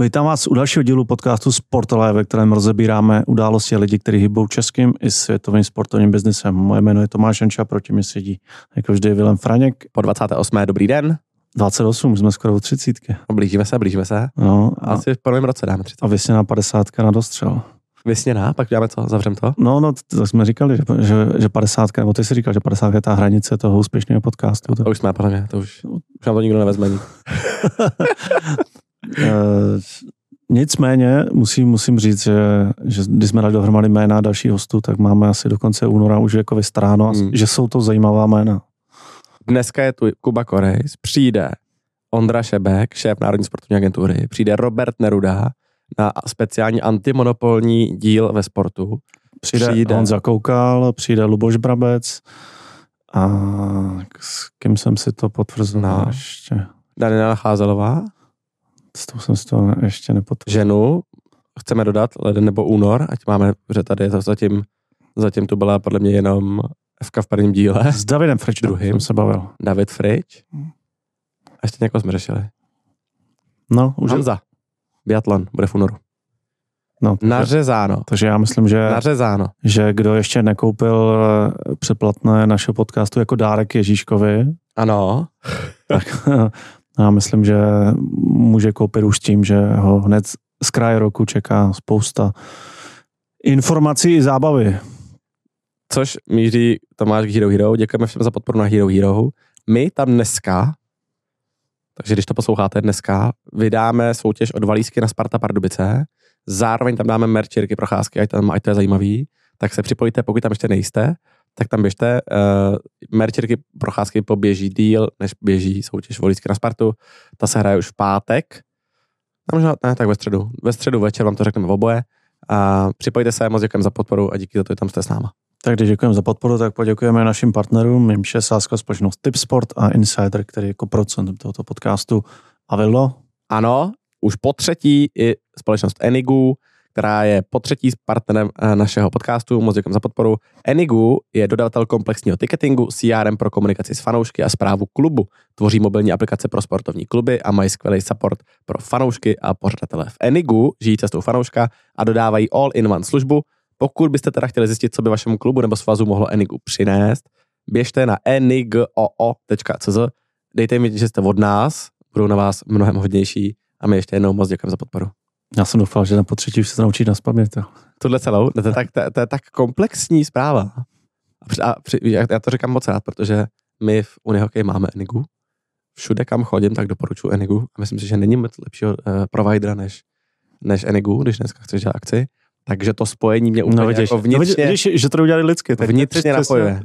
Vítám vás u dalšího dílu podcastu Sportlive, ve kterém rozebíráme události lidí, kteří hýbou českým i světovým sportovním biznesem. Moje jméno je Tomáš Janča, proti mi sedí jako vždy Vilem Franěk. Po 28. dobrý den. 28, jsme skoro u 30. Blížíme se, blížíme se. No, a, Asi v prvním roce dáme 30. a vysněná 50 na dostřel. Vysněná, pak děláme co? Zavřem to? No, no, to jsme říkali, že, že, že 50, nebo ty jsi říkal, že 50 je ta hranice toho úspěšného podcastu. To, To už jsme, podle mě, to už, už nám to nikdo nevezme. Eh, Nicméně musím, musím říct, že, že když jsme dali dohromady jména další hostů, tak máme asi do konce února už jako vystaráno, Hmm. že jsou to zajímavá jména. Dneska je tu Kuba Korejs, přijde Ondra Šebek, šéf Národní sportovní agentury, přijde Robert Neruda na speciální antimonopolní díl ve sportu. Přijde, Přijde. přijde. Honza Koukal, přijde Luboš Brabec a s kým jsem si to potvrzoval No. ještě. Daniela Cházelová, S tou jsem si to ještě nepotvrdil. ženu, chceme dodat leden nebo únor, ať máme, že tady je to zatím, zatím tu byla podle mě jenom Fka v prvním díle. S Davidem Frečem Druhým. jsem se bavil. David Frič. A ještě někoho jsme řešili. No, už Hanza. Biatlon, bude v únoru. no, takže, Nařezáno. takže já myslím, že, Nařezáno. že kdo ještě nekoupil eh, předplatné našeho podcastu jako dárek Ježíškovi, Ano. tak já myslím, že může koupit už tím, že ho hned z kraje roku čeká spousta informací i zábavy. Což míří Tomáš k Hero Hero. Děkujeme všem za podporu na Hero Hero. My tam dneska, takže když to posloucháte dneska, vydáme soutěž od valísky na Sparta Pardubice. Zároveň tam dáme merch Jirky Procházky, ať, tam, ať to je zajímavý. Tak se připojte, pokud tam ještě nejste, tak tam běžte. Uh, merch Jirky Procházky poběží díl, než běží soutěž valísky na Spartu. Ta se hraje už v pátek. No, možná ne, tak ve středu. Ve středu večer vám to řekneme v oboje. A připojte se, moc děkujeme za podporu a díky za to, že tam jste s náma. Tak když děkujeme za podporu, tak poděkujeme našim partnerům, jimž je sáská společnost Tipsport a Insider, který je jako producentem tohoto podcastu. A Vildo, Ano, už po třetí i společnost Enigu, která je po třetí s partnerem eh, našeho podcastu. Moc děkujeme za podporu. Enigu je dodavatel komplexního ticketingu, CRM pro komunikaci s fanoušky a zprávu klubu. Tvoří mobilní aplikace pro sportovní kluby a mají skvělý support pro fanoušky a pořadatele. V Enigu žijí cestou fanouška a dodávají all-in-one službu. Pokud byste teda chtěli zjistit, co by vašemu klubu nebo svazu mohlo Enigu přinést, běžte na enigoo.cz, dejte vědět, že jste od nás, budou na vás mnohem hodnější a my ještě jednou moc děkujeme za podporu. Já jsem doufal, že na po třetí už se to naučí na spaměť. jo. Tuhle celou, to je tak, to, to je tak komplexní zpráva. A, při, já to říkám moc rád, protože my v Unihokej máme Enigu. Všude, kam chodím, tak doporučuji Enigu. A myslím si, že není moc lepšího uh, providera než, než Enigu, když dneska chceš dělat akci. Takže to spojení mě úplně No vidíš, jako no vnitřně, vidíš, vidíš, že to udělali lidsky. tak vnitřně napojuje.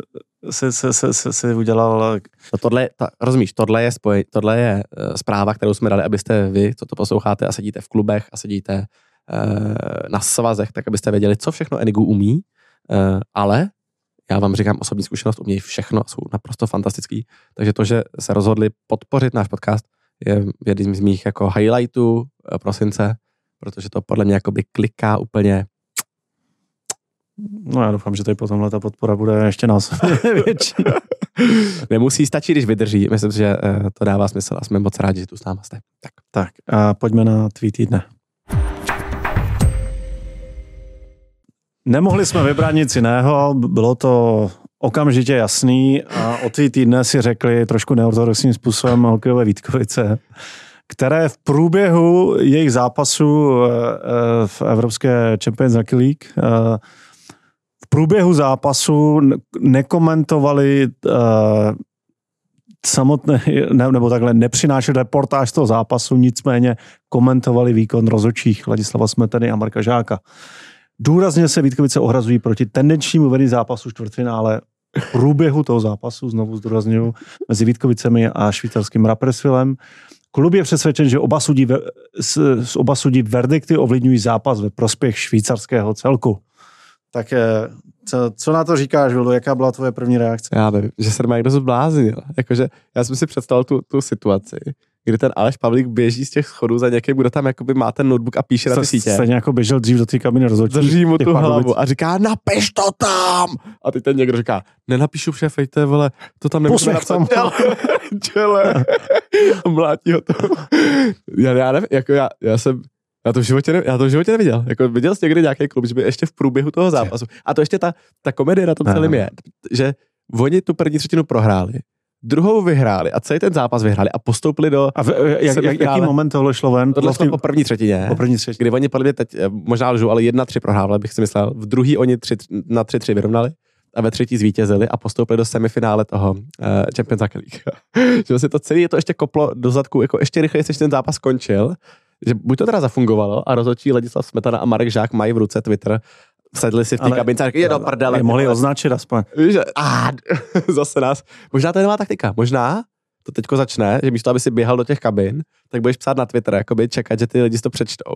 Se, se, se, se, se udělal No tohle, ta, rozumíš, tohle je, spoj, tohle je uh, zpráva, kterou jsme dali, abyste vy, co to posloucháte a sedíte v klubech a sedíte uh, na svazech, tak abyste věděli, co všechno Enigu umí, uh, ale já vám říkám osobní zkušenost, umějí všechno, jsou naprosto fantastický, takže to, že se rozhodli podpořit náš podcast, je jedním z mých jako highlightů prosince, protože to podle mě jakoby kliká úplně No já doufám, že tady potom ta podpora bude ještě nás větší. nemusí stačit, když vydrží. Myslím že uh, to dává smysl a jsme moc rádi, že tu s náma jste. Tak. Tak a pojďme na tweet týdne. Nemohli jsme vybrat nic jiného, bylo to okamžitě jasný a o tweet týdne si řekli trošku neortodoxním způsobem hokejové Vítkovice, které v průběhu jejich zápasu eh, eh, v Evropské Champions League eh, průběhu zápasu ne- nekomentovali eh, samotné, ne, nebo takhle nepřinášeli reportáž toho zápasu, nicméně komentovali výkon rozhodčích Ladislava Smetany a Marka Žáka. Důrazně se Vítkovice ohrazují proti tendenčnímu vedení zápasu čtvrtfinále v průběhu toho zápasu, znovu zdůraznuju, mezi Vítkovicemi a švýcarským Rapperswillem. Klub je přesvědčen, že oba sudí, s, s oba sudí verdikty ovlivňují zápas ve prospěch švýcarského celku. Tak eh, co, co na to říkáš, Vildo? Jaká byla tvoje první reakce? Já nevím, že se má někdo zbláznil. Jakože já jsem si představil tu, tu situaci, kdy ten Aleš Pavlík běží z těch schodů za někým, kdo tam jakoby má ten notebook a píše na ty sítě. Stejně jako běžel dřív do té kabiny rozhodčí. Drží mu tu hlavu a říká, napiš to tam! A teď ten někdo říká, nenapíšu šéfejte, vole, to tam nemůžeme tam. napsat. Čele, čele. A mlátí ho to. Já, já nevím, jako já, já jsem, Já to v životě, ne, já to v životě neviděl. Jako viděl jsi někdy nějaký klub, že by ještě v průběhu toho zápasu. A to ještě ta, ta komedie na tom celém je, že oni tu první třetinu prohráli, druhou vyhráli a celý ten zápas vyhráli a postoupili do... A v, jak, jak, jaký moment tohle šlo ven? Tohle Bylo v šlo po první třetině. po první třetí. kdy oni podle mě teď, eh, možná lžu, ale jedna tři prohrávali, bych si myslel. V druhý oni tři, na tři tři vyrovnali a ve třetí zvítězili a postoupili do semifinále toho uh, Champions League. že vlastně to celé to ještě koplo do zadku, jako ještě rychleji, než ten zápas skončil, že buď to teda zafungovalo a rozhodčí Ladislav Smetana a Marek Žák mají v ruce Twitter, sedli si v té kabince a řekli, je do prdele. Je mohli ty vole." označit aspoň. Že, a, zase nás. Možná to je nová taktika. Možná to teďko začne, že místo, aby si běhal do těch kabin, tak budeš psát na Twitter, jakoby čekat, že ty lidi si to přečtou.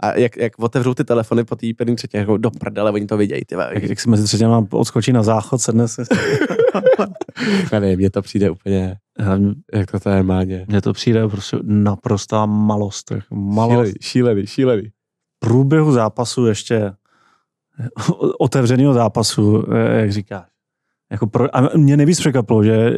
A jak, jak otevřou ty telefony po té první třetí, jako do prdele, oni to vidějí, ty. Jak, jak si mezi třetěma odskočí na záchod, sedne si. Nevím, mně to přijde úplně, jak to, to je normálně. Mně to přijde prostě naprostá malost. jako Malost. Šílený, šílený, šílený. průběhu zápasu ještě otevřeného zápasu, eh, jak říkáš. Jako pro, a mě nejvíc překvapilo, že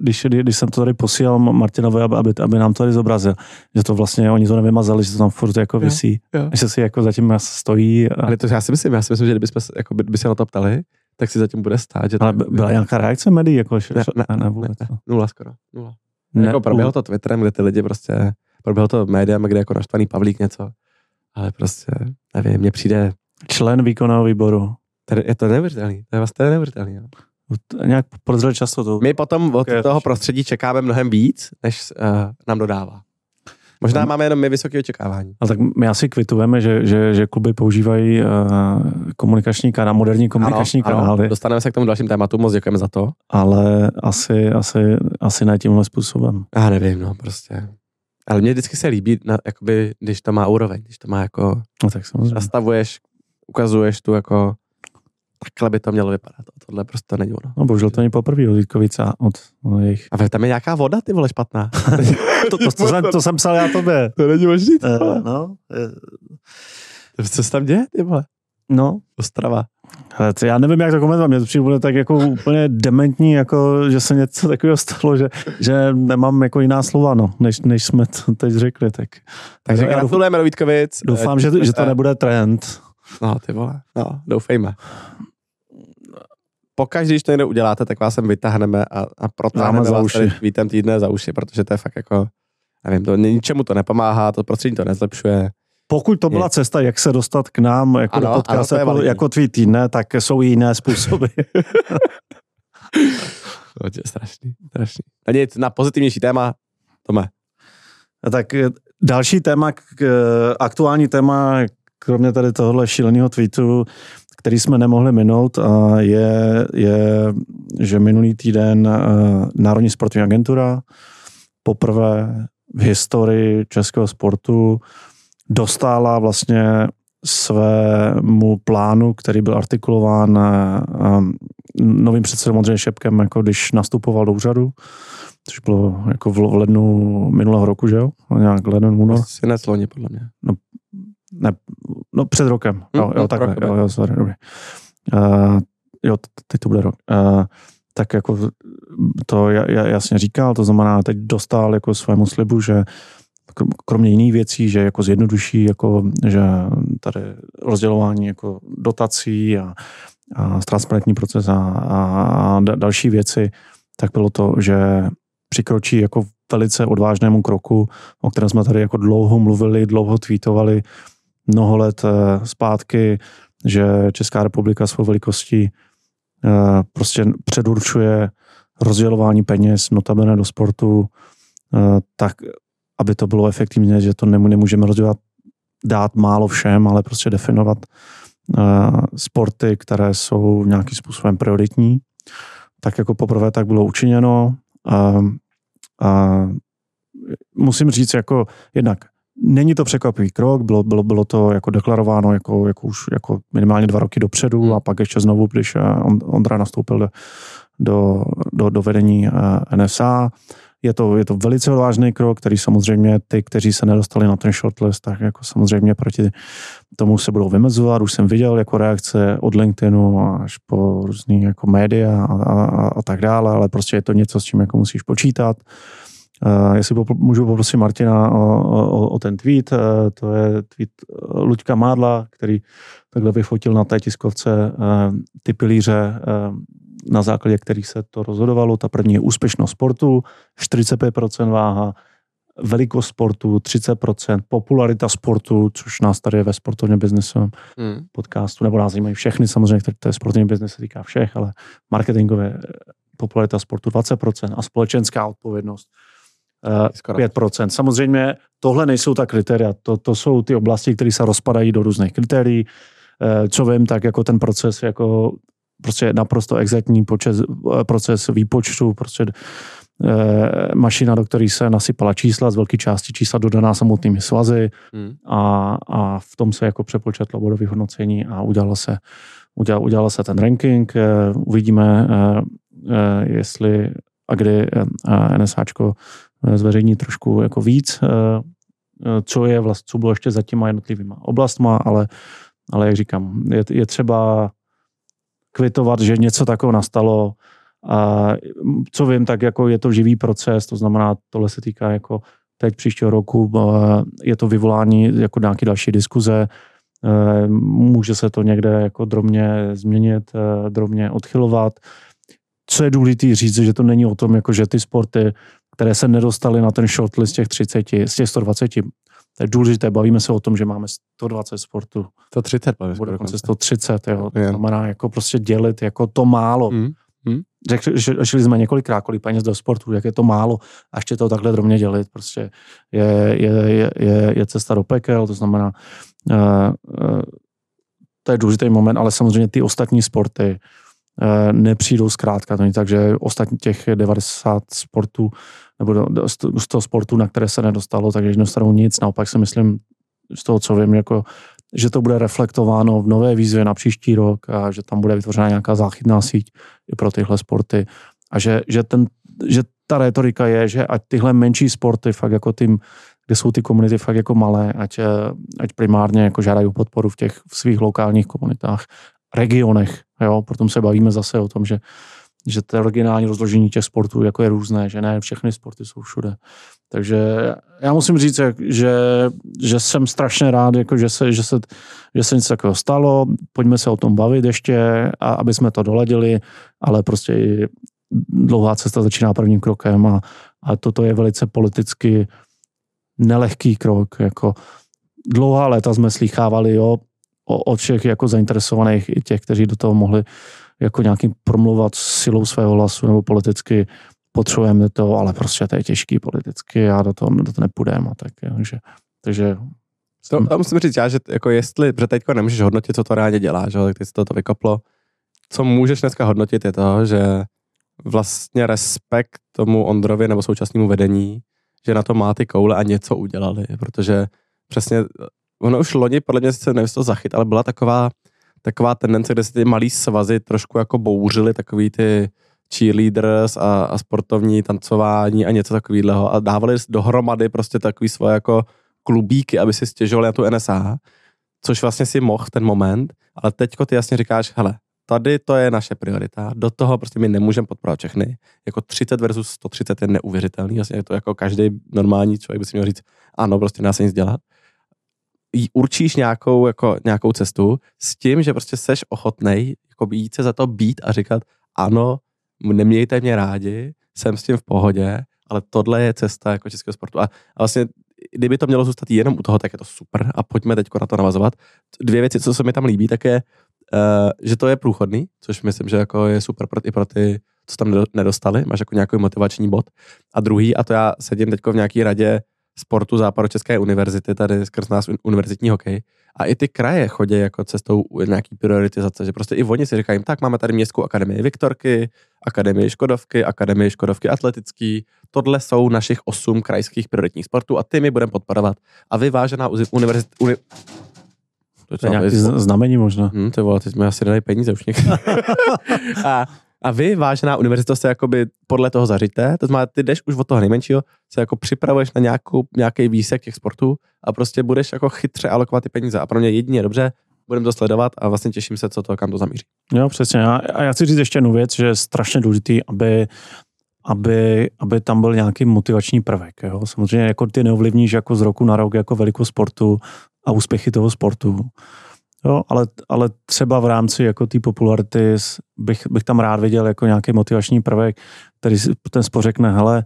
když, když jsem to tady posílal Martinovi, aby, aby, nám to tady zobrazil, že to vlastně oni to nevymazali, že to tam furt jako Jo, visí. jo. Že si jako zatím stojí. A, Ale to já si myslím, já si myslím, že kdybychom se- jako by, by se na to ptali, tak si zatím bude stát, že ale byla nějaká reakce médií? Jako, Ne, ne, ne, ne, vůbec, ne, no. nula skoro, nula. ne, jako proběhlo to Twitterem, kde ty lidi prostě, proběhlo to médiam, kde jako naštvaný Pavlík něco, ale prostě, nevím, mně přijde, Člen výkonného výboru. tady je to neuvěřitelný, to je vlastně neuvěřitelný. Jo. Nějak podezřel často to. My potom od Ok, toho prostředí čekáme mnohem víc, než uh, nám dodává. Možná No. máme jenom my vysoké očekávání. Ale tak my asi kvitujeme, že, že, že kluby používají uh, komunikační kanál, moderní komunikační ano, kanály, Ano, dostaneme se k tomu dalším tématu, moc děkujeme za to. ale asi, asi, asi ne tímhle způsobem. Já nevím, no, prostě. Ale mně vždycky se líbí, na, jakoby, když to má úroveň, když to má jako, No tak samozřejmě. nastavuješ, ukazuješ tu jako, takhle by to mělo vypadat. A tohle prostě není ono. No bohužel to není poprvé od Vítkovice od od jejich. A tam je nějaká voda, ty vole, špatná. To, to, to, jsem, to jsem psal já tobě. to není možný. Uh, no, eh, Co se tam děje, ty vole? no, Ostrava. ale to já nevím, jak to komentovat. Mně to přijde bude tak jako úplně dementní, jako, že se něco takového stalo, že, že nemám jako jiná slova, no, než, než jsme to teď řekli. Tak, Takže gratulujeme do Vítkovic. doufám že, že to nebude trend. No, ty vole, no, doufejme. Pokaždé, když to někde uděláte, tak vás sem vytáhneme a, a protáhneme za vás uši. tady tweetem týdne za uši, protože to je fakt jako, nevím, to ničemu to nepomáhá, to prostředí to nezlepšuje. Pokud to byla cesta, jak se dostat k nám jako Ano, do ano, podcastu, to je jako, jako tvý týdne, tak jsou jiné způsoby. To je strašný, strašný. A nic, na pozitivnější téma, Tome. A tak eh, další téma, k- aktuální téma, kromě tady tohohle šíleného tweetu, který jsme nemohli minout, a je, je že minulý týden eh, Národní sportovní agentura poprvé v historii českého sportu dostala vlastně svému plánu, který byl artikulován eh, eh, novým předsedou Ondřejem Šepkem, jako když nastupoval do úřadu, což bylo jako v lednu minulého roku, že jo? Nějak leden, únor. Loni, podle mě. Ne, no před rokem. Jo, Hm, jo, no, takhle, rok, jo, jo, sorry, dobrý. Uh, jo, teď to bude rok. Uh, tak jako to ja- ja- jasně říkal, to znamená, teď dostal jako svému slibu, že krom- kromě jiných věcí, že jako zjednoduší, jako, že tady rozdělování jako dotací a, a transparentní proces a, a, a da- další věci, tak bylo to, že přikročí jako velice odvážnému kroku, o kterém jsme tady jako dlouho mluvili, dlouho tweetovali, mnoho let eh, zpátky, že Česká republika svou velikostí eh, prostě předurčuje rozdělování peněz, notabene do sportu, eh, tak, aby to bylo efektivně, že to nemů- nemůžeme rozdělat, dát málo všem, ale prostě definovat sporty, které jsou nějakým způsobem prioritní. Tak jako poprvé tak bylo učiněno. A, a musím říct, jako jednak Není to překvapivý krok, bylo, bylo, bylo to jako deklarováno jako, jako už jako minimálně dva roky dopředu Hmm. a pak ještě znovu, když eh, On- Ondra nastoupil do, do, do, do vedení eh, NSA. Je to, je to velice odvážný krok, který samozřejmě ty, kteří se nedostali na ten shortlist, tak jako samozřejmě proti tomu se budou vymezovat. Už jsem viděl jako reakce od LinkedInu až po různý jako média a, a, a, a tak dále, ale prostě je to něco, s čím jako musíš počítat. Uh, jestli popl- můžu poprosit Martina o, o, o ten tweet, uh, to je tweet Luďka Mádla, který takhle vyfotil na té tiskovce uh, ty pilíře, uh, na základě kterých se to rozhodovalo. Ta první je úspěšnost sportu, 45% váha, velikost sportu 30%, popularita sportu, což nás tady je ve sportovně biznesovém hmm. podcastu, nebo nás zajímají všechny, samozřejmě, který to je sportovní biznes, se týká všech, ale marketingové popularita sportu 20% a společenská odpovědnost 5%. Eh, samozřejmě tohle nejsou ta kritéria, to, to jsou ty oblasti, které se rozpadají do různých kritérií. Eh, co vím, tak jako ten proces jako prostě naprosto exaktní počet, eh, proces výpočtu, prostě mašina, do které se nasypala čísla, z velké části čísla dodaná samotnými svazy hmm. a, a v tom se jako přepočetlo bodové hodnocení a udělalo se, udělal, udělalo se ten ranking. Uvidíme, jestli a kdy NSAčko zveřejní trošku jako víc, eh, eh, co je vlastně, co bylo ještě za těma jednotlivýma oblastma, ale, ale jak říkám, je, je třeba kvitovat, že něco takového nastalo. A co vím, tak jako je to živý proces, to znamená, tohle se týká jako teď příštího roku, eh, je to vyvolání jako nějaké další diskuze, může se to někde jako drobně změnit, drobně odchylovat. Co je důležité říct, že to není o tom, jako že ty sporty které se nedostaly na ten shortlist těch 30, z těch 120. To je důležité, bavíme se o tom, že máme 120 sportů. 130, Bude dokonce 130, jo. To znamená jako prostě dělit jako to málo. Mm. Hmm? Řekli, šli jsme několikrát, kolik peněz do sportu, jak je to málo, a ještě to takhle drobně dělit, prostě je, je, je, je, je cesta do pekel, to znamená, uh, uh, to je důležitý moment, ale samozřejmě ty ostatní sporty, Eh, nepřijdou zkrátka. To není tak, že ostatní těch 90 sportů nebo z toho sportu, na které se nedostalo, takže nedostanou nic. Naopak si myslím, z toho, co vím, jako, že to bude reflektováno v nové výzvě na příští rok a že tam bude vytvořena nějaká záchytná síť i pro tyhle sporty. A že, že, ten, že ta retorika je, že ať tyhle menší sporty, fakt jako tím, kde jsou ty komunity fakt jako malé, ať, eh, ať primárně jako žádají podporu v těch v svých lokálních komunitách regionech. Jo? Potom se bavíme zase o tom, že, že to regionální rozložení těch sportů jako je různé, že ne všechny sporty jsou všude. Takže já musím říct, že, že jsem strašně rád, jako že, se, že, se, že se něco takového stalo. Pojďme se o tom bavit ještě, a aby jsme to doladili, ale prostě i dlouhá cesta začíná prvním krokem a, a toto je velice politicky nelehký krok. Jako dlouhá léta jsme slýchávali, jo, od všech jako zainteresovaných i těch, kteří do toho mohli jako nějakým promluvat silou svého hlasu nebo politicky potřebujeme to, ale prostě to je těžký politicky a do toho, do toho nepůjdeme. Tak, takže, takže to, to musím říct já, že jako jestli, protože teďko nemůžeš hodnotit, co to reálně dělá, že tak ty to, to vykoplo. Co můžeš dneska hodnotit je to, že vlastně respekt tomu Ondrovi nebo současnému vedení, že na to má ty koule a něco udělali, protože přesně ono už loni, podle mě se nevím, to zachyt, ale byla taková, taková tendence, kde se ty malý svazy trošku jako bouřily, takový ty cheerleaders a, a sportovní tancování a něco takového a dávali dohromady prostě takový svoje jako klubíky, aby si stěžovali na tu NSA, což vlastně si mohl ten moment, ale teďko ty jasně říkáš, hele, tady to je naše priorita, do toho prostě my nemůžeme podporovat všechny. Jako 30 versus 130 je neuvěřitelný, vlastně je to jako každý normální člověk by si měl říct, ano, prostě nedá se nic dělat určíš nějakou, jako, nějakou cestu s tím, že prostě seš ochotnej jako jít se za to být a říkat ano, nemějte mě rádi, jsem s tím v pohodě, ale tohle je cesta jako českého sportu. A, a vlastně, kdyby to mělo zůstat jenom u toho, tak je to super a pojďme teď na to navazovat. Dvě věci, co se mi tam líbí, tak je, uh, že to je průchodný, což myslím, že jako je super pro, i pro ty, co tam nedostali, máš jako nějaký motivační bod. A druhý, a to já sedím teď v nějaký radě sportu České univerzity, tady skrz nás univerzitní hokej. A i ty kraje chodí jako cestou nějaký prioritizace, že prostě i oni si říkají, tak máme tady městskou akademii Viktorky, akademii Škodovky, akademii Škodovky atletický, tohle jsou našich osm krajských prioritních sportů a ty my budeme podporovat. A vy, vážená univerzita, uni... To, je nějaký znamení možná. Hmm, to vole, teď jsme asi nedali peníze už a a vy, vážená univerzita, se jakoby podle toho zařiďte, to znamená, ty jdeš už od toho nejmenšího, se jako připravuješ na nějakou, nějaký výsek těch sportů a prostě budeš jako chytře alokovat ty peníze. A pro mě jedině dobře, budeme to sledovat a vlastně těším se, co to, kam to zamíří. Jo, přesně. A, já chci říct ještě jednu věc, že je strašně důležitý, aby aby, aby tam byl nějaký motivační prvek. Jo? Samozřejmě jako ty neovlivníš jako z roku na rok jako velikost sportu a úspěchy toho sportu. Jo, ale, ale třeba v rámci jako té popularity bych, bych tam rád viděl jako nějaký motivační prvek, který ten sport řekne, hele,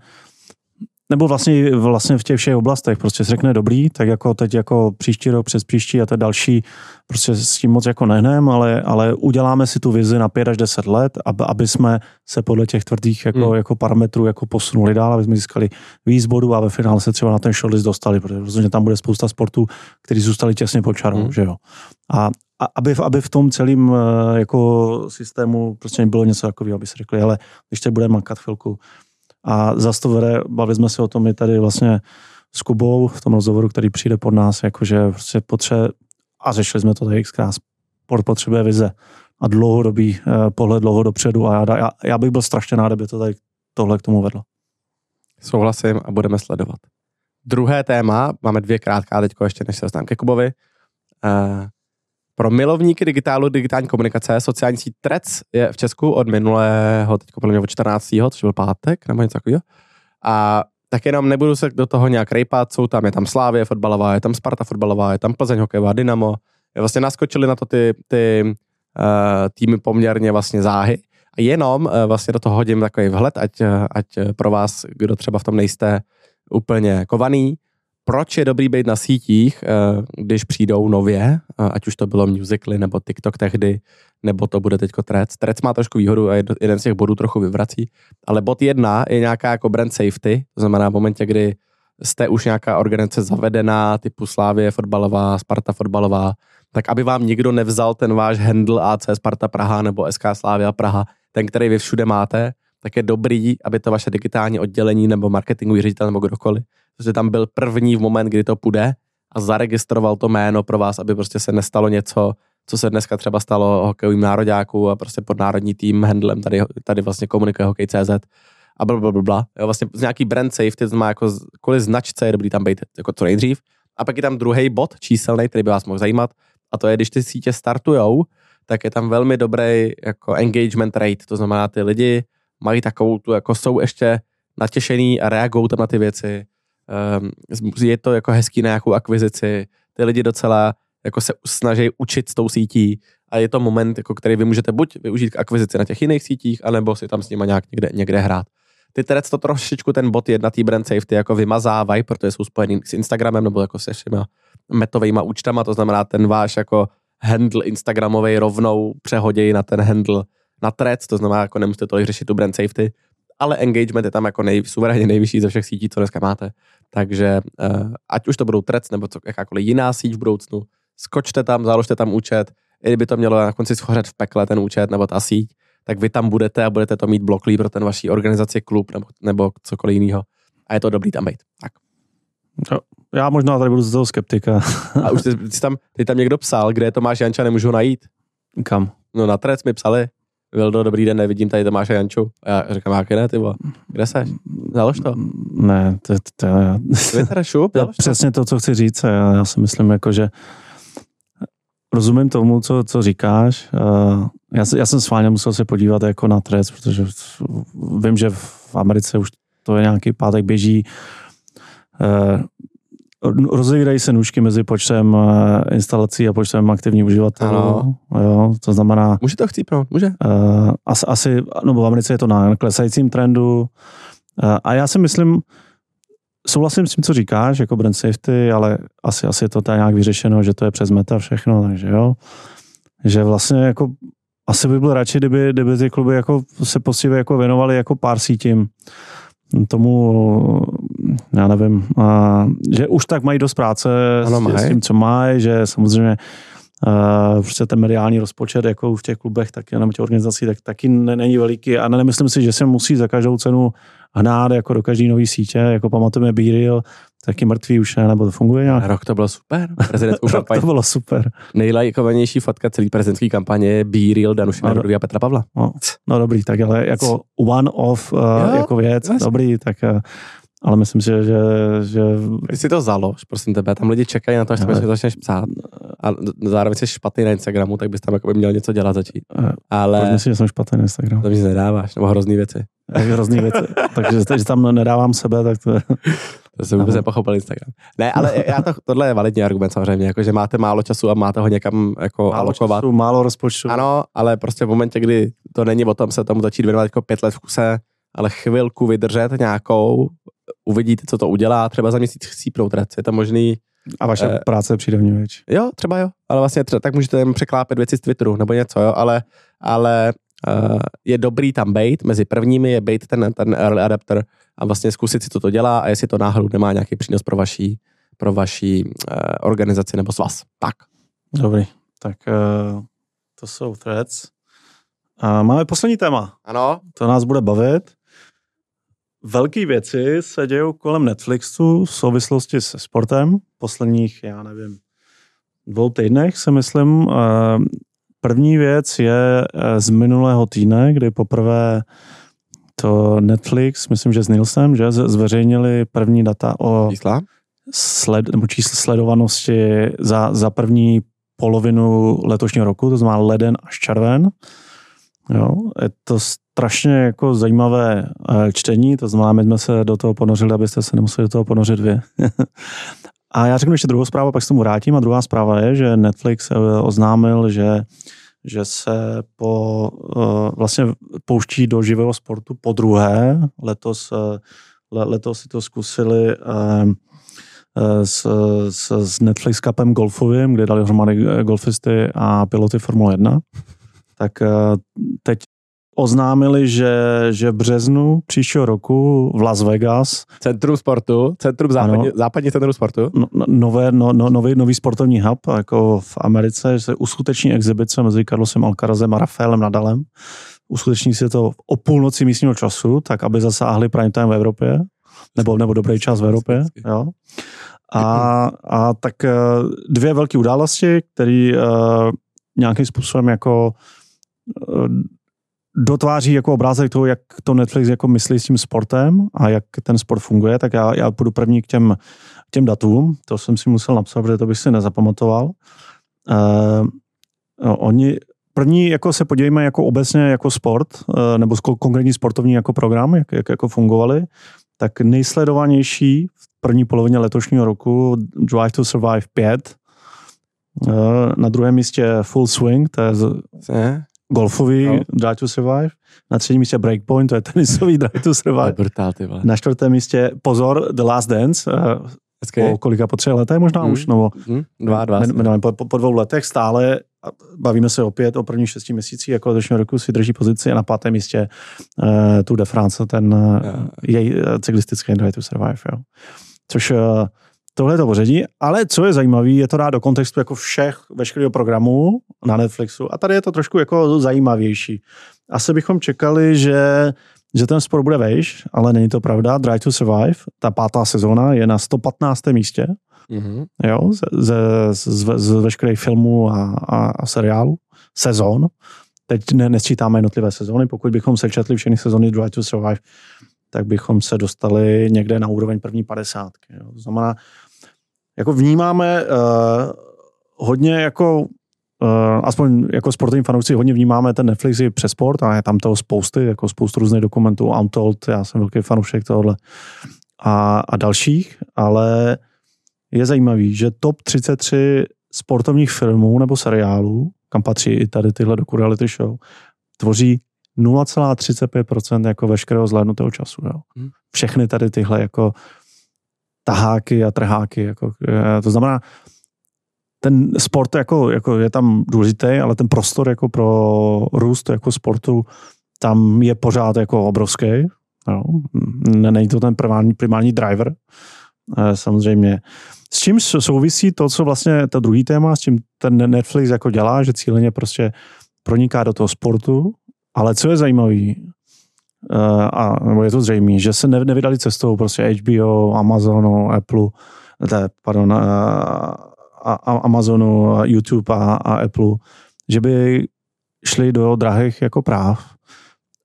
nebo vlastně, vlastně v těch všech oblastech prostě se řekne dobrý, tak jako teď jako příští rok, přes příští a to další, prostě s tím moc jako nehnem, ale, ale uděláme si tu vizi na 5 až 10 let, aby, aby jsme se podle těch tvrdých jako, hmm. jako parametrů jako posunuli dál, aby jsme získali víc bodů a ve finále se třeba na ten shortlist dostali, protože rozhodně tam bude spousta sportů, který zůstali těsně pod čarou, hmm. že jo. A, a aby, aby v tom celém eh, jako systému prostě bylo něco takového, aby se řekli, ale když teď budeme makat chvilku, a zase to vede, bavili jsme se o tom i tady vlastně s Kubou v tom rozhovoru, který přijde pod nás, jakože prostě potřebuje, a řešili jsme to tady xkrát, sport potřebuje vize a dlouhodobý eh, pohled dlouho dopředu a já, já, já bych byl strašně rád, aby to tady tohle k tomu vedlo. Souhlasím a budeme sledovat. Druhé téma, máme dvě krátká teď ještě, než se dostaneme ke Kubovi. Uh, pro milovníky digitálu, digitální komunikace, sociální síť Trec je v Česku od minulého, teď podle mě od 14. což byl pátek, nebo něco takového. A tak jenom nebudu se do toho nějak rejpat, jsou tam, je tam Slávě fotbalová, je tam Sparta fotbalová, je tam Plzeň hokejová, Dynamo. Vlastně naskočili na to ty, ty uh, týmy poměrně vlastně záhy. A jenom uh, vlastně do toho hodím takový vhled, ať, ať pro vás, kdo třeba v tom nejste úplně kovaný, proč je dobrý být na sítích, eh, když přijdou nově, eh, ať už to bylo Musically nebo TikTok tehdy, nebo to bude teďko Trec. Trec má trošku výhodu a jeden z těch bodů trochu vyvrací, ale bod jedna je nějaká jako brand safety, to znamená v momentě, kdy jste už nějaká organizace zavedená, typu Slávě fotbalová, Sparta fotbalová, tak aby vám nikdo nevzal ten váš handle AC Sparta Praha nebo SK Slávia Praha, ten, který vy všude máte, tak je dobrý, aby to vaše digitální oddělení nebo marketingový ředitel nebo kdokoliv že tam byl první v moment, kdy to půjde a zaregistroval to jméno pro vás, aby prostě se nestalo něco, co se dneska třeba stalo hokejovým nároďáků a prostě pod národní tým handlem tady, tady vlastně komunikuje hokej.cz a blablabla. Jo, vlastně z nějaký brand safety, to má jako kvůli značce je dobrý tam být jako co nejdřív. A pak je tam druhý bod číselný, který by vás mohl zajímat, a to je, když ty sítě startujou, tak je tam velmi dobrý jako engagement rate, to znamená, ty lidi mají takovou tu, jako jsou ještě natěšený a reagují tam na ty věci, je to jako hezký na nějakou akvizici, ty lidi docela jako se snaží učit s tou sítí a je to moment, jako který vy můžete buď využít k akvizici na těch jiných sítích, anebo si tam s nimi nějak někde, někde hrát. Ty terec to trošičku ten bot jedna tý brand safety jako vymazávají, protože jsou spojený s Instagramem nebo jako se všema metovými účtama, to znamená ten váš jako handle Instagramový rovnou přehodějí na ten handle na trec, to znamená, jako nemusíte tolik řešit tu brand safety, ale engagement je tam jako nej, suverénně nejvyšší ze všech sítí, co dneska máte. Takže uh, ať už to budou Trec nebo co, jakákoliv jiná síť v budoucnu, skočte tam, založte tam účet, i kdyby to mělo na konci schořet v pekle ten účet nebo ta síť, tak vy tam budete a budete to mít bloklý pro ten vaší organizaci, klub nebo, nebo cokoliv jiného. A je to dobrý tam být. Tak. No, já možná tady budu z toho skeptika. a už ty, ty, tam, ty tam někdo psal, kde to máš Janča, nemůžu najít. Kam? No na Trec mi psali. Vildo, dobrý den, nevidím tady Tomáše Janču. A já říkám, jak ne, ty vole. Kde seš? Založ to. Ne, to, to, já... Twitter, šup, to. Přesně to, co chci říct. Já, já si myslím, jako, že rozumím tomu, co, co říkáš. Já, já jsem schválně musel se podívat jako na trest, protože vím, že v Americe už to je nějaký pátek běží. Eh, rozevírají se nůžky mezi počtem eh, instalací a počtem aktivních uživatelů. Ano. Jo, to znamená... Může to chcípnout, může. Uh, asi, asi, no v Americe je to na klesajícím trendu. Uh, a já si myslím, souhlasím s tím, co říkáš, jako brand safety, ale asi, asi je to tady nějak vyřešeno, že to je přes meta všechno, takže jo. Že vlastně jako asi by byl radši, kdyby, kdyby ty kluby jako se poctivě jako věnovali jako pár sítím tomu, já nevím, a, že už tak mají dost práce ano, s, s tím, co mají, že samozřejmě Uh, prostě ten mediální rozpočet jako v těch klubech, tak nebo těch organizací, tak taky není veliký a nemyslím si, že se musí za každou cenu hnát jako do každé nové sítě, jako pamatujeme Bíril, taky mrtvý už ne, nebo to funguje nějak? Rok to bylo super. Rok to bylo super. Nejlajkovanější fotka celý prezidentské kampaně je Be Real Danuše no, a Petra Pavla. No, no, dobrý, tak ale jako one of uh, jako věc, jasný. dobrý, tak uh, ale myslím si, že... že... Když si to založ, prosím tebe, tam lidi čekají na to, až to začneš psát a zároveň jsi špatný na Instagramu, tak bys tam jako by měl něco dělat začít. Ale... Proč myslíš, že jsem špatný na Instagramu? To mi nedáváš, nebo hrozný věci. hrozný věci. takže, takže tam nedávám sebe, tak to. To jsem vůbec nepochopil Instagram. Ne, ale já to, tohle je validní argument samozřejmě, jako, že máte málo času a máte ho někam jako málo alokovat. Času, málo rozpočtu. Ano, ale prostě v momentě, kdy to není o tom se tomu začít věnovat jako pět let v kuse, ale chvilku vydržet nějakou, uvidíte, co to udělá, třeba za měsíc chcípnout rec, je to možný. A vaše Eh, práce přijde v větší. Jo, třeba jo, ale vlastně třeba, tak můžete jen překlápět věci z Twitteru nebo něco, jo, ale, ale uh, je dobrý tam být, mezi prvními je být ten, ten early adapter a vlastně zkusit si, co to dělá a jestli to náhodou nemá nějaký přínos pro vaší, pro vaší uh, organizaci nebo svaz. Tak. Dobrý, tak uh, to jsou threads. A máme poslední téma. Ano. To nás bude bavit. Velké věci se dějou kolem Netflixu v souvislosti se sportem. Posledních, já nevím, dvou týdnech se myslím. Eh, První věc je eh, z minulého týdne, kdy poprvé to Netflix, myslím, že s Nielsen, že zveřejnili první data o Čísla? sled, nebo číslo sledovanosti za, za první polovinu letošního roku, to znamená leden až červen. Jo, je to strašně jako zajímavé eh, čtení, to znamená, my jsme se do toho ponořili, abyste se nemuseli do toho ponořit vy. a já řeknu ještě druhou zprávu, pak se tomu vrátím. A druhá zpráva je, že Netflix eh, oznámil, že že se po, eh, vlastně pouští do živého sportu po druhé. Letos, le- letos si to zkusili s, s, s Netflix Cupem golfovým, kde dali dohromady eh, golfisty a piloty Formule 1. Tak eh, teď oznámili, že, že v březnu příštího roku v Las Vegas Centrum sportu, centrum západní, Ano. západní centrum sportu. no, no- nové, no, no, nový, nový sportovní hub, jako v Americe, že se uskuteční exibice mezi Carlosem Alcarazem a Rafaelem Nadalem. Uskuteční se to o půlnoci místního času, tak aby zasáhli prime time v Evropě, nebo, nebo dobrý čas v Evropě. Jo. A, a tak eh, dvě velké události, které uh, nějakým způsobem jako eh, dotváří jako obrázek toho, jak to Netflix jako myslí s tím sportem a jak ten sport funguje, tak já, já půjdu první k těm, k těm datům. To jsem si musel napsat, protože to bych si nezapamatoval. Uh, oni první jako se podívejme jako obecně jako sport, uh, nebo konkrétní sportovní jako program, jak, jak jako fungovali, tak nejsledovanější v první polovině letošního roku Drive to Survive 5, uh, na druhém místě Full Swing, to je z-? Golfový No. Drive to Survive, na třetím místě Breakpoint, to je tenisový Drive to Survive, brutál, ty vole. na čtvrtém místě pozor The Last Dance, uh, Hezky. po kolika, po třech letech možná Hmm. už, nebo Hm? Dva, dva. men- minimálně po, po, dvou letech stále, bavíme se opět o prvních šesti měsících jako letošního roku si drží pozici a na pátém místě uh, Tour de France, ten uh, Jo. její uh, cyklistický Drive to Survive, jo. Což uh, tohle to pořadí, ale co je zajímavé, je to dát do kontextu jako všech, veškerého programu na Netflixu a tady je to trošku jako zajímavější. Asi bychom čekali, že že ten sport bude vejš, ale není to pravda. Drive to Survive, ta pátá sezóna, je na 115. místě Mhm. jo, ze, ze, z, z veškerých filmů a, a, a seriálů, sezon. Teď ne, nesčítáme jednotlivé sezóny, pokud bychom sečetli všechny sezóny Drive to Survive, tak bychom se dostali někde na úroveň první padesátky. Jo. To znamená, jako vnímáme uh, hodně jako Uh, aspoň jako sportovní fanoušci hodně vnímáme ten Netflix i přes sport a je tam toho spousty, jako spoustu různých dokumentů, Untold, já jsem velký fanoušek tohohle a, a dalších, ale je zajímavý, že top 33 sportovních filmů nebo seriálů, kam patří i tady tyhle doku reality show, tvoří 0,35% jako veškerého zhlédnutého času. Jo. Hmm. Všechny tady tyhle jako taháky a trháky. Jako, eh, to znamená, ten sport jako, jako je tam důležitý, ale ten prostor jako pro růst jako sportu tam je pořád jako obrovský. Jo. N- Není to ten primární, primární driver, eh, samozřejmě. S čím souvisí to, co vlastně to druhý téma, s čím ten Netflix jako dělá, že cíleně prostě proniká do toho sportu, ale co je zajímavý, uh, a, nebo je to zřejmé, že se ne, nevydali cestou prostě HBO, Amazonu, Apple, ne, pardon, uh, a, a Amazonu, YouTube a, a Apple, že by šli do drahých jako práv,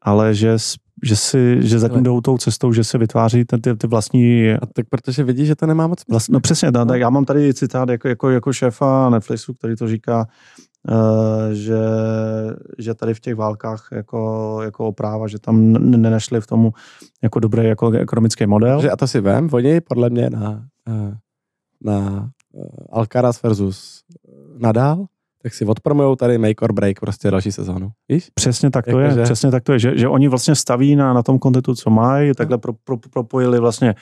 ale že, že, si, že zatím jdou tou cestou, že se vytváří ten, ty, ty vlastní A tak protože vidíš, že to nemá moc Vlast, no přesně, tak, tak já mám tady citát jako, jako, jako šéfa Netflixu, který to říká, eh, že, že tady v těch válkách jako, jako opráva, že tam nenešli v tomu jako dobrý jako ekonomický model. A to si vem, oni podle mě na, eh, na Alcaraz versus Nadal, tak si odpromujou tady make or break prostě další sezónu. Víš? Přesně tak to jako je, že... přesně tak to je, že, že oni vlastně staví na, na tom kontentu, co mají, takhle pro, pro, propojili vlastně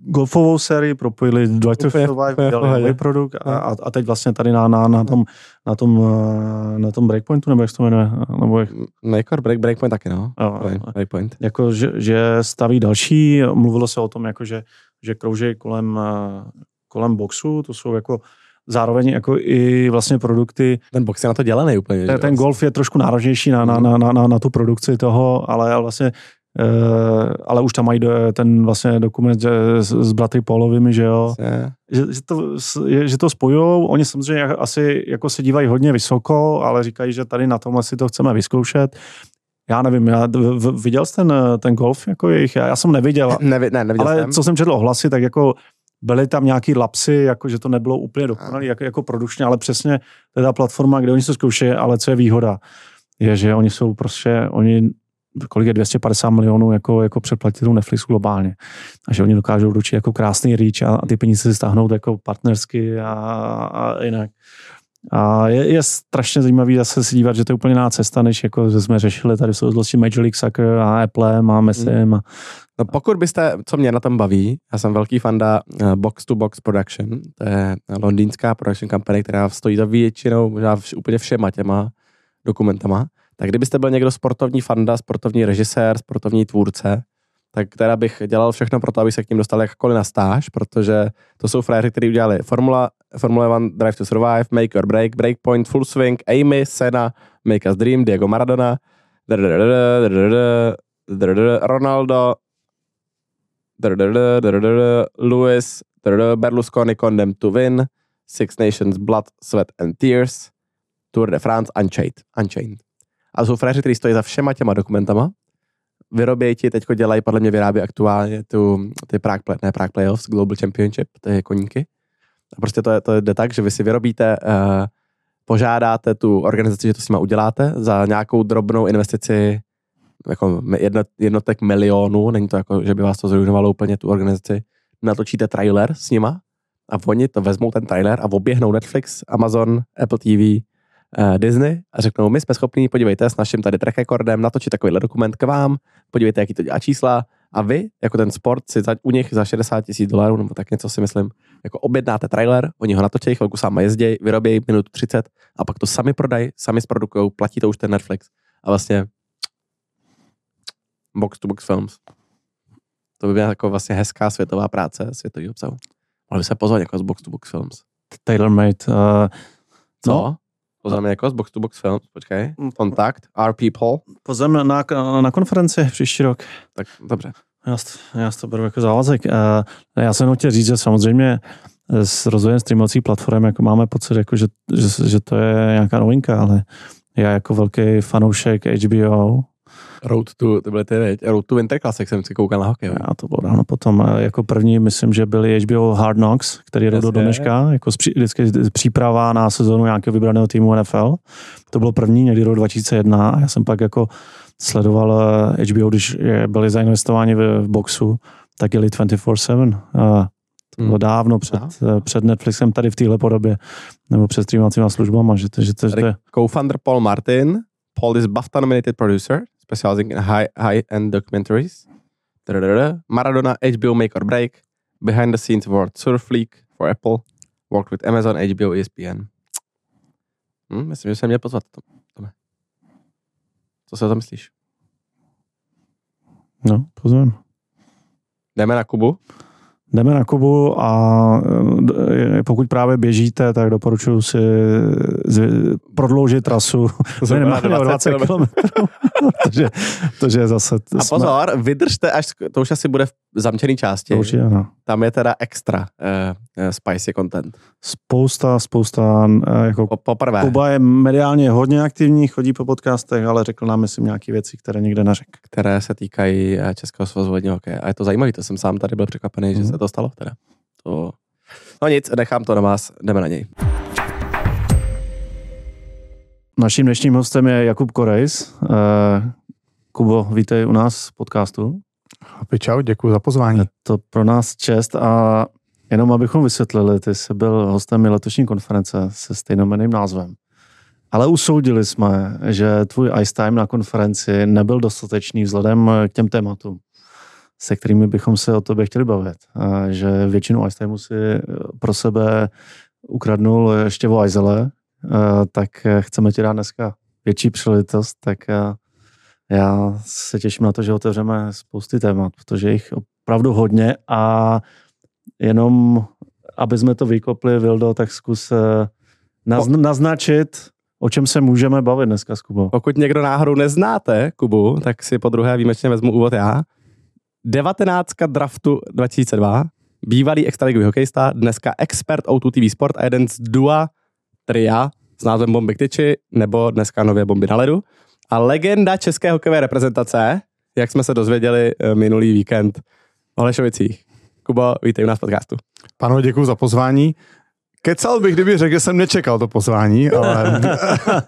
golfovou sérii, propojili Drive to Survive, nový produkt a, a, teď vlastně tady na, na, na, tom, na, tom, eh, na tom breakpointu, nebo jak se to jmenuje? Nebo jak... Make or break, breakpoint taky, no. A, breakpoint. Jako, že, že staví další, mluvilo se o tom, jako, že, že krouží kolem, eh, kolem boxu, to jsou jako zároveň jako i vlastně produkty. Ten box je na to dělaný úplně. Ten, ten golf je trošku náročnější na, na, na, na, na tu produkci toho, ale vlastně Uh, ale už tam mají ten vlastně dokument že, s, s bratry Polovými, že jo, že, že, to, že to spojujou, oni samozřejmě asi jako se dívají hodně vysoko, ale říkají, že tady na tom asi to chceme vyzkoušet. Já nevím, já, v, viděl jsi ten, ten golf jako jejich, já, já jsem neviděl, Nevi, ne, neviděl ale jsem. co jsem četl ohlasy, tak jako byly tam nějaký lapsy, jako že to nebylo úplně dokonalé jako, jako produkčně, ale přesně to je ta platforma, kde oni se zkoušejí, ale co je výhoda, je, že oni jsou prostě, oni kolik je 250 milionů jako, jako předplatitelů Netflix globálně. A že oni dokážou dočit jako krásný reach a, a ty peníze si stáhnout jako partnersky a, a jinak. A je, je strašně zajímavý zase se dívat, že to je úplně jiná cesta, než jako, že jsme řešili tady v souvislosti Major League Soccer a Apple a Messim a, No pokud byste, co mě na tom baví, já jsem velký fanda uh, Box to Box Production, to je londýnská production company, která stojí za většinou, možná vš, úplně všema těma dokumentama. Tak kdybyste byl někdo sportovní fanda, sportovní režisér, sportovní tvůrce, tak teda bych dělal všechno pro to, aby se k ním dostal jakkoliv na stáž, protože to jsou frajeři, kteří udělali Formula, Formula One, Drive to Survive, Make or Break, Breakpoint, Full Swing, Amy, Sena, Make Us Dream, Diego Maradona, Ronaldo, Lewis, Berlusconi Condemned to Win, Six Nations Blood, Sweat and Tears, Tour de France Unchained. Unchained. A jsou frajeři, kteří stojí za všema těma dokumentama. Vyrobějí ti, teďko dělají, podle mě vyrábí aktuálně tu, ty Prague, play, ne Prague Playoffs, Global Championship, to je koníky. A prostě to, je, to jde tak, že vy si vyrobíte, uh, požádáte tu organizaci, že to s nima uděláte za nějakou drobnou investici jako jednotek milionů, není to jako, že by vás to zrujnovalo úplně tu organizaci, natočíte trailer s nima a oni to vezmou ten trailer a oběhnou Netflix, Amazon, Apple TV, uh, Disney a řeknou, my jsme schopni, podívejte, s naším tady track recordem natočit takovýhle dokument k vám, podívejte, jaký to dělá čísla a vy, jako ten sport, si za, u nich za 60 tisíc dolarů, nebo tak něco si myslím, jako objednáte trailer, oni ho natočí, chvilku sám jezdí, vyrobí minutu 30 a pak to sami prodají, sami zprodukují, platí to už ten Netflix a vlastně box-to-box films. To by byla jako vlastně hezká světová práce světový obsahu. Mohli by se pozvat jako z box-to-box films. Tailor-made. Uh, Co? No? Pozveme jako z box-to-box films, počkej. Mm. Kontakt, our people. Pozveme na, na konferenci příští rok. Tak dobře. Já, já to beru jako závazek. Uh, já jsem chtěl říct, že samozřejmě s rozvojem streamovací platform jako máme pocit, jako, že, že, že to je nějaká novinka, ale já jako velký fanoušek HBO Road to, to byly ty, věď, Road to Winter Classic jsem si koukal na hokej. Já to bylo dávno potom. Jako první, myslím, že byly HBO Hard Knocks, který jedou do dneška, jako zpří, vždycky příprava na sezonu nějakého vybraného týmu NFL. To bylo první, někdy rok 2001 a já jsem pak jako sledoval HBO, eh, když byli zainvestováni v, v boxu, tak jeli 24-7. A to bylo hmm. dávno před, eh, před Netflixem tady v téhle podobě, nebo před streamovacíma službama. Že to, že to, že to... Co-founder Paul Martin, Paul is BAFTA nominated producer, specializing in high, high-end documentaries. Maradona, HBO Make or Break, Behind the Scenes World Surf League for Apple, worked with Amazon, HBO, ESPN. Hm, myslím, že se měl pozvat. Tome. Co se o to myslíš? No, pozvem. Jdeme na Kubu? Jdeme na Kubu a e, pokud právě běžíte, tak doporučuji si prodloužit trasu minimálně 20 km. protože, protože zase... A jsme... pozor, vydržte až, to už asi bude v zamčený části. To určitě, no. Tam je teda extra uh, spicy content. Spousta, spousta, uh, jako po, poprvé. Kuba je mediálně hodně aktivní, chodí po podcastech, ale řekl nám, myslím, nějaké věci, které nikde neřekl. Které se týkají Českého svazu hokeje. A je to zajímavé, to jsem sám tady byl překvapený, mm-hmm. že mhm. Se to stalo teda. To... No nic, nechám to na vás, jdeme na něj. Naším dnešním hostem je Jakub Korejs. Uh, Kubo, vítej u nás v podcastu. Happy čau, děkuji za pozvání. Je to pro nás čest a jenom abychom vysvětlili, ty jsi byl hostem letošní konference se stejnomeným názvem. Ale usoudili jsme, že tvůj ice time na konferenci nebyl dostatečný vzhledem k těm tématům, se kterými bychom se o tobě chtěli bavit. Že většinu ice timeu si pro sebe ukradnul ještě o Aizele, tak chceme ti dát dneska větší příležitost, tak já se těším na to, že otevřeme spousty témat, protože jich opravdu hodně a jenom, aby jsme to vykopli, Vildo, tak zkus eh, naznačit, o čem se můžeme bavit dneska s Kubou. Pokud někdo náhodou neznáte Kubu, tak si po druhé výjimečně vezmu úvod já. 19. draftu 2002, bývalý extraligový hokejista, dneska expert O2 TV Sport a jeden z dua tria s názvem Bomby k tyči, nebo dneska nově Bomby na ledu. A legenda české hokejové reprezentace, jak jsme se dozvěděli eh, minulý víkend v Holešovicích. Kuba, vítej u nás v podcastu. Panu, děkuji za pozvání. Kecal bych, kdyby řekl, že jsem nečekal to pozvání, ale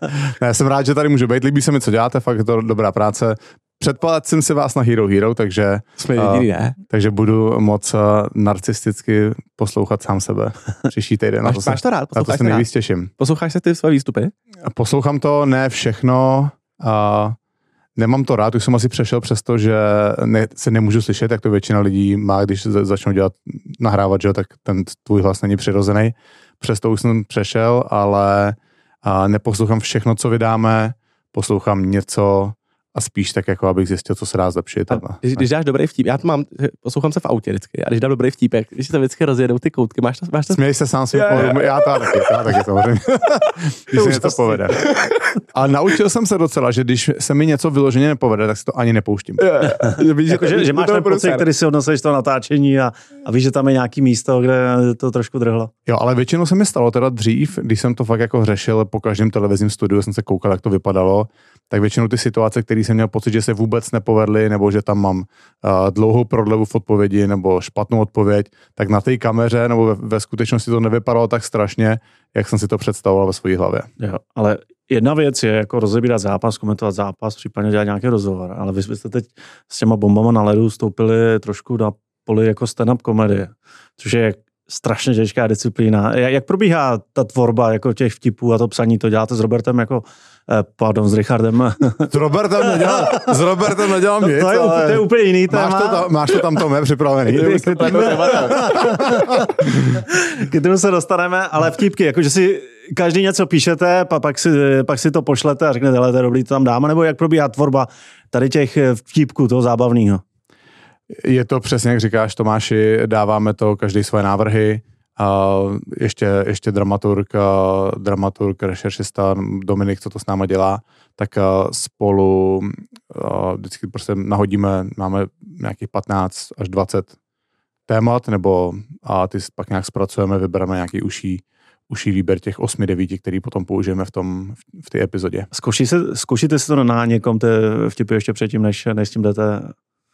ne, jsem rád, že tady můžu být. Líbí se mi, co děláte, fakt je to dobrá práce. Předplat jsem si vás na Hero Hero, takže, Jsme jediný, ne? takže budu moc uh, narcisticky poslouchat sám sebe příští týden. Máš, máš to rád? Na to se nejvíc těším. Posloucháš se ty své výstupy? Poslouchám to, ne všechno. Uh, nemám to rád, už jsem asi přešel přes to, že ne, se nemůžu slyšet, jak to většina lidí má, když se začnou dělat, nahrávat, že tak ten tvůj hlas není přirozený. Přesto už jsem přešel, ale a neposlouchám všechno, co vydáme, poslouchám něco, a spíš tak, jako abych zjistil, co se dá zlepšit. A když, když dáš dobrý vtip, já to mám, poslouchám se v autě vždycky, a když dám dobrý vtip, když se vždycky rozjedou ty koutky, máš to, máš to... Směj se sám svým já to taky, já taky samozřejmě. když se něco povede. A naučil jsem se docela, že když se mi něco vyloženě nepovede, tak si to ani nepouštím. víš, jako, že, že máš ten pocit, který si odnosíš to natáčení a, a víš, že tam je nějaký místo, kde to trošku drhlo. Jo, ale většinou se mi stalo teda dřív, když jsem to fakt jako řešil po každém televizním studiu, jsem se koukal, jak to vypadalo, tak většinou ty situace, které jsem měl pocit, že se vůbec nepovedly, nebo že tam mám uh, dlouhou prodlevu v odpovědi, nebo špatnou odpověď, tak na té kameře nebo ve, ve skutečnosti to nevypadalo tak strašně, jak jsem si to představoval ve své hlavě. Jo, ale jedna věc je jako rozebírat zápas, komentovat zápas, případně dělat nějaký rozhovor, ale vy jste teď s těma bombama na ledu stoupili trošku na poli jako stand-up komedie, což je strašně těžká disciplína. Jak probíhá ta tvorba jako těch vtipů a to psaní, to děláte s Robertem jako pardon, s Richardem. S Robertem nedělám, s Robertem nedělám nic, to, je, ale... to je úplně jiný téma. Máš to tam, máš to tam Tome připravený. K tomu se dostaneme, ale vtipky, jako že si každý něco píšete, pak si, pak si to pošlete a řeknete, ale to je dobrý, to tam dáme, nebo jak probíhá tvorba tady těch vtipků, toho zábavného? Je to přesně, jak říkáš Tomáši, dáváme to každý svoje návrhy, a ještě, ještě dramaturg, dramaturg, rešeršista Dominik, co to s náma dělá, tak spolu vždycky prostě nahodíme, máme nějakých 15 až 20 témat, nebo a ty pak nějak zpracujeme, vybereme nějaký uší, uší výběr těch 8-9, který potom použijeme v tom v té epizodě. Zkouší se, zkoušíte si to na někom ty vtipy ještě předtím, než, než s tím jdete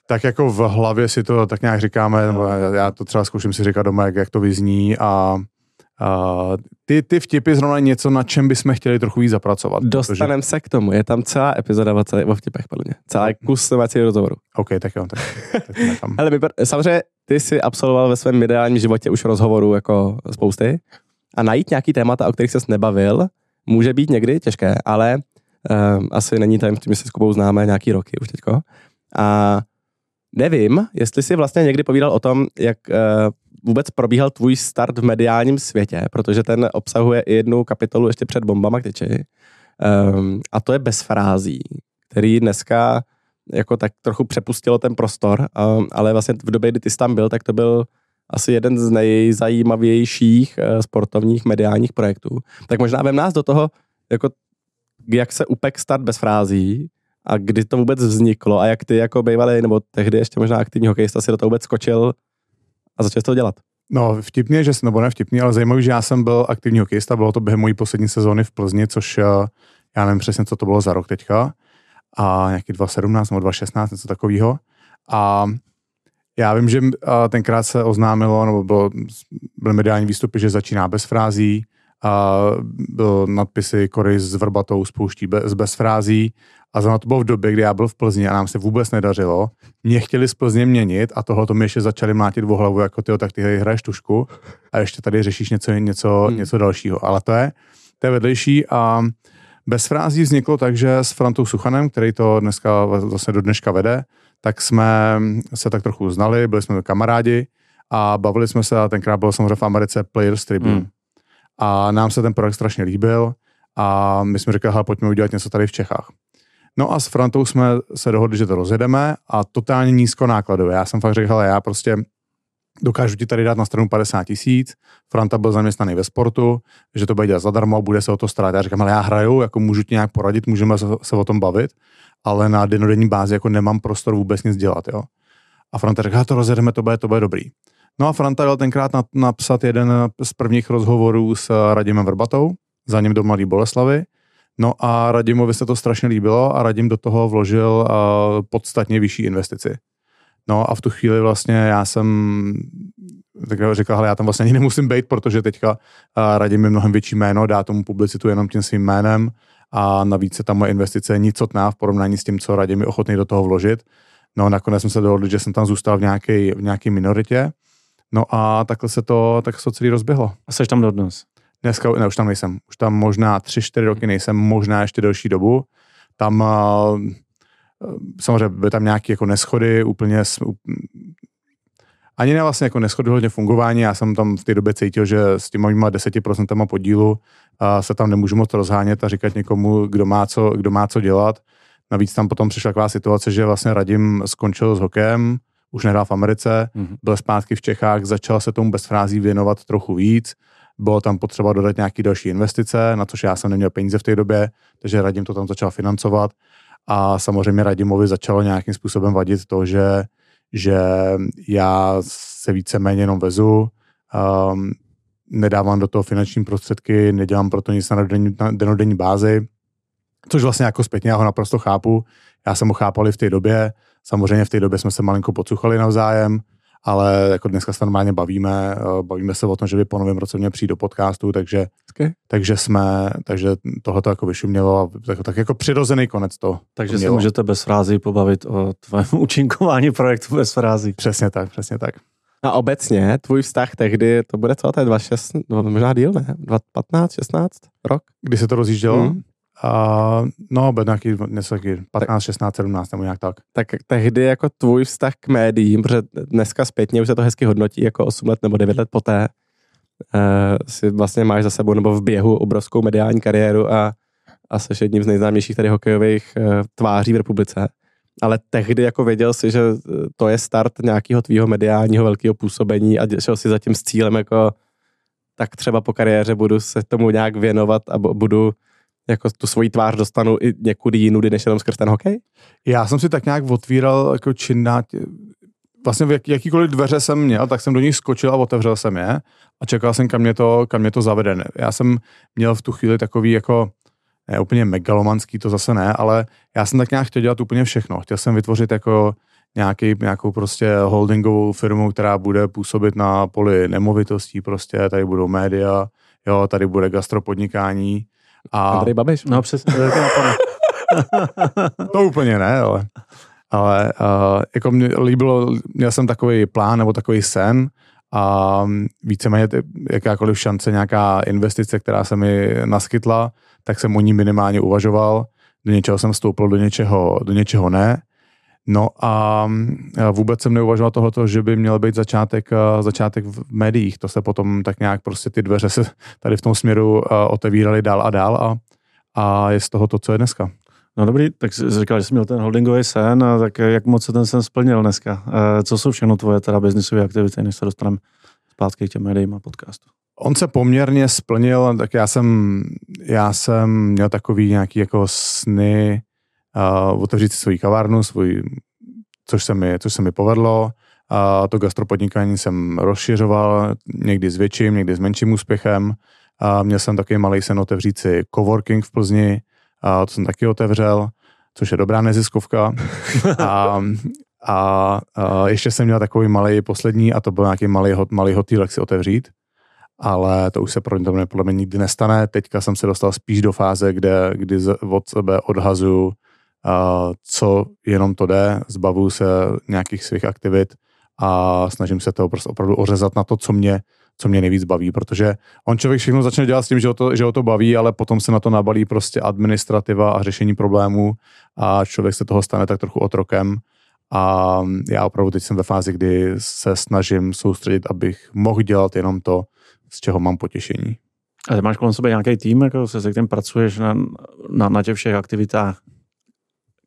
tak jako v hlavě si to tak nějak říkáme, nebo já to třeba zkouším si říkat doma, jak, jak to vyzní a Uh, ty, ty vtipy zrovna něco, na čem bychom chtěli trochu víc zapracovat. Dostaneme protože... se k tomu, je tam celá epizoda o, celé, o vtipech, podle mě. Celá kus rozhovoru. OK, tak jo, tak, tak Ale samozřejmě ty jsi absolvoval ve svém ideálním životě už rozhovorů jako spousty a najít nějaký témata, o kterých ses nebavil, může být někdy těžké, ale um, asi není tím, že se s Kubou známe nějaký roky už teďko. A Nevím, jestli jsi vlastně někdy povídal o tom, jak uh, vůbec probíhal tvůj start v mediálním světě, protože ten obsahuje i jednu kapitolu ještě před bombama k Um, a to je bez frází, který dneska jako tak trochu přepustilo ten prostor, um, ale vlastně v době, kdy ty jsi tam byl, tak to byl asi jeden z nejzajímavějších uh, sportovních mediálních projektů. Tak možná vem nás do toho, jako jak se upek start bez frází a kdy to vůbec vzniklo a jak ty jako bývalý, nebo tehdy ještě možná aktivní hokejista si do toho vůbec skočil a začal to dělat? No, vtipně, že nebo ne vtipně, ale zajímavý, že já jsem byl aktivní hokejista, bylo to během mojí poslední sezóny v Plzni, což eh, já nevím přesně, co to bylo za rok teďka, a nějaký 2017 nebo 2016, něco takového. A já vím, že eh, tenkrát se oznámilo, nebo bylo, byly mediální výstupy, že začíná bez frází a byl nadpisy Kory s vrbatou spouští bez, bez frází a zrovna to bylo v době, kdy já byl v Plzni a nám se vůbec nedařilo. Mě chtěli z Plzně měnit a tohle to mi ještě začali mlátit v hlavu, jako ty, tak ty hraješ tušku a ještě tady řešíš něco, něco, hmm. něco dalšího. Ale to je, to je vedlejší a bez frází vzniklo tak, že s Frantou Suchanem, který to dneska vlastně do dneška vede, tak jsme se tak trochu znali, byli jsme kamarádi a bavili jsme se a tenkrát bylo samozřejmě v Americe Players Tribune. Hmm. A nám se ten projekt strašně líbil a my jsme řekli, pojďme udělat něco tady v Čechách. No a s Frantou jsme se dohodli, že to rozjedeme a totálně nízko nákladové. Já jsem fakt řekl, hele, já prostě dokážu ti tady dát na stranu 50 tisíc, Franta byl zaměstnaný ve sportu, že to bude dělat zadarmo, bude se o to starat. Já říkám, ale já hraju, jako můžu ti nějak poradit, můžeme se o tom bavit, ale na denodenní bázi jako nemám prostor vůbec nic dělat, jo. A Franta řekl, to rozjedeme, to bude, to bude dobrý. No a Franta dal tenkrát napsat jeden z prvních rozhovorů s Radimem Vrbatou, za ním do Mladý Boleslavy. No a Radimovi se to strašně líbilo a Radim do toho vložil uh, podstatně vyšší investici. No a v tu chvíli vlastně já jsem tak říkal, hele, já tam vlastně ani nemusím být, protože teďka uh, Radim je mnohem větší jméno, dá tomu publicitu jenom tím svým jménem a navíc se tam moje investice nicotná v porovnání s tím, co Radim je ochotný do toho vložit. No nakonec jsme se dohodli, že jsem tam zůstal v nějaké v nějaké minoritě No a takhle se to, tak se to celý rozběhlo. A jsi tam dodnes? Dneska, ne, už tam nejsem. Už tam možná tři, čtyři roky nejsem, možná ještě delší dobu. Tam uh, samozřejmě byly tam nějaké jako neschody, úplně ani ne vlastně jako neschody hodně fungování, já jsem tam v té době cítil, že s těma mýma 10% podílu uh, se tam nemůžu moc rozhánět a říkat někomu, kdo má co, kdo má co dělat. Navíc tam potom přišla taková situace, že vlastně Radim skončil s hokejem, už nehrál v Americe, mm-hmm. byl zpátky v Čechách, začal se tomu bez frází věnovat trochu víc, bylo tam potřeba dodat nějaké další investice, na což já jsem neměl peníze v té době, takže Radim to tam začal financovat. A samozřejmě Radimovi začalo nějakým způsobem vadit to, že, že já se víceméně jenom vezu, um, nedávám do toho finanční prostředky, nedělám pro to nic na denodenní bázi, což vlastně jako zpětně já ho naprosto chápu. Já jsem ho chápal i v té době, Samozřejmě v té době jsme se malinko pocuchali navzájem, ale jako dneska se normálně bavíme, eh, bavíme se o tom, že by po novém roce měl přijít do podcastu, takže, okay. takže jsme, takže tohle to jako vyšumělo a tak, tak jako přirozený konec to Takže to se můžete bez frázy pobavit o tvém účinkování projektu bez frázy. Přesně tak, přesně tak. A obecně tvůj vztah tehdy, to bude co, to je 26, no, možná díl, ne? 15, 16 rok? Kdy se to rozjíždělo? Hmm. No, bude nějaký něco taky 15, 16, 17 nebo nějak tak. Tak tehdy jako tvůj vztah k médiím, protože dneska zpětně už se to hezky hodnotí jako 8 let nebo 9 let poté, uh, si vlastně máš za sebou nebo v běhu obrovskou mediální kariéru a, a jsi jedním z nejznámějších tady hokejových uh, tváří v republice. Ale tehdy jako věděl si, že to je start nějakého tvýho mediálního velkého působení a šel si zatím s cílem jako tak třeba po kariéře budu se tomu nějak věnovat a budu jako tu svoji tvář dostanu i někudy jinudy, než jenom skrz ten hokej? Já jsem si tak nějak otvíral jako činná, vlastně v jak, jakýkoliv dveře jsem měl, tak jsem do nich skočil a otevřel jsem je a čekal jsem, kam mě to, kam mě to zavede. Já jsem měl v tu chvíli takový jako ne úplně megalomanský, to zase ne, ale já jsem tak nějak chtěl dělat úplně všechno. Chtěl jsem vytvořit jako nějaký, nějakou prostě holdingovou firmu, která bude působit na poli nemovitostí prostě, tady budou média, jo, tady bude gastropodnikání, a... Andrej Babiš? No přesně, to to úplně ne, ale, ale uh, jako mě líbilo, měl jsem takový plán nebo takový sen a víceméně jakákoliv šance, nějaká investice, která se mi naskytla, tak jsem o ní minimálně uvažoval. Do něčeho jsem vstoupil, do něčeho, do něčeho ne. No a vůbec jsem neuvažoval tohoto, že by měl být začátek, začátek v médiích. To se potom tak nějak prostě ty dveře se tady v tom směru otevíraly dál a dál a, a je z toho to, co je dneska. No dobrý, tak jsi říkal, že jsi měl ten holdingový sen, a tak jak moc se ten sen splnil dneska? Co jsou všechno tvoje teda biznisové aktivity, než se dostaneme zpátky k těm médiím a podcastu? On se poměrně splnil, tak já jsem, já jsem měl takový nějaký jako sny, uh, otevřít si svoji kavárnu, svůj, což, se mi, což se mi povedlo. A to gastropodnikání jsem rozšiřoval někdy s větším, někdy s menším úspěchem. A měl jsem taky malý sen otevřít si coworking v Plzni, a to jsem taky otevřel, což je dobrá neziskovka. a, a, a ještě jsem měl takový malý poslední a to byl nějaký malý, hot, malý hotel, jak si otevřít. ale to už se pro mě podle mě nikdy nestane. Teďka jsem se dostal spíš do fáze, kde, kdy od sebe odhazuju, co jenom to jde, zbavuju se nějakých svých aktivit a snažím se to prostě opravdu ořezat na to, co mě, co mě nejvíc baví, protože on člověk všechno začne dělat s tím, že ho, to, že ho to baví, ale potom se na to nabalí prostě administrativa a řešení problémů a člověk se toho stane tak trochu otrokem a já opravdu teď jsem ve fázi, kdy se snažím soustředit, abych mohl dělat jenom to, z čeho mám potěšení. A ty máš kolem sebe nějaký tým, jako se, se kterým pracuješ na, na, na těch všech aktivitách?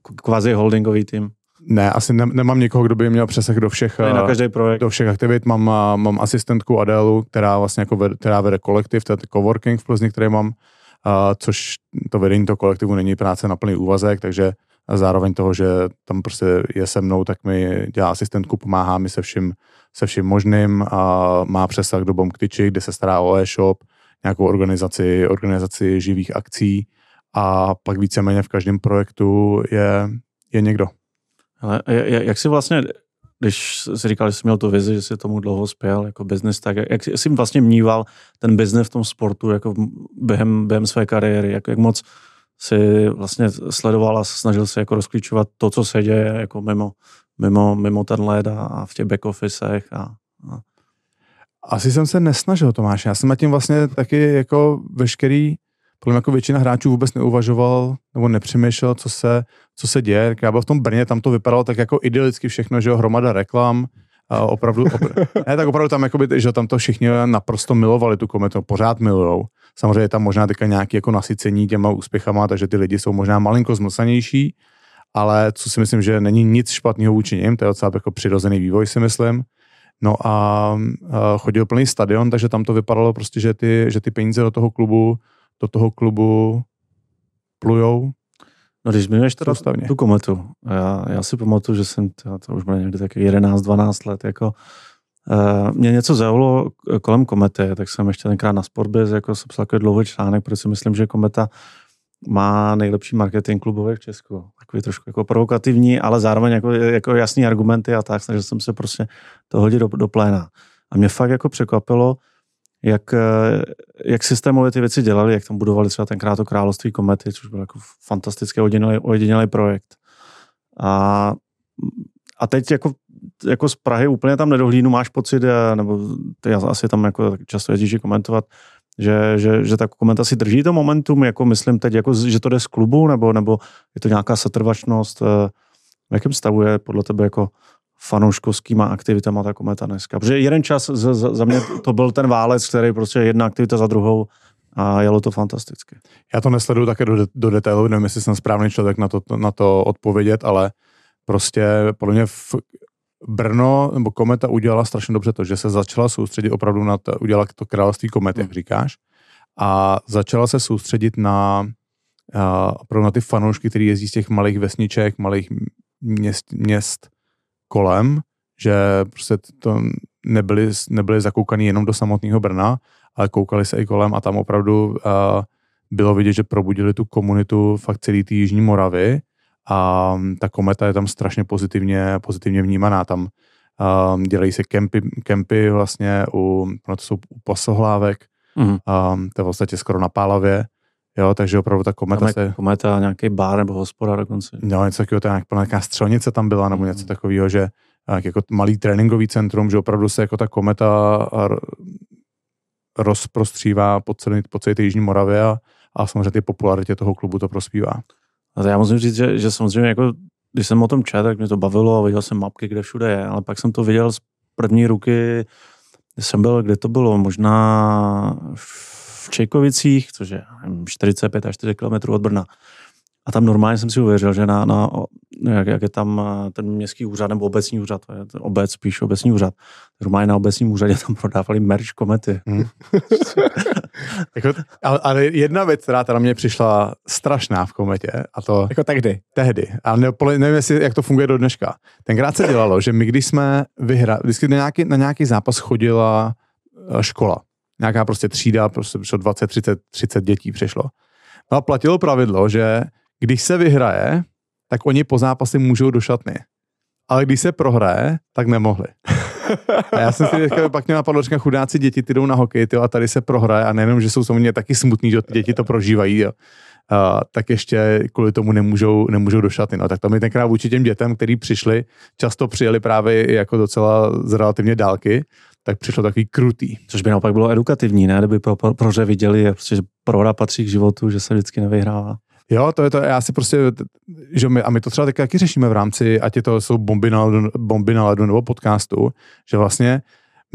Kvazi holdingový tým? Ne, asi ne, nemám někoho, kdo by měl přesah do všech, na každý projekt. do všech aktivit. Mám, mám asistentku Adélu, která vlastně jako vede, která vede kolektiv, to je coworking v Plzni, který mám, a, což to vedení toho kolektivu není práce na plný úvazek, takže a zároveň toho, že tam prostě je se mnou, tak mi dělá asistentku, pomáhá mi se vším, se vším možným a má přesah do Bombktyči, kde se stará o e-shop, nějakou organizaci, organizaci živých akcí a pak víceméně v každém projektu je, je někdo. Ale jak si vlastně, když jsi říkal, že jsi měl tu vizi, že jsi tomu dlouho spěl jako biznis, tak jak jsi vlastně mníval ten biznis v tom sportu jako během, během své kariéry, jak, jak moc si vlastně sledoval a snažil se jako rozklíčovat to, co se děje jako mimo, mimo, mimo ten led a, a v těch back officech a, a asi jsem se nesnažil, Tomáš. Já jsem na tím vlastně taky jako veškerý, podle mě jako většina hráčů vůbec neuvažoval nebo nepřemýšlel, co se, co se děje. Já byl v tom Brně, tam to vypadalo tak jako idylicky všechno, že jo, hromada reklam, a opravdu, opr- ne, tak opravdu tam, jakoby, že tam to všichni naprosto milovali, tu kometu, pořád milujou. Samozřejmě je tam možná teďka nějaké jako nasycení těma úspěchama, takže ty lidi jsou možná malinko zmlsanější, ale co si myslím, že není nic špatného vůči nim, to je docela jako přirozený vývoj, si myslím. No a, a chodil plný stadion, takže tam to vypadalo prostě, že ty, že ty peníze do toho klubu, do toho klubu plujou. No když zmiňuješ teda soustavně. tu kometu, já, já si pamatuju, že jsem, to, to už bylo někdy taky 11-12 let, jako Uh, mě něco zaujalo kolem komety, tak jsem ještě tenkrát na Sportbiz jako jsem psal takový dlouhý článek, protože si myslím, že kometa má nejlepší marketing klubový v Česku. Takový trošku jako provokativní, ale zároveň jako, jako jasný argumenty a tak, snažil jsem se prostě to hodit do, do pléna. A mě fakt jako překvapilo, jak, eh, jak systémově ty věci dělali, jak tam budovali třeba tenkrát to království komety, což byl jako fantastický ojedinělý projekt. A, a teď jako, jako z Prahy úplně tam nedohlínu, máš pocit, eh, nebo ty asi tam jako často jezdíš komentovat, že, že, že ta komenta si drží to momentum, jako myslím teď, jako, že to jde z klubu, nebo, nebo je to nějaká setrvačnost, eh, v jakém stavu je podle tebe jako fanouškovskýma aktivitama ta kometa dneska? Protože jeden čas za, za mě to byl ten válec, který prostě jedna aktivita za druhou a jelo to fantasticky. Já to nesleduju také do, do detailu, nevím, jestli jsem správný člověk na to, na to odpovědět, ale prostě podle mě v Brno nebo Kometa udělala strašně dobře to, že se začala soustředit opravdu na to, udělala to království Komet, jak říkáš, a začala se soustředit na, opravdu na ty fanoušky, kteří jezdí z těch malých vesniček, malých měst, měst kolem, že prostě to nebyli, nebyli zakoukaný jenom do samotného Brna, ale koukali se i kolem a tam opravdu uh, bylo vidět, že probudili tu komunitu fakt celý té Jižní Moravy a ta kometa je tam strašně pozitivně, pozitivně vnímaná. Tam um, dělají se kempy, kempy vlastně u, no to jsou u pasohlávek, mm. um, to je vlastně skoro na Pálavě, jo, takže opravdu ta kometa tam se... Kometa, nějaký bar nebo hospoda dokonce. Jo, něco takového, nějak, nějaká střelnice tam byla, nebo mm. něco takového, že jako malý tréninkový centrum, že opravdu se jako ta kometa rozprostřívá po celý, po celé té Jižní Moravě a, a samozřejmě ty popularitě toho klubu to prospívá. A já musím říct, že, že samozřejmě jako, když jsem o tom četl, tak mě to bavilo a viděl jsem mapky, kde všude je, ale pak jsem to viděl z první ruky, jsem byl, kde to bylo, možná v Čejkovicích, což je 45 až 4 km od Brna. A tam normálně jsem si uvěřil, že na, na jak, jak, je tam eh, ten městský úřad nebo obecní úřad, to je ten obec, spíš obecní úřad, normálně na obecním úřadě tam prodávali merch komety. Hmm. jako, ale, ale, jedna věc, která teda mě přišla strašná v kometě, a to... Jako tehdy. Tehdy. A ne, nevím, jestli, jak to funguje do dneška. Tenkrát se dělalo, že my, když jsme vyhrali, vždycky na nějaký, na nějaký zápas chodila eh, škola. Nějaká prostě třída, prostě přišlo 20, 30, 30 dětí přišlo. No a platilo pravidlo, že když se vyhraje, tak oni po zápase můžou do šatny. Ale když se prohraje, tak nemohli. A já jsem si teďka pak mě napadlo, říkám, chudáci děti, ty jdou na hokej, tyjo, a tady se prohraje a nejenom, že jsou samozřejmě taky smutní, že ty děti to prožívají, jo. Uh, tak ještě kvůli tomu nemůžou, nemůžou do šaty. No. Tak to mi tenkrát vůči těm dětem, kteří přišli, často přijeli právě jako docela z relativně dálky, tak přišlo takový krutý. Což by naopak bylo edukativní, ne? Kdyby pro, pro, proře viděli, prostě, že prohra patří k životu, že se vždycky nevyhrává. Jo, to je to, já si prostě, že my, a my to třeba taky řešíme v rámci, ať je to jsou bomby na, ledu, bomby na ledu nebo podcastu, že vlastně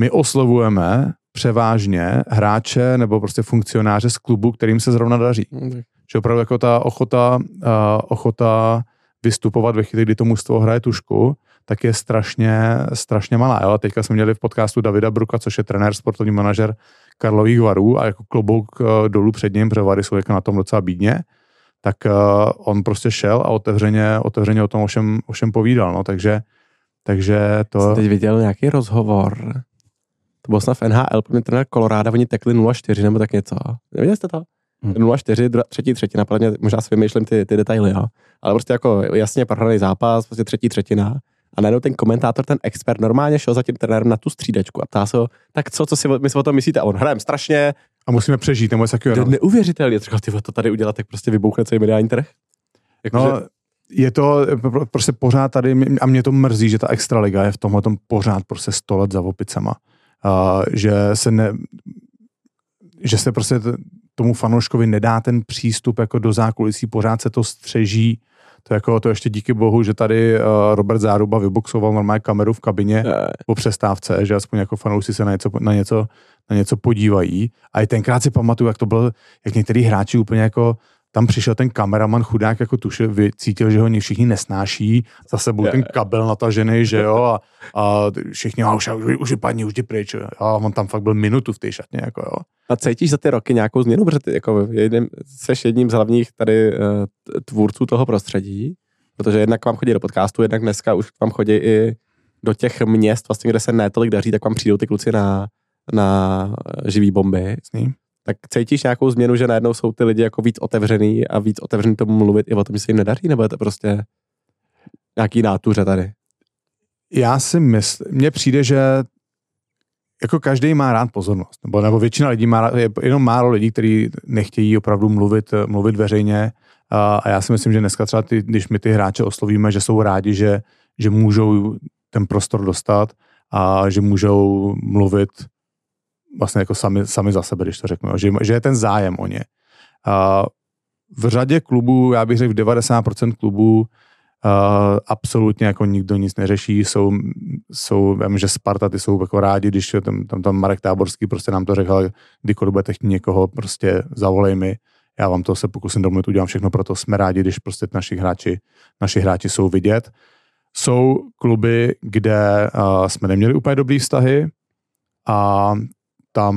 my oslovujeme převážně hráče nebo prostě funkcionáře z klubu, kterým se zrovna daří. Mm. Že opravdu jako ta ochota, uh, ochota vystupovat ve chvíli, kdy to mužstvo hraje tušku, tak je strašně, strašně malá. Jo? Teďka jsme měli v podcastu Davida Bruka, což je trenér, sportovní manažer Karlových varů a jako klobouk uh, dolů před ním, protože vary jsou jako na tom docela bídně tak uh, on prostě šel a otevřeně, otevřeně o tom ovšem, ovšem povídal, no, takže, takže to... Jsem teď viděl nějaký rozhovor, to byl snad v NHL, pro mě trenér Koloráda, oni tekli 0-4 nebo tak něco. Neviděli jste to? Hmm. 0-4, třetí třetina, podle mě možná si vymýšlím ty, ty detaily, jo. ale prostě jako jasně prohraný zápas, prostě třetí třetina a najednou ten komentátor, ten expert normálně šel za tím trenérem na tu střídačku a ptá se ho, tak co, co si, my si o tom myslíte? A on hrajem strašně. A musíme přežít, nebo je no. neuvěřitelně. Třeba ty to tady udělat, tak prostě vybouchne celý mediální trh. Jako, no, že... je to prostě pořád tady, a mě to mrzí, že ta extraliga je v tomhle tom pořád prostě 100 let za opicema. Uh, že se ne, že se prostě tomu fanouškovi nedá ten přístup jako do zákulisí, pořád se to střeží, to, jako, to ještě díky bohu, že tady uh, Robert Záruba vyboxoval normálně kameru v kabině je. po přestávce, že aspoň jako fanoušci se na něco, na něco, na něco podívají. A i tenkrát si pamatuju, jak to bylo, jak některý hráči úplně jako tam přišel ten kameraman chudák, jako tušil, cítil, že ho všichni nesnáší, za sebou ten kabel natažený, že jo, a, a všichni, a už, už, už padni, už jdi pryč, a on tam fakt byl minutu v té šatně, jako jo. A cítíš za ty roky nějakou změnu, protože ty jako jedním, seš jedním z hlavních tady uh, tvůrců toho prostředí, protože jednak k vám chodí do podcastu, jednak dneska už k vám chodí i do těch měst, vlastně, kde se ne tolik daří, tak vám přijdou ty kluci na, na živý bomby. Jasný. Tak cítíš nějakou změnu, že najednou jsou ty lidi jako víc otevřený a víc otevřený tomu mluvit i o tom, že se jim nedaří, nebo je to prostě nějaký nátuře tady? Já si myslím, mně přijde, že jako každý má rád pozornost, nebo, nebo většina lidí má rád, je jenom málo lidí, kteří nechtějí opravdu mluvit, mluvit veřejně a, a já si myslím, že dneska třeba ty, když my ty hráče oslovíme, že jsou rádi, že, že můžou ten prostor dostat a že můžou mluvit vlastně jako sami, sami za sebe, když to řeknu, že, že je ten zájem o ně. A v řadě klubů, já bych řekl v 90% klubů, Uh, absolutně jako nikdo nic neřeší, jsou, jsou vím, že Sparta, ty jsou jako rádi, když tam, tam, tam Marek Táborský prostě nám to řekl, kdykoliv budete chtít někoho, prostě zavolej mi, já vám to se pokusím domluvit, udělám všechno, proto jsme rádi, když prostě naši hráči, naši hráči jsou vidět. Jsou kluby, kde uh, jsme neměli úplně dobrý vztahy a tam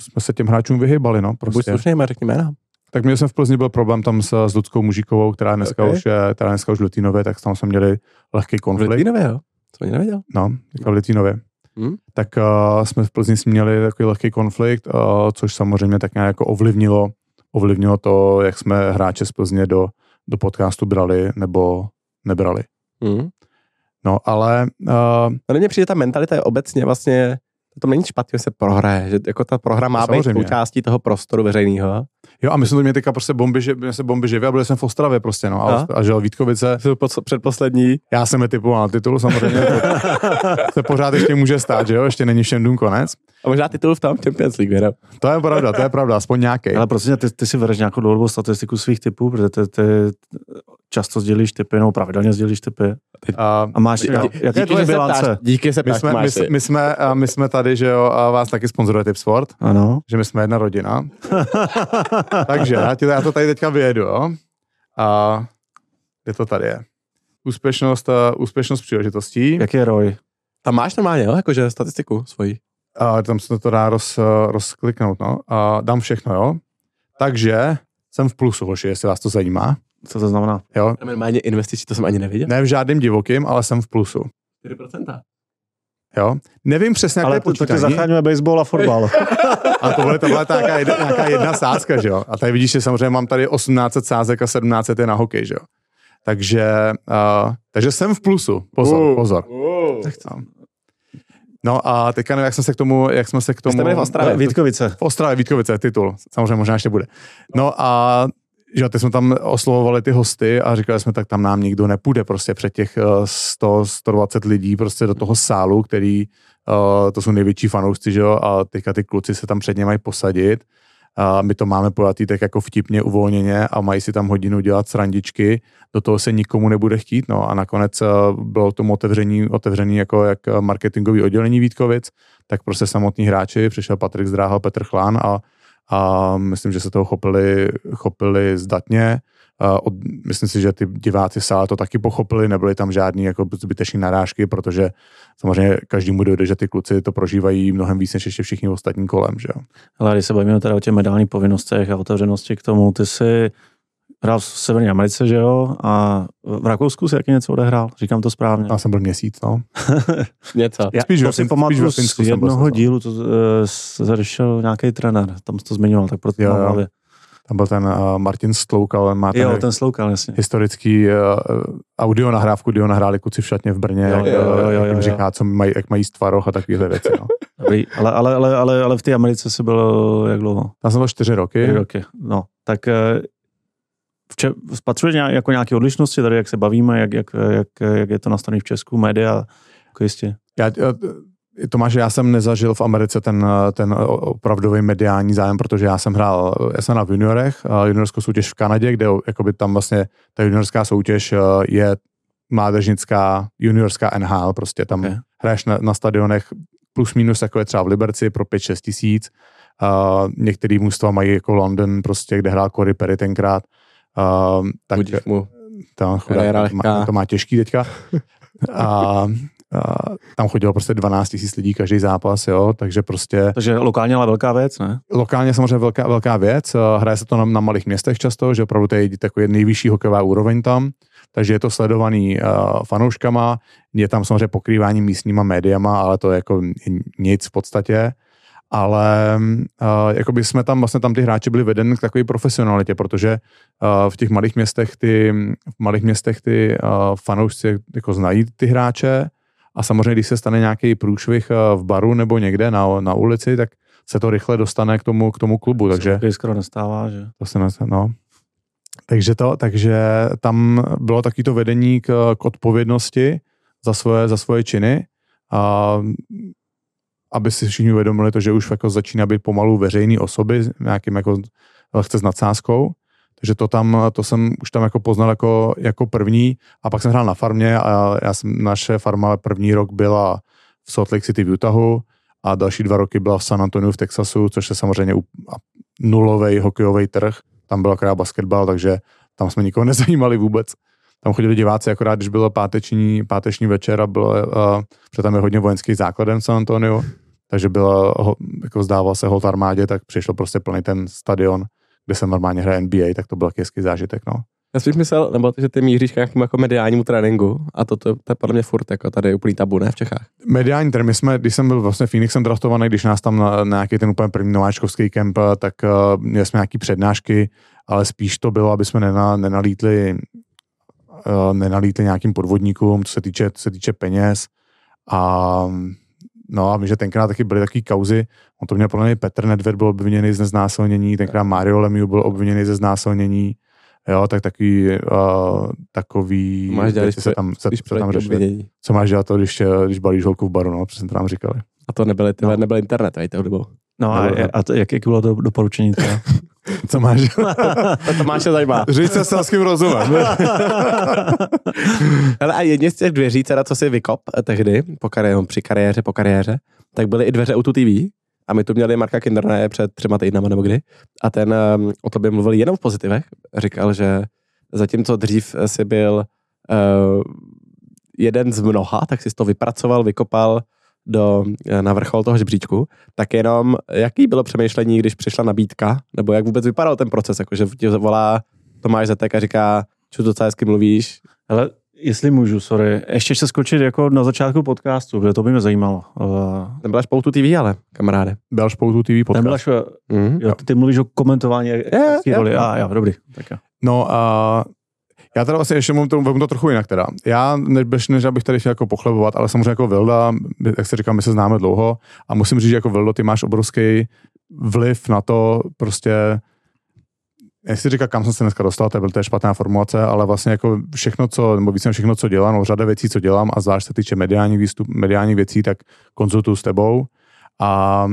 jsme se těm hráčům vyhybali, no. Prostě. Buď slušný, řekni jména. Tak měl jsem v Plzni byl problém tam s, s Ludskou Mužíkovou, která dneska okay. už je, která dneska už v tak tam jsme měli lehký konflikt. V Litínově, jo? To ani nevěděl. No, v Litínově. Hmm? Tak uh, jsme v Plzni měli takový lehký konflikt, uh, což samozřejmě tak nějak jako ovlivnilo, ovlivnilo to, jak jsme hráče z Plzně do, do podcastu brali nebo nebrali. Hmm. No, ale... Uh, ale mně přijde ta mentalita je obecně vlastně to není špatně, že se prohraje, že jako ta prohra má být součástí toho prostoru veřejného. Jo, a my jsme to měli teďka prostě bomby, že se bomby živě a byli jsme v Ostravě prostě, no. A, a, že Vítkovice. Předposlední. Já jsem je typoval na titul, samozřejmě. to, se pořád ještě může stát, že jo, ještě není všem dům konec. A možná titul v tom Champions League, věro. To je pravda, to je pravda, aspoň nějaký. Ale prostě ty, ty si vedeš nějakou dlouhodobou statistiku svých typů, protože ty, ty často sdělíš typy, nebo pravidelně sdělíš typy. A, a máš, dí, jaké je tvoje bilance? Díky se my jsme, my, my, jsme, my jsme tady, že jo, a vás taky sponzoruje Tip Sport. Ano. Že my jsme jedna rodina. Takže já, ti, já to tady teďka vyjedu, jo. A kde to tady je? Úspěšnost, uh, úspěšnost příležitostí. Jak je ROI? Tam máš normálně, jo, jakože statistiku svoji. A tam se to dá roz, rozkliknout, no. A dám všechno, jo. Takže jsem v plusu, hoši, jestli vás to zajímá. Co to znamená? Jo. Normálně investici, to jsem ani neviděl. Ne v žádným divokým, ale jsem v plusu. 4%. Jo. Nevím přesně, jak ale to je to, to zachraňuje baseball a fotbal. a to bude, to bude nějaká, jedna, nějaká jedna sázka, že jo. A tady vidíš, že samozřejmě mám tady 18 sázek a 17 je na hokej, že jo. Takže, uh, takže jsem v plusu. Pozor, uh, pozor. Uh. Tak to. No a teďka nevím, jak jsme se k tomu, jak jsme se k tomu... jste byli v Ostravě. Vítkovice. V Ostravě, Vítkovice, titul. Samozřejmě možná ještě bude. No a že jsme tam oslovovali ty hosty a říkali jsme, tak tam nám nikdo nepůjde prostě před těch 100, 120 lidí prostě do toho sálu, který, uh, to jsou největší fanoušci, že jo, a teďka ty kluci se tam před ně mají posadit. A my to máme pojatý tak jako vtipně, uvolněně a mají si tam hodinu dělat srandičky, do toho se nikomu nebude chtít, no. A nakonec uh, bylo tomu otevření, otevřený jako jak marketingový oddělení Vítkovic, tak prostě samotní hráči, přišel Patrik Zdráhal, Petr Chlán a a myslím, že se toho chopili, chopili zdatně. A od, myslím si, že ty diváci sále to taky pochopili, nebyly tam žádný jako zbytečné narážky, protože samozřejmě každému dojde, že ty kluci to prožívají mnohem víc než ještě všichni ostatní kolem. Že. Ale když se bavíme teda o těch medálních povinnostech a otevřenosti k tomu, ty si hrál v Severní Americe, že jo? A v Rakousku si jaký něco odehrál? Říkám to správně. Já jsem byl měsíc, no. něco. Já Spíš to si Fin- pamatuju z jsem byl jednoho dílu, to uh, zařešil nějaký trenér, tam to zmiňoval, tak proto Jo, mám hlavě. Tam byl ten uh, Martin Stloukal, ten má ten, Jo, ten sloukal, jasně. historický uh, audio nahrávku, kdy ho nahráli kluci v šatně v Brně, Jo, jak, jo, jo, jo, jak jo, jim jo. říká, co mají, jak mají jíst tvaroh a takovéhle věci. No. Dobrý, ale, ale, ale, ale, ale v té Americe si byl jak dlouho? Tam jsem byl čtyři roky. Tři roky. No, tak če- spatřuješ nějak, jako nějaké odlišnosti tady, jak se bavíme, jak, jak, jak, jak je to nastavené v Česku, média, jako jistě. Já, já- Tomáš, já jsem nezažil v Americe ten, ten opravdový mediální zájem, protože já jsem hrál, já jsem hrál v juniorech, juniorskou soutěž v Kanadě, kde jakoby tam vlastně ta juniorská soutěž eh, je mládežnická, juniorská NHL, prostě tam Ok. okay. hraješ na, na stadionech plus minus, jako je třeba v Liberci pro 5-6 tisíc. Uh, některý mužstva mají jako London, prostě, kde hrál Corey Perry tenkrát. Uh, tak Budíš mu. chudák, lehká. má, to má těžký teďka. A, a tam chodilo prostě 12 tisíc lidí každý zápas, jo, takže prostě Takže lokálně ale velká věc, ne? lokálně samozřejmě velká, velká věc, eh, hraje se to na, na malých městech často, že opravdu to je takový nejvyšší hokejová úroveň tam, takže je to sledovaný uh, fanouškama, je tam samozřejmě pokrývání místníma médiama, ale to je jako nic v podstatě, ale uh, jakoby jsme tam, vlastně tam ty hráči byli veden k takové profesionalitě, protože uh, v těch malých městech ty, v malých městech ty uh, fanoušci jako znají ty hráče a samozřejmě, když se stane nějaký průšvih uh, v baru nebo někde na, na ulici, tak se to rychle dostane k tomu, k tomu klubu, takže To skoro nestává, že? to se nese, no. Takže, to, takže tam bylo taky to vedení k, k odpovědnosti za svoje, za svoje činy a aby si všichni uvědomili to, že už jako začíná být pomalu veřejný osoby nějakým jako lehce s nadsázkou. Takže to tam, to jsem už tam jako poznal jako, jako první a pak jsem hrál na farmě a já jsem, naše farma první rok byla v Salt Lake City v Utahu a další dva roky byla v San Antoniu v Texasu, což je samozřejmě nulový hokejový trh. Tam byl akorát basketbal, takže tam jsme nikoho nezajímali vůbec. Tam chodili diváci akorát, když byl páteční, páteční večer a bylo, uh, protože tam je hodně vojenský základen v San Antoniu, takže bylo, ho- jako zdával se hold armádě, tak přišel prostě plný ten stadion, kde se normálně hraje NBA, tak to byl taky hezký zážitek, no. Já spíš myslel, nebo že ty míříš k nějakému jako mediálnímu tréninku a to, to, to, je podle mě furt jako tady úplný tabu, ne v Čechách. Mediální trh, my jsme, když jsem byl vlastně Phoenixem draftovaný, když nás tam na, na nějaký ten úplně první nováčkovský kemp, tak uh, měli jsme nějaký přednášky, ale spíš to bylo, aby jsme nena, nenalítli, uh, nenalítli nějakým podvodníkům, co se týče, co se týče peněz. A no a vím, že tenkrát taky byly taky kauzy, on to měl podle mě Petr Nedvěd byl obviněný ze znásilnění, tenkrát Mario Lemieux byl obviněný ze znásilnění, jo, tak takový, uh, takový Máš dělat, věci se tam, se, když se tam obvinění. co máš dělat to, když, když balíš holku v baru, no, jsme to nám říkali. A to nebyly, ty, No. nebyl internet, vej, tou dobou. No a, Nebo- a to, jak, jak bylo to doporučení teda? Co máš dělat? To Tomáš se zajímá. Říct se selským rozumem. Ale a jedně z těch dveří, teda, co si vykop eh, tehdy, po kariéře, při kariéře, po kariéře, tak byly i dveře Auto TV. A my tu měli Marka Kinderna před třema týdnama nebo kdy. A ten um, o tobě mluvil jenom v pozitivech. Říkal, že zatímco dřív si byl uh, jeden z mnoha, tak si to vypracoval, vykopal do, eh, na vrchol toho žebříčku, tak jenom jaký bylo přemýšlení, když přišla nabídka, nebo jak vůbec vypadal ten proces, jakože tě volá Tomáš Zetek a říká, čo docela hezky mluvíš, Ale jestli můžu, sorry, ještě se skočit jako na začátku podcastu, kde to by mě zajímalo. Uh, Ten byl až Poutu TV, ale, kamaráde. Byl Špoutu TV ten podcast. byl až, Mm. jo, ty, ty mluvíš o komentování, yeah, jo. roli. A jo, dobrý. Tak jo. No a Já teda vlastně ještě mám to, to trochu jinak teda. Já, než, než abych tady chtěl jako pochlebovat, ale samozřejmě jako Vilda, jak se říkám, my se známe dlouho a musím říct, že jako Vildo, ty máš obrovský vliv na to prostě si říká, kam jsem se dneska dostal, to byl to je špatná formulace, ale vlastně jako všechno, co, nebo více všechno, co dělám, no řada věcí, co dělám, a zvlášť se týče mediálních výstup, mediálních věcí, tak konzultuju s tebou a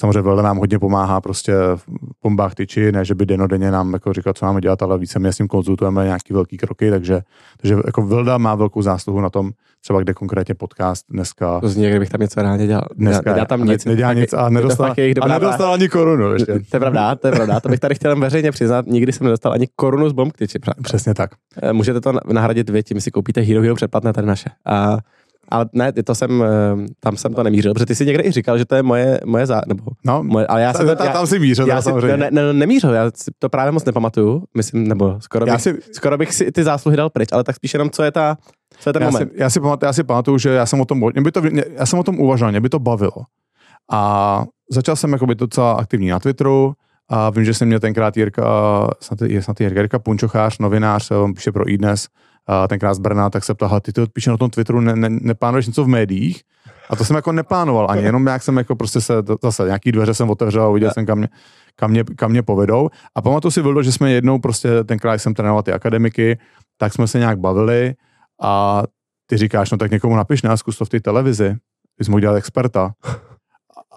samozřejmě Velda nám hodně pomáhá prostě v bombách tyči, ne, že by denodenně nám jako říkal, co máme dělat, ale více my s ním konzultujeme nějaký velký kroky, takže, takže jako Vilda má velkou zásluhu na tom, třeba kde konkrétně podcast dneska. To zní, kdybych tam něco reálně dělal. Dneska Nedělá tam nic. Nedělá nic a nedostal, a nedostal ani korunu. Ještě. To je pravda, to je pravda. To bych tady chtěl veřejně přiznat. Nikdy jsem nedostal ani korunu z bomb tyči. Přesně tak. Eh, můžete to nahradit vy, tím si koupíte Hero Hero předplatné tady naše. A ale ne, to jsem, eh, tam jsem to nemířil, protože ty si někde i říkal, že to je moje, moje zá, nebo no, moje, ale já jsem, tam, tam si mířil, já si, samozřejmě. Ne, ne, nemířil, já si to právě moc nepamatuju, myslím, nebo skoro bych, si, skoro bych si ty zásluhy dal pryč, ale tak spíš jenom, co je ta, co je ten já moment. Si, já, si pamatuju, já si pamatuju, že já jsem o tom, mě by to, mě, já jsem o tom uvažoval, mě by to bavilo. A začal jsem jako by docela aktivní na Twitteru, a vím, že jsem měl tenkrát Jirka, snad, je snad Jirka, Jirka Punčochář, novinář, on píše pro iDnes, a tenkrát z Brna, tak se ptal, ty to odpíše na tom Twitteru, ne, ne, neplánuješ něco v médiích? A to jsem jako neplánoval ani, jenom jak jsem jako prostě se, zase nějaký dveře jsem otevřel a uviděl jsem, kam mě, kam mě, kam mě povedou. A pamatuju si, bylo, že jsme jednou prostě, tenkrát jsem trénoval ty akademiky, tak jsme se nějak bavili a ty říkáš, no tak někomu napiš nás, zkus to v té televizi, ty jsi mohl dělat experta.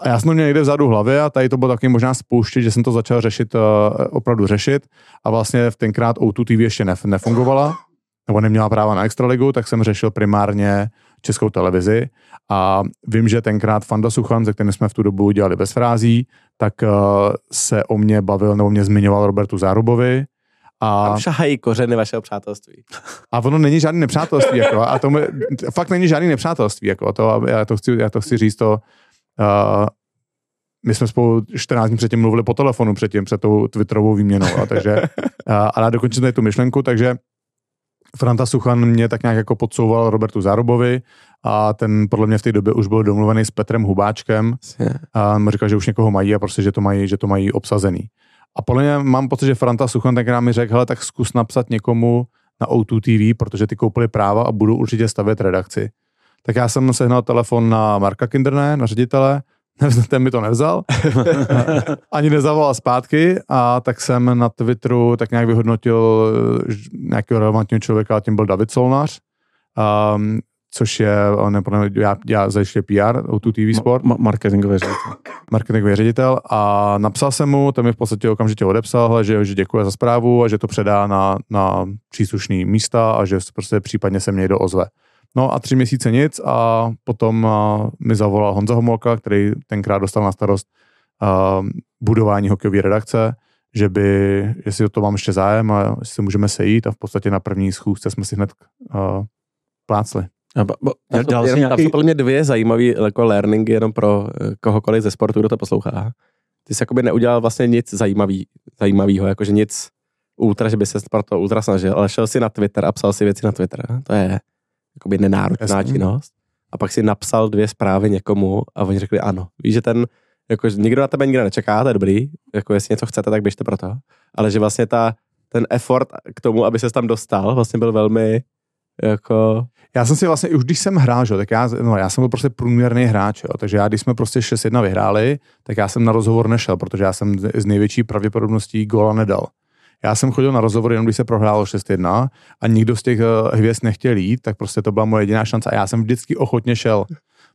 A já jsem to měl někde vzadu hlavě a tady to bylo taky možná spouštět, že jsem to začal řešit, uh, opravdu řešit a vlastně v tenkrát O2 TV ještě nef- nefungovala nebo neměla práva na extraligu, tak jsem řešil primárně českou televizi a vím, že tenkrát Fanda Suchan, se kterým jsme v tu dobu dělali bez frází, tak uh, se o mě bavil nebo mě zmiňoval Robertu Zárubovi, a Tam šahají kořeny vašeho přátelství. A ono není žádný nepřátelství, jako, a to fakt není žádný nepřátelství, jako, to, já, to chci, já to chci říct, to, uh, my jsme spolu 14 dní předtím mluvili po telefonu předtím, před tou Twitterovou výměnou, a takže, uh, a já dokončím tady tu myšlenku, takže Franta Suchan mě tak nějak jako podsouval Robertu Zárobovi a ten podle mě v té době už byl domluvený s Petrem Hubáčkem a mu říkal, že už někoho mají a prostě, že to mají, že to mají obsazený. A podle mě mám pocit, že Franta Suchan tenkrát mi řekl, hele, tak zkus napsat někomu na O2 TV, protože ty koupili práva a budou určitě stavět redakci. Tak já jsem sehnal telefon na Marka Kinderné, na ředitele, ten mi to nevzal, ani nezavolal zpátky a tak jsem na Twitteru tak nějak vyhodnotil eh, nějakého relevantního člověka a tím byl David Solnář, um, což je, ne, já, já zajišťuji PR, o tu TV Sport. Ma- marketingový ředitel. Marketingový ředitel a napsal jsem mu, ten mi v podstatě okamžitě odepsal, že, že děkuje za zprávu a že to předá na, na příslušný místa a že prostě případně se mě někdo ozve. No a tři měsíce nic a potom mi zavolal Honza Homolka, který tenkrát dostal na starost budování hokejové redakce, že by, jestli o to mám ještě zájem a jestli se můžeme sejít a v podstatě na první schůzce jsme si hned uh, plácli. A bo, bo, tam, jsou, nějaký... tam jsou podle mě dvě zajímavé jako learningy jenom pro eh, kohokoliv ze sportu, kdo to poslouchá. Ty jsi jakoby neudělal vlastně nic zajímavý, zajímavého, jakože nic ultra, že by se pro to ultra snažil, ale šel si na Twitter a psal si věci na Twitter. To je jakoby nenáročná Jasný. činnost. A pak si napsal dvě zprávy někomu a oni řekli ano. Víš, že ten, jako, nikdo na tebe nikdo nečeká, to je dobrý, jako jestli něco chcete, tak běžte pro to. Ale že vlastně ta, ten effort k tomu, aby se tam dostal, vlastně byl velmi jako... Já jsem si vlastně, už když jsem hrál, že, tak já, no, já jsem byl prostě průměrný hráč, jo, takže já, když jsme prostě 6-1 vyhráli, tak já jsem na rozhovor nešel, protože já jsem z největší pravděpodobností góla nedal. Já jsem chodil na rozhovor jenom když se prohrálo 6-1 a nikdo z těch eh, hvězd nechtěl jít, tak prostě to byla moje jediná šance a já jsem vždycky ochotně šel,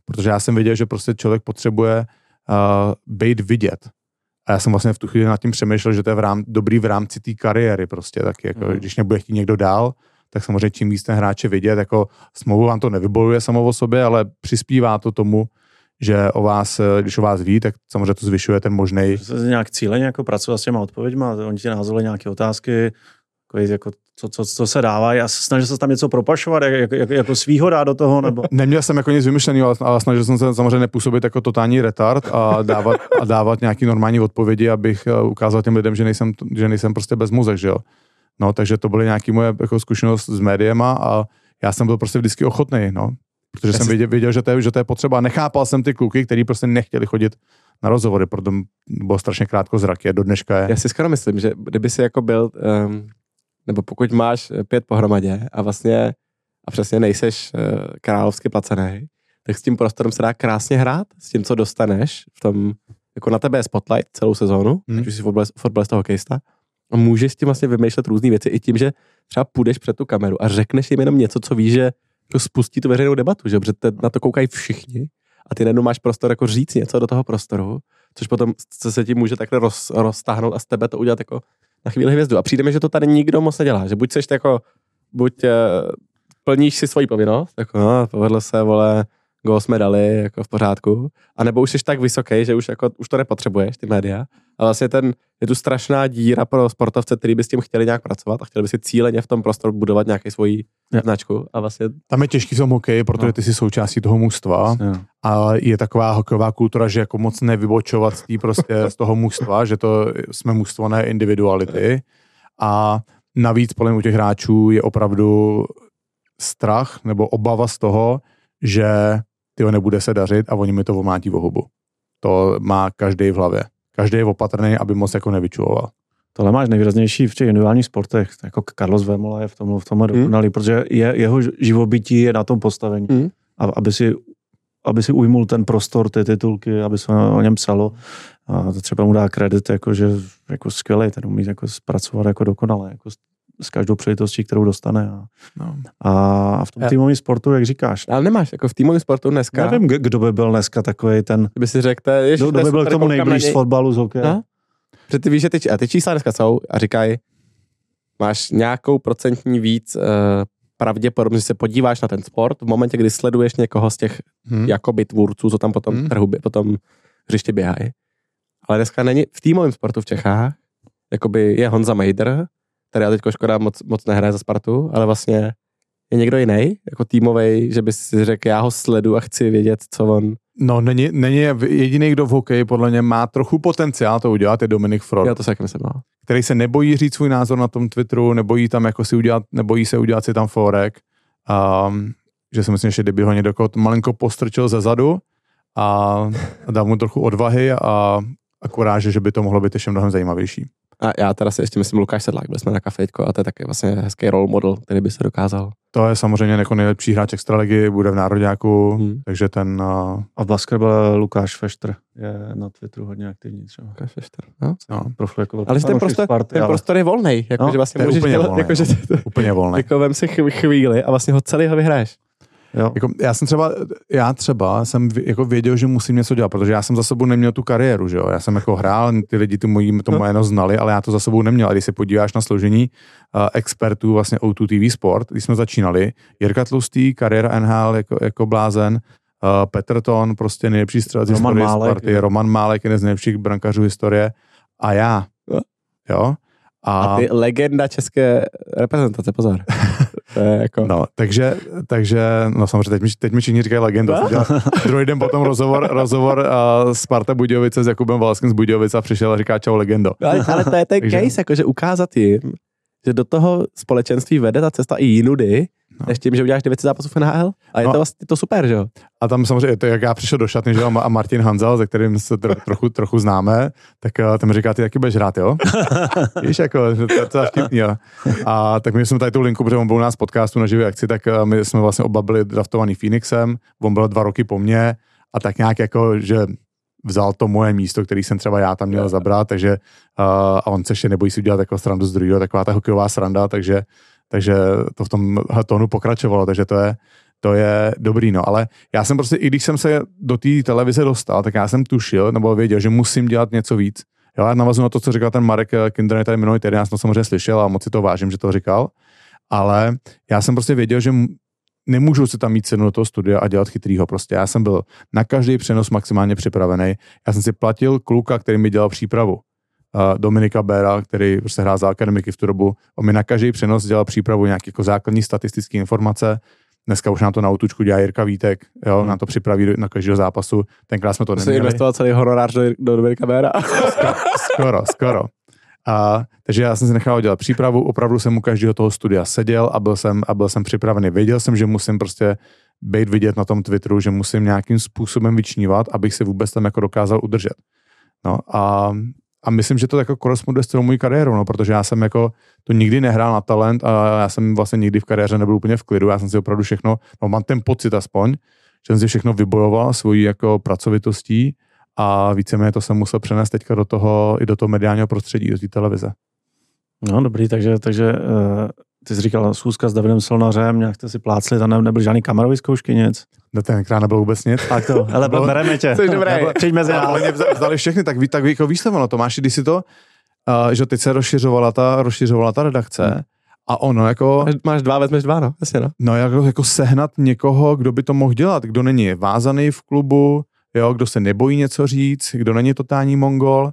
protože já jsem věděl, že prostě člověk potřebuje uh, být vidět. A já jsem vlastně v tu chvíli nad tím přemýšlel, že to je v rám, dobrý v rámci té kariéry prostě, tak jako, mm. když nebude chtít někdo dál, tak samozřejmě čím víc ten hráče vidět, jako smlouvu vám to nevybojuje samo o sobě, ale přispívá to tomu, že o vás, když o vás ví, tak samozřejmě to zvyšuje ten možný. Nějak cíle jako pracovat s těma odpověďma, oni ti názvali nějaké otázky, jako, jako co, co, co, se dává a snažil se tam něco propašovat, jak, jak, jako svýho dát do toho? Nebo... Neměl jsem jako nic vymyšleného, ale snažil jsem se samozřejmě nepůsobit jako totální retard a dávat, a dávat nějaký normální odpovědi, abych eh, ukázal těm lidem, že nejsem, že nejsem prostě bez mozek, že jo. No, takže to byly nějaké moje jako zkušenost s médiema a já jsem byl prostě vždycky ochotný, no. Protože Já jsem viděl, viděl že, to je, že to je potřeba. Nechápal jsem ty kluky, kteří prostě nechtěli chodit na rozhovory, protože bylo strašně krátko zraky. Do dneška je. Já si skoro myslím, že kdyby si jako byl um, nebo pokud máš pět pohromadě a vlastně a přesně nejseš uh, královsky placený, tak s tím prostorem se dá krásně hrát, s tím, co dostaneš v tom, jako na tebe je spotlight celou sezónu, hmm. ať už jsi fotbalista, hokejista, a můžeš s tím vlastně vymýšlet různé věci i tím, že třeba půjdeš před tu kameru a řekneš jim jenom něco, co víš, že spustí tu veřejnou debatu, že? protože na to koukají všichni a ty najednou máš prostor jako říct něco do toho prostoru, což potom se ti může takhle roz, roztáhnout a z tebe to udělat jako na chvíli hvězdu. A přijde mi, že to tady nikdo moc nedělá, že buď seš jako, buď uh, plníš si svoji povinnost, jako no, povedlo se, vole, gol jsme dali, jako v pořádku, a nebo už jsi tak vysoký, že už, jako, už to nepotřebuješ, ty média. A vlastně ten, je tu strašná díra pro sportovce, který by s tím chtěli nějak pracovat a chtěli by si cíleně v tom prostoru budovat nějaký svoji ja. značku. A vlastně... Tam je těžký v tom hokej, protože no. ty jsi součástí toho mužstva ja. a je taková hokejová kultura, že jako moc nevybočovat z, tý prostě, z toho mužstva, že to jsme mužstvo, ne individuality. A navíc podle u těch hráčů je opravdu strach nebo obava z toho, že tyho nebude se dařit a oni mi to omátí v hubu. To má každý v hlavě. Každý je opatrný, aby moc jako nevyčuloval. Tohle máš nejvýraznější v těch individuálních sportech, jako Carlos Vemola je v tomhle, v tomhle hmm. dokonalý, protože je, jeho živobytí je na tom postavení. Hmm. A, aby si aby si ujmul ten prostor, ty titulky, aby se o něm psalo. A to třeba mu dá kredit, jako, že jako skvělý, ten umí jako zpracovat jako dokonale, jako s každou příležitostí, kterou dostane. A, no. a v tom týmovém sportu, jak říkáš. Ale nemáš, jako v týmovém sportu dneska. Nevím, kdo by byl dneska takový ten... Kdyby si řekl, kdo, kdo by byl k tomu nejblíž z fotbalu, z hokeje. No? Protože ty víš, že ty, a ty čísla dneska jsou a říkají, máš nějakou procentní víc uh, pravděpodobně, že se podíváš na ten sport v momentě, kdy sleduješ někoho z těch hmm. jakoby tvůrců, co tam potom hmm. trhu, potom hřiště běhají. Ale dneska není v týmovém sportu v Čechách, jakoby je Honza Mejdr, který já teď škoda moc, moc nehraje za Spartu, ale vlastně je někdo jiný, jako týmový, že bys si řekl, já ho sledu a chci vědět, co on... No, není, není jediný, kdo v hokeji podle mě má trochu potenciál to udělat, je Dominik Frod. Já to se myslím, no. Který se nebojí říct svůj názor na tom Twitteru, nebojí tam jako si udělat, nebojí se udělat si tam forek. Um, že si myslím, že kdyby ho někdo malinko postrčil ze zadu a dal mu trochu odvahy a, a kuráže, že by to mohlo být ještě mnohem zajímavější. A já teda si ještě myslím Lukáš Sedlák, byli jsme na kafejko a to je taky vlastně hezký role model, který by se dokázal. To je samozřejmě jako nejlepší hráč extraligy, bude v Národňáku, hmm. takže ten... Uh... A v basketbale Lukáš Feštr je na Twitteru hodně aktivní třeba. Lukáš Feštr, no. no profil jako ale ten prostor, Sparty, ten ale... prostor je volný, jako, no, že vlastně můžeš úplně volnej, jako, že, no. úplně volný. Jako vem si chvíli a vlastně ho celý vyhraješ. Jo. Jako, já jsem třeba, já třeba jsem jako věděl, že musím něco dělat, protože já jsem za sebou neměl tu kariéru, že jo. Já jsem jako hrál, ty lidi to, mojí, to moje jméno znali, ale já to za sebou neměl. A když se podíváš na složení uh, expertů vlastně O2 TV Sport, když jsme začínali, Jirka Tlustý, kariéra NHL jako, jako blázen, uh, Petr Ton, prostě nejlepší střelec Roman Málek, Sparty, Roman Málek, jeden z nejlepších brankařů historie a já. Jo. A, a ty legenda české reprezentace, pozor. To je jako... No, takže, takže, no samozřejmě, teď mi, teď mi všichni říkají legenda. Druhý den potom rozhovor, rozhovor uh, Sparta Budějovice s Jakubem Valským z Budějovice a přišel a říká čau legendo. Ale, ale to je ten takže... case, jakože ukázat jim, že do toho společenství vede ta cesta i jinudy, No. Než tím, že uděláš 900 zápasů v NHL. A je no. to vlastně to super, že jo? A tam samozřejmě, to, jak já přišel do šatny, že jo, a Martin Hanzel, se kterým se tro, trochu, trochu známe, tak ten mi říká, ty taky budeš hrát, jo? Víš, jako, to, to, to je vtipný, jo? A tak my jsme tady tu linku, protože on byl u nás podcastu na živé akci, tak uh, my jsme vlastně oba byli draftovaný Phoenixem, on byl dva roky po mně a tak nějak jako, že vzal to moje místo, který jsem třeba já tam měl zabrat, takže uh, a on se ještě nebojí si udělat jako srandu z druhého, taková ta hokejová sranda, takže takže to v tom tónu pokračovalo, takže to je, to je dobrý, no, ale já jsem prostě, i když jsem se do té televize dostal, tak já jsem tušil, nebo věděl, že musím dělat něco víc. Jo, já navazu na to, co říkal ten Marek Kinder tady minulý týden, já jsem to samozřejmě slyšel a moc si to vážím, že to říkal, ale já jsem prostě věděl, že nemůžu si tam mít cenu do toho studia a dělat chytrýho. Prostě já jsem byl na každý přenos maximálně připravený. Já jsem si platil kluka, který mi dělal přípravu. Dominika Béra, který prostě hrál za akademiky v tu dobu. On mi na každý přenos dělal přípravu nějaké jako základní statistické informace. Dneska už nám to na autučku dělá Jirka Vítek, jo, hmm. nám to připraví na každého zápasu. Tenkrát jsme to neměli. Jsi investoval celý honorář do, do Dominika Béra? skoro, skoro, skoro. A, takže já jsem si nechal dělat přípravu, opravdu jsem u každého toho studia seděl a byl jsem, a byl jsem připravený. Věděl jsem, že musím prostě být vidět na tom Twitteru, že musím nějakým způsobem vyčnívat, abych si vůbec tam jako dokázal udržet. No a a myslím, že to jako koresponduje s celou mojí kariérou, no, protože já jsem jako to nikdy nehrál na talent a já jsem vlastně nikdy v kariéře nebyl úplně v klidu, já jsem si opravdu všechno, no mám ten pocit aspoň, že jsem si všechno vybojoval svojí jako pracovitostí a víceméně to jsem musel přenést teďka do toho, i do toho mediálního prostředí, do té televize. No dobrý, takže, takže uh, ty jsi říkal schůzka s Davidem Solnařem, nějak jste si plácli, tam ne, nebyl žádný kamerový zkoušky, nic. No tenkrát nebylo vůbec nic. Tak to, hele, Bylo- bereme tě. Jsi dobrý. Nebo Přijď mezi Ale nás. oni vza- vzali všechny, tak, ví, tak jako víš to ono, Tomáši, když si to, uh, že teď se rozšiřovala ta, rozšiřovala ta redakce a ono jako, Máš- Máš dva, vezmeš dva, no. Jasně, no. no jako, jako sehnat někoho, kdo by to mohl dělat, kdo není vázaný v klubu, jo, kdo se nebojí něco říct, kdo není totální mongol,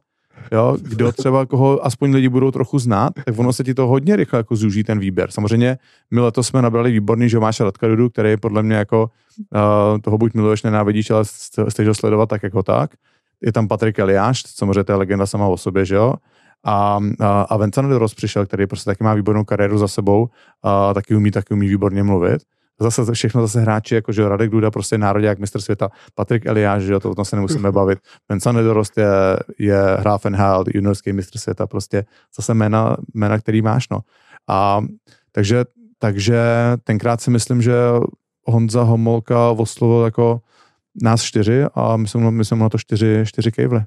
jo, kdo třeba koho aspoň lidi budou trochu znát, tak ono se ti to hodně rychle jako zúží ten výběr. Samozřejmě my letos jsme nabrali výborný Jomáša Radkadudu, který je podle mě jako uh, toho buď miluješ, nenávidíš, ale chceš ho sledovat tak jako tak. Je tam Patrik Eliáš, samozřejmě to je legenda sama o sobě, že jo. A, a, a Vincent Doros přišel, který prostě taky má výbornou kariéru za sebou, a taky umí, taky umí výborně mluvit. Zase všechno zase hráči, jako že Radek Duda, prostě národák, mistr světa, Patrik Eliáš, že jo, to o tom se nemusíme bavit. Vincent Nedorost je, je Hrafenhal, juniorský mistr světa, prostě zase jména, jména, který máš, no. A takže, takže tenkrát si myslím, že Honza Homolka oslovil jako nás čtyři a my jsme, my jsme na to čtyři, čtyři kejvly.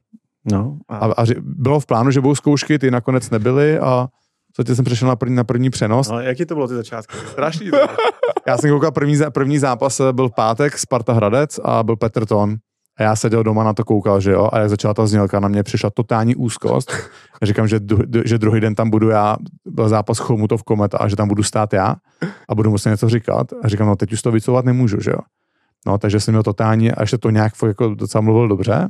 No, a, A, a bylo v plánu, že budou zkoušky, ty nakonec nebyly a co jsem přešel na první, na první přenos. no, jaký to bylo ty začátky? Strašný. Já jsem koukal, první, první zápas eh, byl pátek, Sparta Hradec a byl Petr Ton. A já seděl doma na to koukal, že jo, a jak začala ta znělka, na mě přišla totální úzkost. A říkám, že, dru- že druhý den tam budu já, byl zápas Chomutov Kometa a že tam budu stát já a budu muset něco říkat. A říkám, no teď už to vycouvat nemůžu, že jo. No, takže jsem měl totální, a ještě to nějak jako docela mluvil dobře.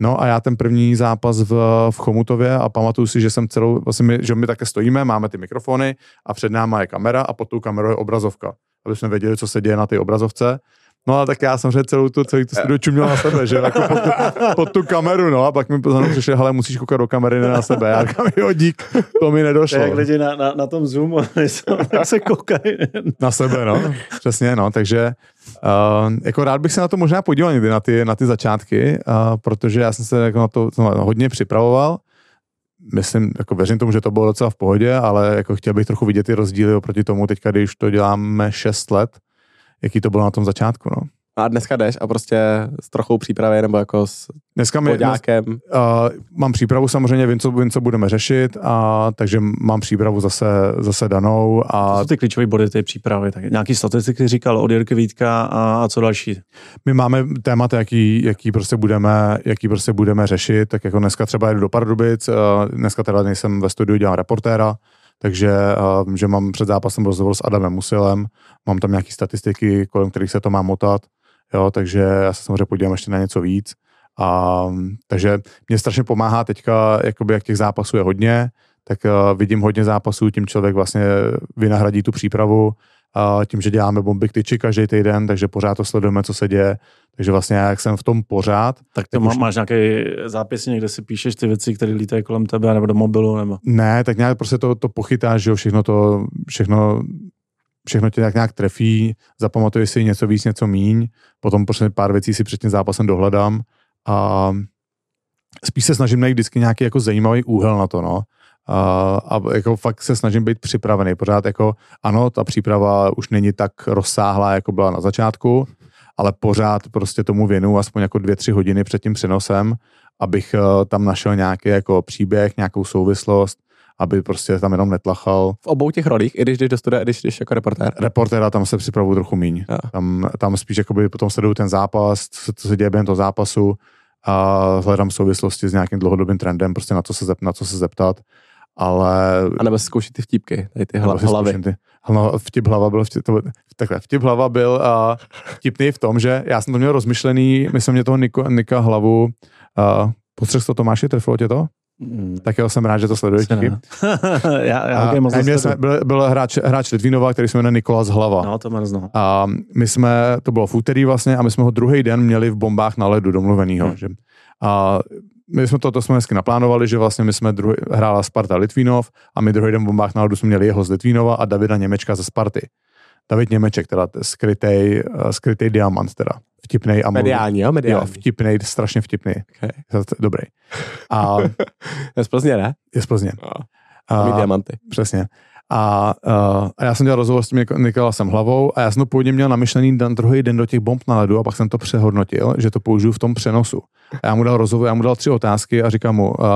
No a já ten první zápas v, v Chomutově a pamatuju si, že jsem celou, vlastně my, že my také stojíme, máme ty mikrofony a před náma je kamera a pod tou kamerou je obrazovka, aby jsme věděli, co se děje na té obrazovce. No a tak já samozřejmě celou tu, celý tu studio čuměl na sebe, že jako pod, tu, pod tu kameru, no a pak mi mnou přišel, hele, musíš koukat do kamery, ne na sebe. Já říkám, jo, dík, to mi nedošlo. je jak lidi na, na, na tom Zoomu, tak se koukají. Na sebe, no. Přesně, no. Takže uh, jako rád bych se na to možná podíval někdy, na ty, na ty začátky, uh, protože já jsem se jako na to hodně připravoval. Myslím, jako věřím tomu, že to bylo docela v pohodě, ale jako chtěl bych trochu vidět ty rozdíly oproti tomu teďka, když to děláme 6 let, jaký to bylo na tom začátku, no. A dneska jdeš a prostě s trochou přípravy nebo jako s Dneska mi, dnes, uh, mám přípravu samozřejmě, vím co, vím, co budeme řešit, a, takže mám přípravu zase, zase danou A co jsou ty klíčové body té přípravy? Tak nějaký statistiky říkal od Jirky Vítka a, a co další? My máme témata, jaký, jaký, prostě budeme, jaký prostě budeme řešit, tak jako dneska třeba jedu do Pardubic, eh, dneska teda nejsem ve studiu, dělám reportéra, takže eh, že mám před zápasem rozhovor s Adamem Musilem, mám tam nějaké statistiky, kolem kterých se to má motat, jo, takže já se samozřejmě podívám ještě na něco víc. A, takže mě strašně pomáhá teďka, jakoby jak těch zápasů je hodně, tak uh, vidím hodně zápasů, tím člověk vlastně vynahradí tu přípravu, tím, že děláme bomby k tyči každý týden, takže pořád to sledujeme, co se děje. Takže vlastně já, jak jsem v tom pořád, Tak to Tak má, už- máš nějaký zápis, někde si píšeš ty věci, které lítají kolem tebe, nebo do mobilu, nebo... ne, tak nějak prostě to, to pochytáš, že jo, všechno to, všechno, všechno tě nějak, nějak trefí, zapamatuješ si něco víc, něco míň, potom prostě pár věcí si před tím zápasem dohledám a spíš se snažím najít vždycky nějaký jako zajímavý úhel na to, no. A, jako fakt se snažím být připravený. Pořád jako, ano, ta příprava už není tak rozsáhlá, jako byla na začátku, ale pořád prostě tomu věnu aspoň jako dvě, tři hodiny před tím přenosem, abych eh, tam našel nějaký jako příběh, nějakou souvislost, aby prostě tam jenom netlachal. V obou těch rolích, i když jdeš do studia, i když jdeš jako reportér. Reportéra tam se připravuju trochu míň. Jo. Tam, tam spíš jakoby potom sleduju ten zápas, co, co se děje během toho zápasu a hledám souvislosti s nějakým dlouhodobým trendem, prostě na co se, zep, na co se zeptat. Ale A nebo zkoušet ty vtípky, tady ty hla, hlavy. Ty, hla, vtip hlava byl, vtip, to, takhle, vtip hlava byl uh, vtipný v tom, že já jsem to měl rozmyšlený, my jsme mě toho Niko, Nika hlavu, uh, potřeba to Tomáši, trefilo tě to? Mm, Tak jo, jsem rád, že to ne. já, já A, moc jsme, byl, byl hráč, hráč Litvínova, který se jmenuje Nikolas Hlava. No, to neznal. A my jsme, to bylo v úterý vlastně, a my jsme ho druhý den měli v bombách na ledu domluvenýho. Hmm. Že, a my jsme to, to jsme hezky naplánovali, že vlastně my jsme druhý, hrála Sparta Litvínov a my druhý den v bombách na ledu jsme měli jeho z Litvínova a Davida Němečka ze Sparty. David Němeček, teda skrytej, skrytej diamant teda. vtipnej a. Mediální, jo? Jo, Mediální. vtipnej, strašně vtipný. Okay. Dobrý. A Je z Plzně, ne? je z Plzně. A, mít A, diamanty. přesně. A, a, a já jsem dělal rozhovor s tím Nik- Nikolasem Hlavou a já jsem to původně měl namyšlený den, druhý den do těch bomb na ledu a pak jsem to přehodnotil, že to použiju v tom přenosu. A já mu dal rozhovor, já mu dal tři otázky a říkám mu, uh,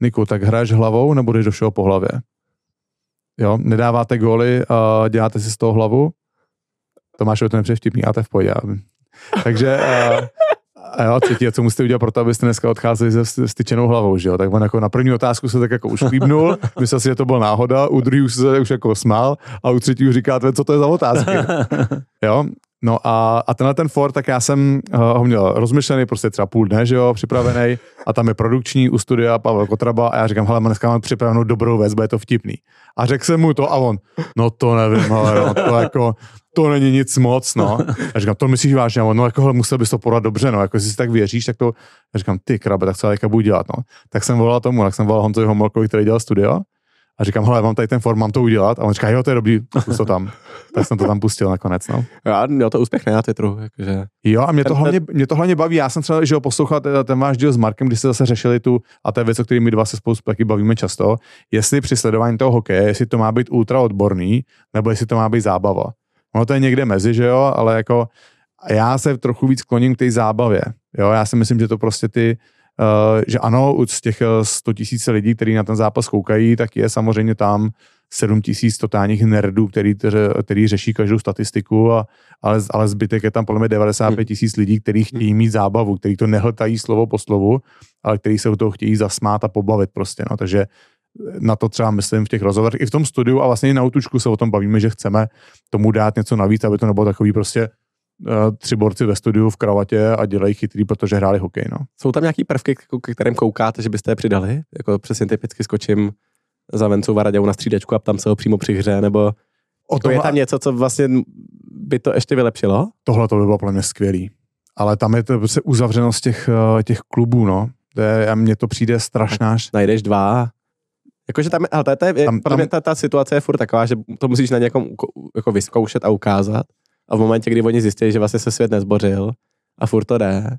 Niku, tak hraješ hlavou nebo jdeš do všeho po hlavě? Jo, nedáváte góly, uh, děláte si z toho hlavu? Tomáš, to nepřeje vtipný, a to je v pohodě. Takže uh, a jo, třetí, a co musíte udělat pro to, abyste dneska odcházeli se styčenou hlavou, že jo? Tak on jako na první otázku se tak jako už líbnul, myslel si, že to byla náhoda, u druhý už se už jako smál a u třetí už říkáte, co to je za otázky. Jo, No a, a tenhle ten Ford, tak já jsem uh, ho měl rozmyšlený, prostě třeba půl dne, že jo, připravený a tam je produkční u studia Pavel Kotraba a já říkám, hele, dneska mám připravenou dobrou věc, bude to vtipný. A řekl jsem mu to a on, no to nevím, ale no, to jako, to není nic moc, no. Já říkám, to myslíš vážně? A on, no jako, hele, musel bys to podat dobře, no, jako jestli si tak věříš, tak to, já říkám, ty krabe, tak co teďka budu dělat, no. Tak jsem volal tomu, tak jsem volal Honzovi Homolkovi, který dělal studio a říkám, hele, mám tady ten form, mám to udělat. A on říká, jo, to je dobrý, pust to tam. tak jsem to tam pustil nakonec, no. Já měl to úspěch na Twitteru, jakože. Jo, a mě to, Ten- hlavně, mě to hlavně baví. Já jsem třeba, že ho poslouchal ten, ten váš díl s Markem, když jste zase řešili tu, a to je věc, o které my dva se spolu taky bavíme často, jestli při sledování toho hokeje, jestli to má být ultra odborný, nebo jestli to má být zábava. Ono to je někde mezi, že jo, ale jako já se trochu víc kloním k té zábavě. Jo, já si myslím, že to prostě ty, že ano, z těch eh, 100 tisíc lidí, kteří na ten zápas koukají, tak je samozřejmě tam 7 tisíc totálních nerdů, který, který řeší každou statistiku, a, ale, ale zbytek je tam podle mě 95 tisíc lidí, kteří chtějí mít zábavu, kteří to nehltají slovo po slovu, ale kteří se u toho chtějí zasmát a pobavit prostě. No. Takže na to třeba myslím v těch rozhovorech, i v tom studiu a vlastně i na Outučku se o tom bavíme, že chceme tomu dát něco navíc, aby to nebylo takový prostě eh, tři borci ve studiu v kravatě a dělají chytrý, protože hráli hokej. No. Jsou tam nějaký prvky, k- ke kterým koukáte, že byste je přidali? Jako přesně typicky skočím za Vencou Varaděu na střídačku a tam se ho přímo při hře, nebo O jako je tam něco, co vlastně by to ještě vylepšilo? Tohle to by bylo pro mě skvělý. Ale tam je to prostě uzavřenost těch, eh, těch klubů, no. To je, a mně to přijde strašná. Najdeš dva, Jakože tam, ale to, je- to je, Tam- tam, ta, ta situace je furt taková, že to musíš na někom jako vyzkoušet a ukázat. A v momentě, kdy oni zjistí, že vlastně se svět nezbořil a furt to jde,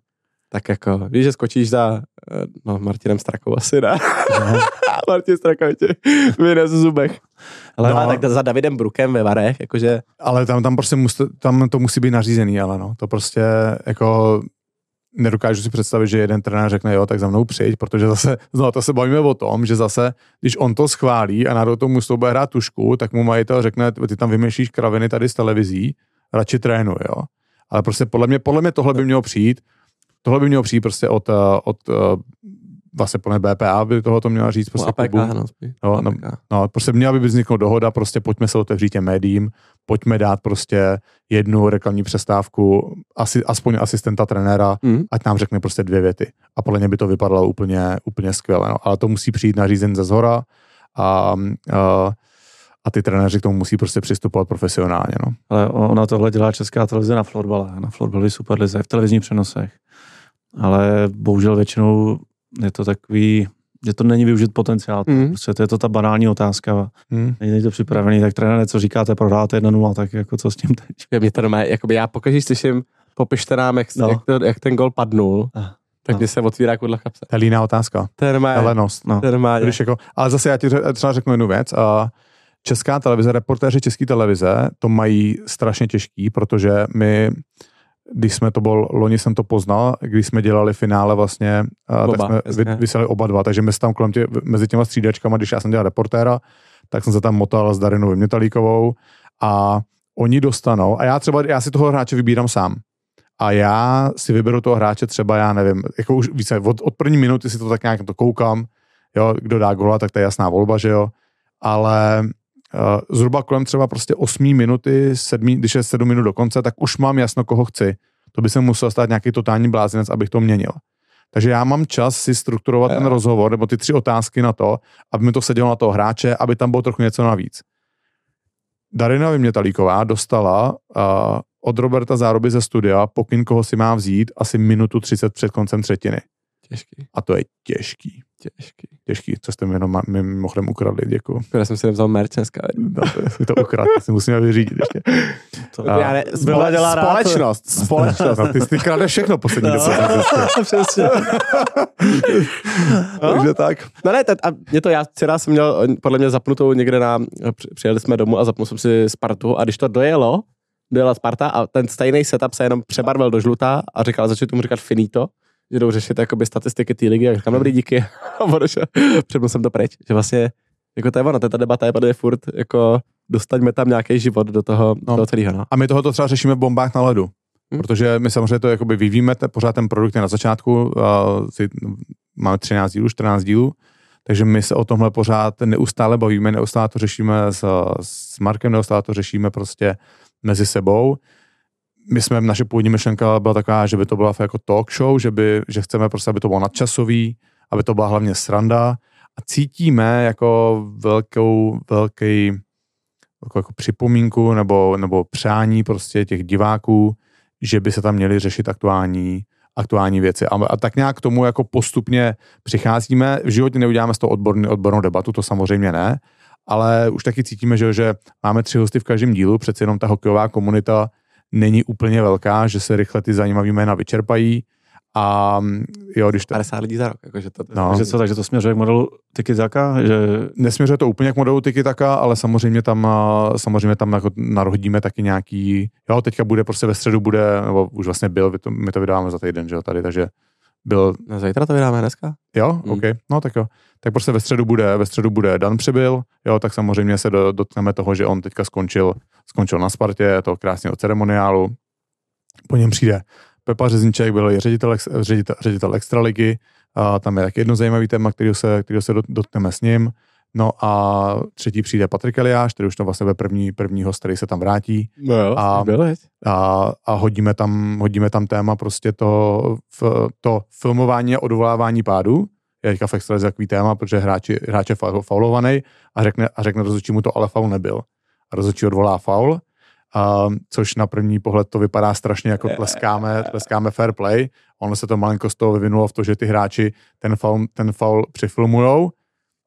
tak jako, víš, že skočíš za, eh, no, Martinem Strakou asi ne. No. Martin Straka tě vyjde z zubech. Ale No. no. tak za Davidem Brukem ve Varech, jakože Ale tam, tam prostě mus, tam to musí být nařízený, ale no. To prostě jako nedokážu si představit, že jeden trenér řekne, jo, tak za mnou přijď, protože zase, no to se bavíme o tom, že zase, když on to schválí a náhodou tomu musí bude hrát tušku, tak mu majitel řekne, ty tam vymýšlíš kraviny tady z televizí, radši trénuj, jo. Ale prostě podle mě, podle mě tohle by mělo přijít, tohle by mělo přijít prostě od, eh, od eh, vlastně podle mě BPA by toho to měla říct prostě no, APK, klubu. no. Jo, no, APK. No, prostě měla by vzniknout dohoda, prostě pojďme se otevřít těm médiím, pojďme dát prostě jednu reklamní přestávku, asi, aspoň asistenta trenéra, Mm. ať nám řekne prostě dvě věty. A podle mě by to vypadalo úplně, úplně skvěle. No. Ale to musí přijít nařízen ze zhora a, a, a ty trenéři k tomu musí prostě přistupovat profesionálně. No. Ale ona tohle dělá česká televize na florbale, na florbali Superlize, v televizních přenosech. Ale bohužel většinou je to takový, že to není využit potenciál. Mm. Prostě to je to ta banální otázka. Hmm. Není to připravený, tak trenér, co říkáte, prodáte 1-0, tak jako co s tím teď? Je mě to normálně, jakoby já pokaždé slyším, popište nám, jak, No. jak, to, jak ten gol padnul, Ah, tak no. mě se otvírá kudla kapse. To je líná otázka. To je normálně, Helenost. No. normálně. Když jako, ale zase já ti ře- třeba řeknu jednu věc. A česká televize, reportéři české televize to mají strašně těžký, protože my, když jsme to byl, loni jsem to poznal, když jsme dělali finále vlastně, a tak Oba, jsme jasně. vy, vyseli oba dva, takže my jsme tam kolem tě, mezi těma střídačkama, když já jsem dělal reportéra, tak jsem se tam motal s Darinou Vymětalíkovou a oni dostanou, a já třeba, já si toho hráče vybírám sám. A já si vyberu toho hráče třeba, já nevím, jako už více, od, od první minuty si to tak nějak to koukám, jo, kdo dá gola, tak to je jasná volba, že jo, ale zhruba kolem třeba prostě 8 minuty, 7, když je 7 minut do konce, tak už mám jasno, koho chci. To by se musel stát nějaký totální blázinec, abych to měnil. Takže já mám čas si strukturovat ten rozhovor, nebo ty tři otázky na to, aby mi to sedělo na toho hráče, aby tam bylo trochu něco navíc. Darina Vymětalíková dostala uh, od Roberta Zároby ze studia pokyn, koho si má vzít, asi minutu 30 před koncem třetiny. Těžký, A to je těžký. Těžký. Těžký, co jste mi jenom mimochodem ukradli, děkuju. Škoda, jsem si nevzal merch dneska. No, to, to ukradl, to si musíme vyřídit ještě. To, A- Já ne, Byla spole, dělá rád. společnost, společnost. No, ty, ty kradeš všechno poslední No. dobou. Přesně. Takže tak. No ne, teď, a mě to, já včera jsem měl eh, podle mě zapnutou někde na, při- přijeli jsme domů a zapnul jsem si Spartu a když to dojelo, dojela Sparta a ten stejný setup se jenom přebarvil do žlutá a říkal, začali tomu říkat finito, že jdou řešit jakoby statistiky té ligy a říkám, dobrý, díky. A odešel. Jsem to pryč, že vlastně jako to je ono, ta debata je tady furt jako dostaňme tam nějaký život do toho, No. no. toho celého. No. A my tohoto třeba řešíme v bombách na ledu. Hm. Protože my samozřejmě to jakoby vyvíjíme, te, pořád ten produkt je na začátku, a si, máme 13 dílů, 14 dílů, takže my se o tomhle pořád neustále bavíme, neustále to řešíme s, s Markem, neustále to řešíme prostě mezi sebou. My jsme, naše původní myšlenka byla taková, že by to byla jako talk show, že, by, že chceme prostě, aby to bylo nadčasový, aby to byla hlavně sranda a cítíme jako velkou, velký jako, jako připomínku nebo, nebo přání prostě těch diváků, že by se tam měly řešit aktuální, aktuální věci. A, a tak nějak k tomu jako postupně přicházíme. V životě neuděláme z toho odborný, odbornou debatu, to samozřejmě ne, ale už taky cítíme, že, že máme tři hosty v každém dílu, přeci jenom ta hokejová komunita není úplně velká, že se rychle ty zajímavé jména vyčerpají a jo, když to, 50 lidí za rok, jakože to, No. Takže co, takže to směřuje k modelu Tiki Taka, že nesměřuje to úplně k modelu tiki taka, ale samozřejmě tam, samozřejmě tam jako narodíme taky nějaký, jo, teďka bude prostě ve středu bude, nebo už vlastně byl, my to, my to vydáváme za týden, že jo, tady, takže byl, no, zítra to vydáme dneska. jo, Mm. OK, no tak jo, tak prostě ve středu bude, ve středu bude Dan Přibyl, jo, tak samozřejmě se do, dotkneme toho, že on teďka skončil, skončil na Spartě, to krásného ceremoniálu, po něm přijde Pepa Řezniček, byl i ředitel, ředitel, ředitel extraligy, a tam je taky jedno zajímavý téma, který se, který se dot- dotkneme s ním. No a třetí přijde Patrik Eliáš, který už to vlastně ve první, první host, který se tam vrátí No jo, A- a, a, a hodíme, tam, hodíme tam téma prostě to, f, to filmování a odvolávání pádu. Je teďka v extralize takový téma, protože hráči, hráč je fa- faulovaný a řekne, a řekne rozhodčí mu to, ale faul nebyl. A rozhodčí odvolá faul, a, což na první pohled to vypadá strašně jako tleskáme, tleskáme fair play. Ono se to malinko z toho vyvinulo v to, že ty hráči ten faul, ten faul přifilmujou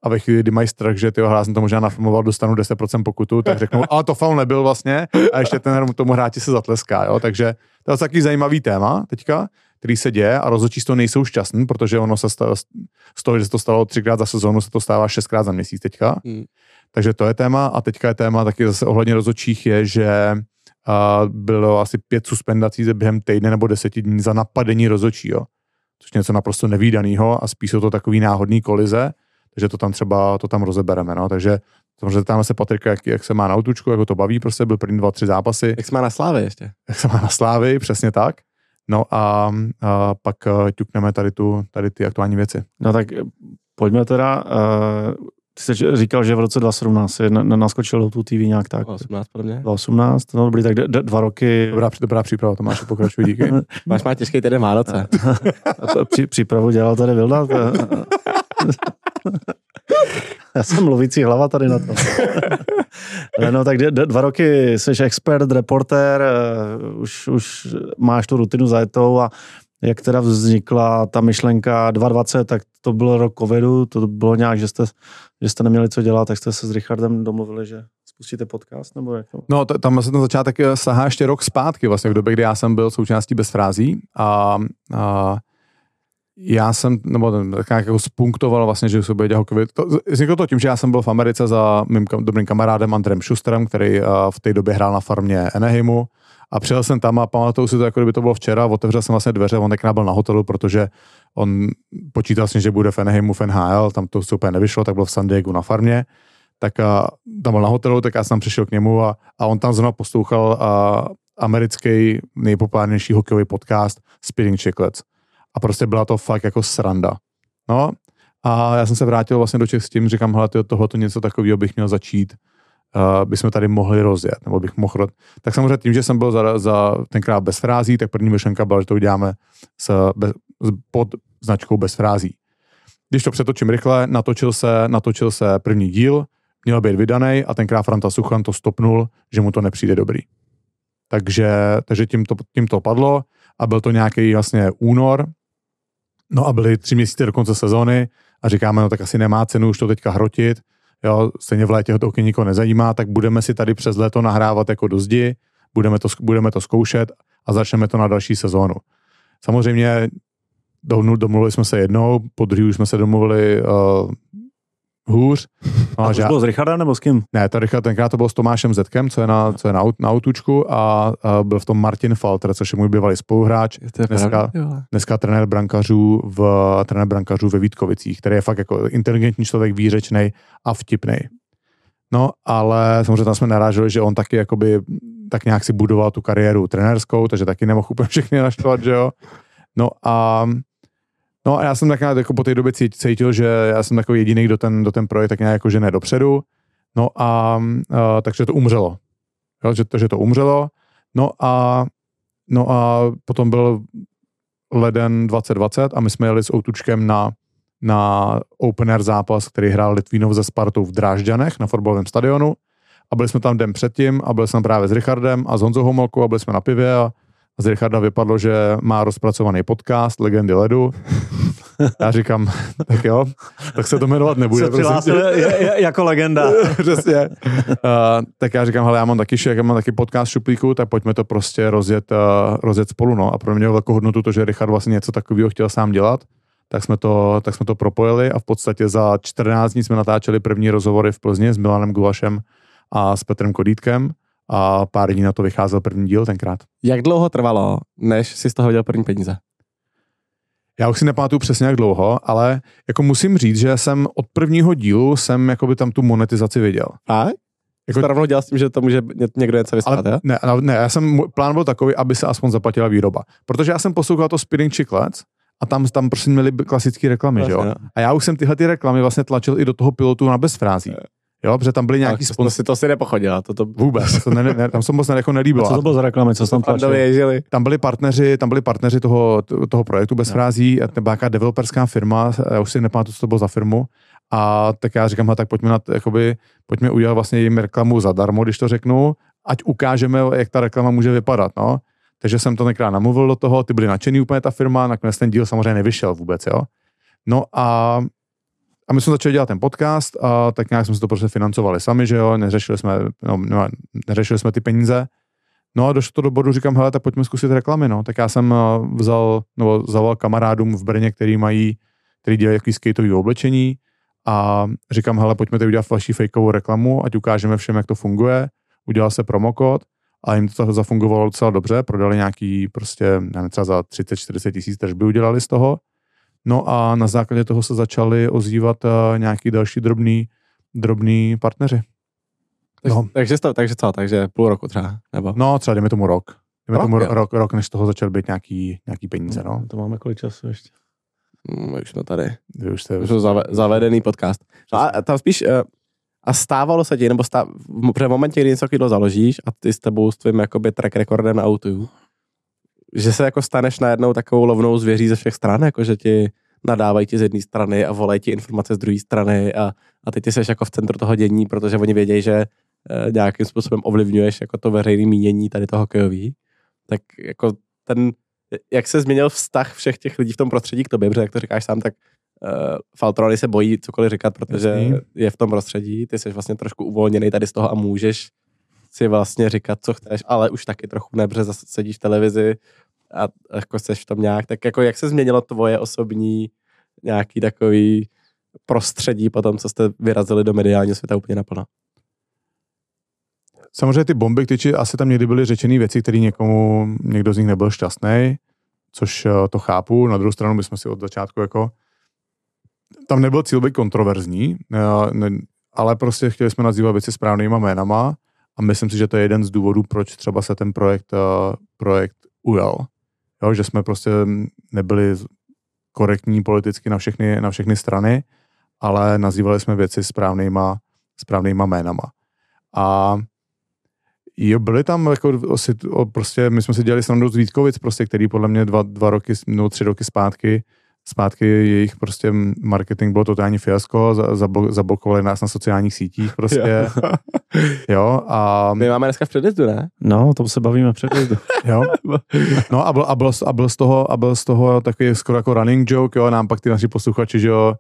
a ve chvíli, kdy mají strach, že ty já jsem to možná nafilmoval, dostanu 10% pokutu, tak řeknou, ale to faul nebyl vlastně a ještě ten tomu hráči se zatleská, jo? takže to je takový zajímavý téma teďka, který se děje a rozhodčí z toho nejsou šťastní, protože ono se stalo, z toho, že se to stalo třikrát za sezónu, se to stává šestkrát za měsíc teďka. Hmm. Takže to je téma a teďka je téma taky zase ohledně rozhodčích je, že uh, bylo asi pět suspendací ze během týdne nebo deseti dní za napadení rozhodčího, což je něco naprosto nevýdaného a spíš jsou to takový náhodný kolize, takže to tam třeba to tam rozebereme. No. Takže samozřejmě tam se Patrika, jak, jak, se má na autučku, jak ho to baví, prostě byl první dva, tři zápasy, Jak se má na slávě ještě? jak se má na slávy, přesně tak. No a, a pak uh, ťukneme tady, tu, tady ty aktuální věci. No tak eh, pojďme teda, uh, ty jsi říkal, že v roce 2017 si na- na- naskočil do tu TV nějak tak. 18 podle mě. 2018, no dobrý, tak d- d- dva roky Dobrá, dobrá příprava, Tomáš, pokračuj, díky. Máš má těžký týden Vánoce. A to při, přípravu dělal tady Vilda. Já jsem mluvící hlava tady na to. No, tak dva roky jsi expert, reportér, eh, už, už máš tu rutinu zajetou a jak teda vznikla ta myšlenka 2020, tak to byl rok covidu, to bylo nějak, že jste, že jste neměli co dělat, tak jste se s Richardem domluvili, že spustíte podcast, nebo jak? No, t- tam se ten začátek eh, sahá ještě rok zpátky, vlastně v době, kdy já jsem byl součástí bez frází a, a já jsem, nebo ten, tak nějak jako spunktoval vlastně, že se bude dělat hokejový. To, vzniklo to tím, že já jsem byl v Americe za mým kam, dobrým kamarádem Andrem Schusterem, který uh, v té době hrál na farmě Anaheimu a přijel jsem tam a pamatuju si to, jako kdyby to bylo včera, otevřel jsem vlastně dveře, on tenkrát byl na hotelu, protože on počítal s že bude v Anaheimu v NHL, tam to super nevyšlo, tak byl v San Diego na farmě, tak a, tam byl na hotelu, tak já jsem přišel k němu a, a on tam zrovna poslouchal a, americký nejpopulárnější hokejový podcast Spitting Chicklets. A prostě byla to fakt jako sranda. No a já jsem se vrátil vlastně do Čech s tím, říkám, hele, tohle něco takového bych měl začít, uh, bychom tady mohli rozjet, nebo bych mohl... Tak samozřejmě tím, že jsem byl za, za tenkrát bez frází, tak první myšlenka byla, že to uděláme s, bez, pod značkou bez frází. Když to přetočím rychle, natočil se, natočil se první díl, měl být vydaný a tenkrát Franta Suchan to stopnul, že mu to nepřijde dobrý. Takže, takže tím, to, tím to padlo a byl to nějaký vlastně únor No a byly tři měsíce do konce sezóny a říkáme, no tak asi nemá cenu už to teďka hrotit, jo, stejně v létě to nikoho nezajímá, tak budeme si tady přes léto nahrávat jako do zdi, budeme to, budeme to zkoušet a začneme to na další sezónu. Samozřejmě domluvili jsme se jednou, po druhý už jsme se domluvili uh, hůř. No, a, to bylo s Richardem nebo s kým? Ne, to Richard, tenkrát to bylo s Tomášem Zetkem, co je na, co je na, na autučku a, a byl v tom Martin Falter, což je můj bývalý spoluhráč. To je dneska, pravda, dneska trenér brankařů v trenér brankařů ve Vítkovicích, který je fakt jako inteligentní člověk, výřečný a vtipný. No, ale samozřejmě tam jsme naráželi, že on taky jakoby tak nějak si budoval tu kariéru trenérskou, takže taky nemohl úplně všechny naštvat, že jo. No a No a já jsem tak nějak jako po té době cítil, že já jsem takový jediný, kdo ten, do ten projekt tak nějak jako žene dopředu. No a uh, takže to umřelo. Jo, že, že to umřelo. No a, no a potom byl leden 2020 a my jsme jeli s Outučkem na, na open air zápas, který hrál Litvínov ze Spartou v Drážďanech na fotbalovém stadionu. A byli jsme tam den předtím a byli jsme právě s Richardem a s Honzou Homolkou a byli jsme na pivě a z Richarda vypadlo, že má rozpracovaný podcast Legendy ledu. Já říkám, tak jo, tak se to jmenovat nebude. Se přihlásil jako legenda. Přesně. Uh, tak já říkám, hele, já mám taky šek, já mám taky podcast šuplíku, tak pojďme to prostě rozjet, uh, rozjet spolu. No. A pro mě velkou hodnotu to, že Richard vlastně něco takového chtěl sám dělat, tak jsme, to, tak jsme to propojili a v podstatě za 14 dní jsme natáčeli první rozhovory v Plzni s Milanem Gulašem a s Petrem Kodítkem a pár dní na to vycházel první díl tenkrát. Jak dlouho trvalo, než si z toho viděl první peníze? Já už si nepamatuju přesně jak dlouho, ale jako musím říct, že jsem od prvního dílu jsem jakoby tam tu monetizaci viděl. A? Jako, to rovnou dělal s tím, že to může někdo něco vyslat, ale, ne, ne, já jsem, plán byl takový, aby se aspoň zaplatila výroba. Protože já jsem poslouchal to Spinning Chiclets a tam, tam prostě měli klasické reklamy, vlastně, že jo? No. A já už jsem tyhle ty reklamy vlastně tlačil i do toho pilotu na bezfrází. Jo, protože tam byly nějaký sponsor. Si to si nepochodila. To to... Vůbec, to ne, ne, tam jsem moc jako nelíbil. A co to bylo za reklamy, co tam tlačili? Tam byli partneři, tam byli partneři toho, toho projektu bez frází, byla nějaká developerská firma, já už si nepamatuju, co to bylo za firmu, a tak já říkám, tak pojďme, na, jakoby, pojďme udělat vlastně jim reklamu zadarmo, když to řeknu, ať ukážeme, jak ta reklama může vypadat, no. Takže jsem to tenkrát namluvil do toho, ty byli nadšený úplně ta firma, nakonec ten díl samozřejmě nevyšel vůbec, jo. No a a my jsme začali dělat ten podcast a tak nějak jsme se to prostě financovali sami, že jo, neřešili jsme, no, no, neřešili jsme ty peníze. No a došlo to do bodu, říkám, hele, tak pojďme zkusit reklamy, no. Tak já jsem eh, vzal, nebo zavolal kamarádům v Brně, který mají, který dělají jaký skateový oblečení a říkám, hele, pojďme tady udělat vaši fejkovou reklamu, ať ukážeme všem, jak to funguje. Udělal se promokód a jim to zafungovalo docela dobře, prodali nějaký prostě, nevím, třeba za 30-40 tisíc tržby udělali z toho No a na základě toho se začali ozývat uh, nějaký další drobný, drobný partneři. Takže, no. takže, to, takže co, takže půl roku třeba? Nebo? No třeba dejme tomu rok. Dejme rok, tomu jo. rok, rok, než z toho začal být nějaký, nějaký peníze. No. To máme kolik času ještě? Hmm, my už jsme tady. Vy už jste... Už zave, zavedený podcast. No a tam spíš, uh, a stávalo se ti, nebo stáv, v momentě, kdy něco takového založíš a ty s tebou s tvým jakoby track recordem na autu, že se jako staneš najednou takovou lovnou zvěří ze všech stran, jako že ti nadávají ti z jedné strany a volají ti informace z druhé strany a, a ty ty seš jako v centru toho dění, protože oni vědějí, že e, nějakým způsobem ovlivňuješ jako to veřejné mínění tady toho hokejový. Tak jako ten, jak se změnil vztah všech těch lidí v tom prostředí k tobě, protože jak to říkáš sám, tak uh, Faltrony se bojí cokoliv říkat, protože Jasný. je v tom prostředí, ty jsi vlastně trošku uvolněný tady z toho a můžeš si vlastně říkat, co chceš, ale už taky trochu ne, protože zase sedíš v televizi a jako seš v tom nějak, tak jako jak se změnilo tvoje osobní nějaký takový prostředí po tom, co jste vyrazili do mediálního světa úplně naplno? Samozřejmě ty bomby, tyči, asi tam někdy byly řečené věci, které někomu, někdo z nich nebyl šťastný, což eh, to chápu. Na druhou stranu my jsme si od začátku jako tam nebyl cíl být kontroverzní, eh, ale prostě chtěli jsme nazývat věci správnýma jménama a myslím si, že to je jeden z důvodů, proč třeba se ten projekt, eh, projekt ujal. Jo, že jsme prostě nebyli korektní politicky na všechny, na všechny strany, ale nazývali jsme věci správnýma, správnýma jménama. A jo, byli tam jako prostě, my jsme si dělali srandu z Vítkovic, prostě, který podle mě dva, dva roky, no tři roky zpátky zpátky jejich prostě marketing bylo totální fiasko, zablo, zablokovali nás na sociálních sítích prostě. jo, a... My máme dneska v předjezdu, ne? No, to se bavíme v předjezdu. jo. No a byl, a, byl, a byl z toho, a byl z toho takový skoro jako running joke, jo, nám pak ty naši posluchači, že jo,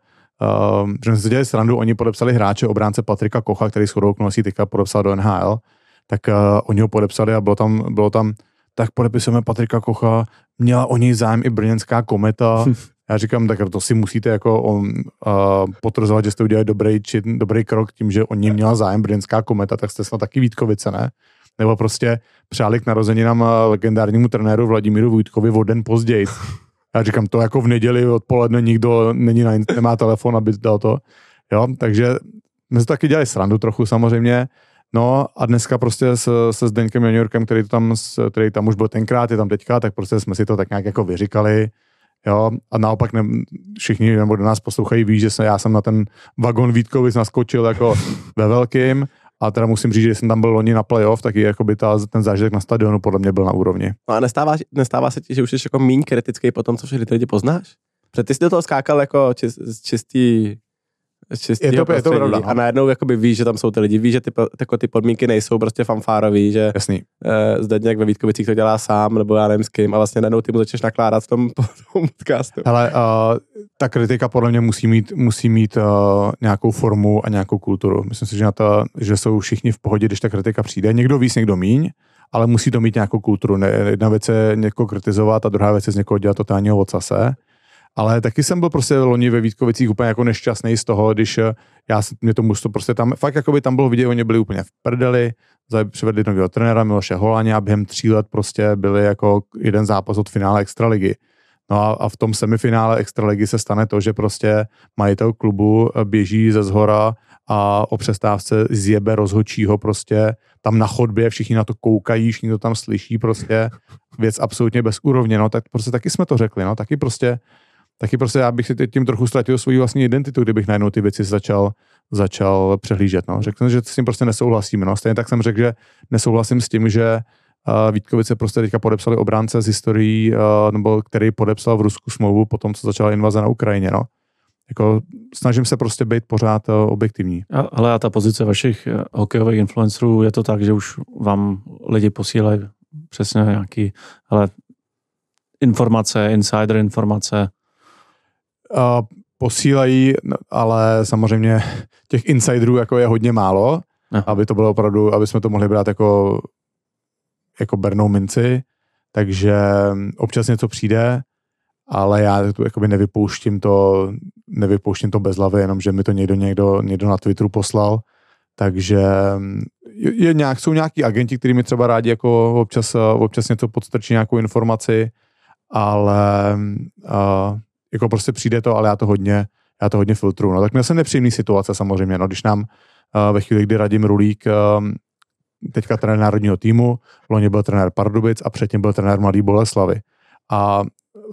uh, že jsme si dělali srandu, oni podepsali hráče obránce Patrika Kocha, který shodou nosí teďka podepsal do NHL, tak uh, oni ho podepsali a bylo tam, bylo tam tak podepisujeme Patrika Kocha, měla o něj zájem i brněnská kometa, Já říkám, tak to si musíte jako on, uh, potvrzovat, že jste udělali dobrý, či, dobrý krok tím, že o měla zájem brněnská kometa, tak jste snad taky Vítkovice, ne? Nebo prostě přáli k narozeninám legendárnímu trenéru Vladimíru Vítkovi o den později. Já říkám, to jako v neděli odpoledne nikdo není na, nemá telefon, aby dal to. Jo, takže my jsme taky dělali srandu trochu samozřejmě. No a dneska prostě se, se Zdeňkem Juniorkem, který, tam, který tam už byl tenkrát, je tam teďka, tak prostě jsme si to tak nějak jako vyříkali Jo, a naopak ne, všichni, nebo do nás poslouchají, ví, že jsem, já jsem na ten vagon Vítkovic naskočil jako ve velkým a teda musím říct, že jsem tam byl loni na playoff, tak i by ta, ten zážitek na stadionu podle mě byl na úrovni. No a nestává, nestává se ti, že už jsi jako méně kritický po tom, co všechny lidi poznáš? Protože ty jsi do toho skákal jako čist, čistý je to, je to pravda, a najednou jakoby víš, že tam jsou ty lidi, víš, že ty, jako ty podmínky nejsou prostě fanfárový, že Jasný. Uh, Zdeněk ve Vítkovicích to dělá sám, nebo já nevím s kým, a vlastně najednou ty mu začneš nakládat v tom, tom podcastu. Ale uh, ta kritika podle mě musí mít, musí mít uh, nějakou formu a nějakou kulturu. Myslím si, že, na to, že jsou všichni v pohodě, když ta kritika přijde. Někdo víc, někdo míň, ale musí to mít nějakou kulturu. Ne, jedna věc je někoho kritizovat a druhá věc je z někoho dělat totálního ocase ale taky jsem byl prostě loni ve Vítkovicích úplně jako nešťastný z toho, když eh, já mě to mužstvo prostě tam, fakt jako by tam bylo vidět, oni byli úplně v prdeli, přivedli nového trenéra Miloše Holaně a během tří let prostě byli jako jeden zápas od finále Extraligy. No a, a v tom semifinále Extraligy se stane to, že prostě majitel klubu eh, běží ze zhora a o přestávce zjebe rozhočího prostě tam na chodbě, všichni na to koukají, všichni to tam slyší prostě, věc absolutně bez úrovně, no tak prostě taky jsme to řekli, no taky prostě taky prostě já bych si tím trochu ztratil svou vlastní identitu, kdybych najednou ty věci začal, začal přehlížet. No. Řekl jsem, že s tím prostě nesouhlasíme. No. Stejně tak jsem řekl, že nesouhlasím s tím, že uh, Vítkovice prostě teďka podepsali obránce z historií, uh, nebo který podepsal v Rusku smlouvu po tom, co začala invaze na Ukrajině. No. Jako, snažím se prostě být pořád uh, objektivní. Ale a ta pozice vašich hokejových influencerů je to tak, že už vám lidi posílají přesně nějaký ale informace, insider informace, uh, posílají, ale samozřejmě těch insiderů jako je hodně málo, Aha. aby to bylo opravdu, aby jsme to mohli brát jako, jako bernou minci, takže občas něco přijde, ale já tu jakoby nevypouštím to, nevypouštím to bez hlavy, jenom že mi to někdo, někdo, někdo na Twitteru poslal, takže je nějak, jsou nějaký agenti, kteří mi třeba rádi jako občas, občas něco podstrčí nějakou informaci, ale uh, jako prostě přijde to, ale já to hodně, já to hodně filtruju. No tak měl jsem nepříjemný situace samozřejmě, no když nám uh, ve chvíli, kdy radím Rulík, uh, teďka trenér národního týmu, loni byl trenér Pardubic a předtím byl trenér Mladý Boleslavy. A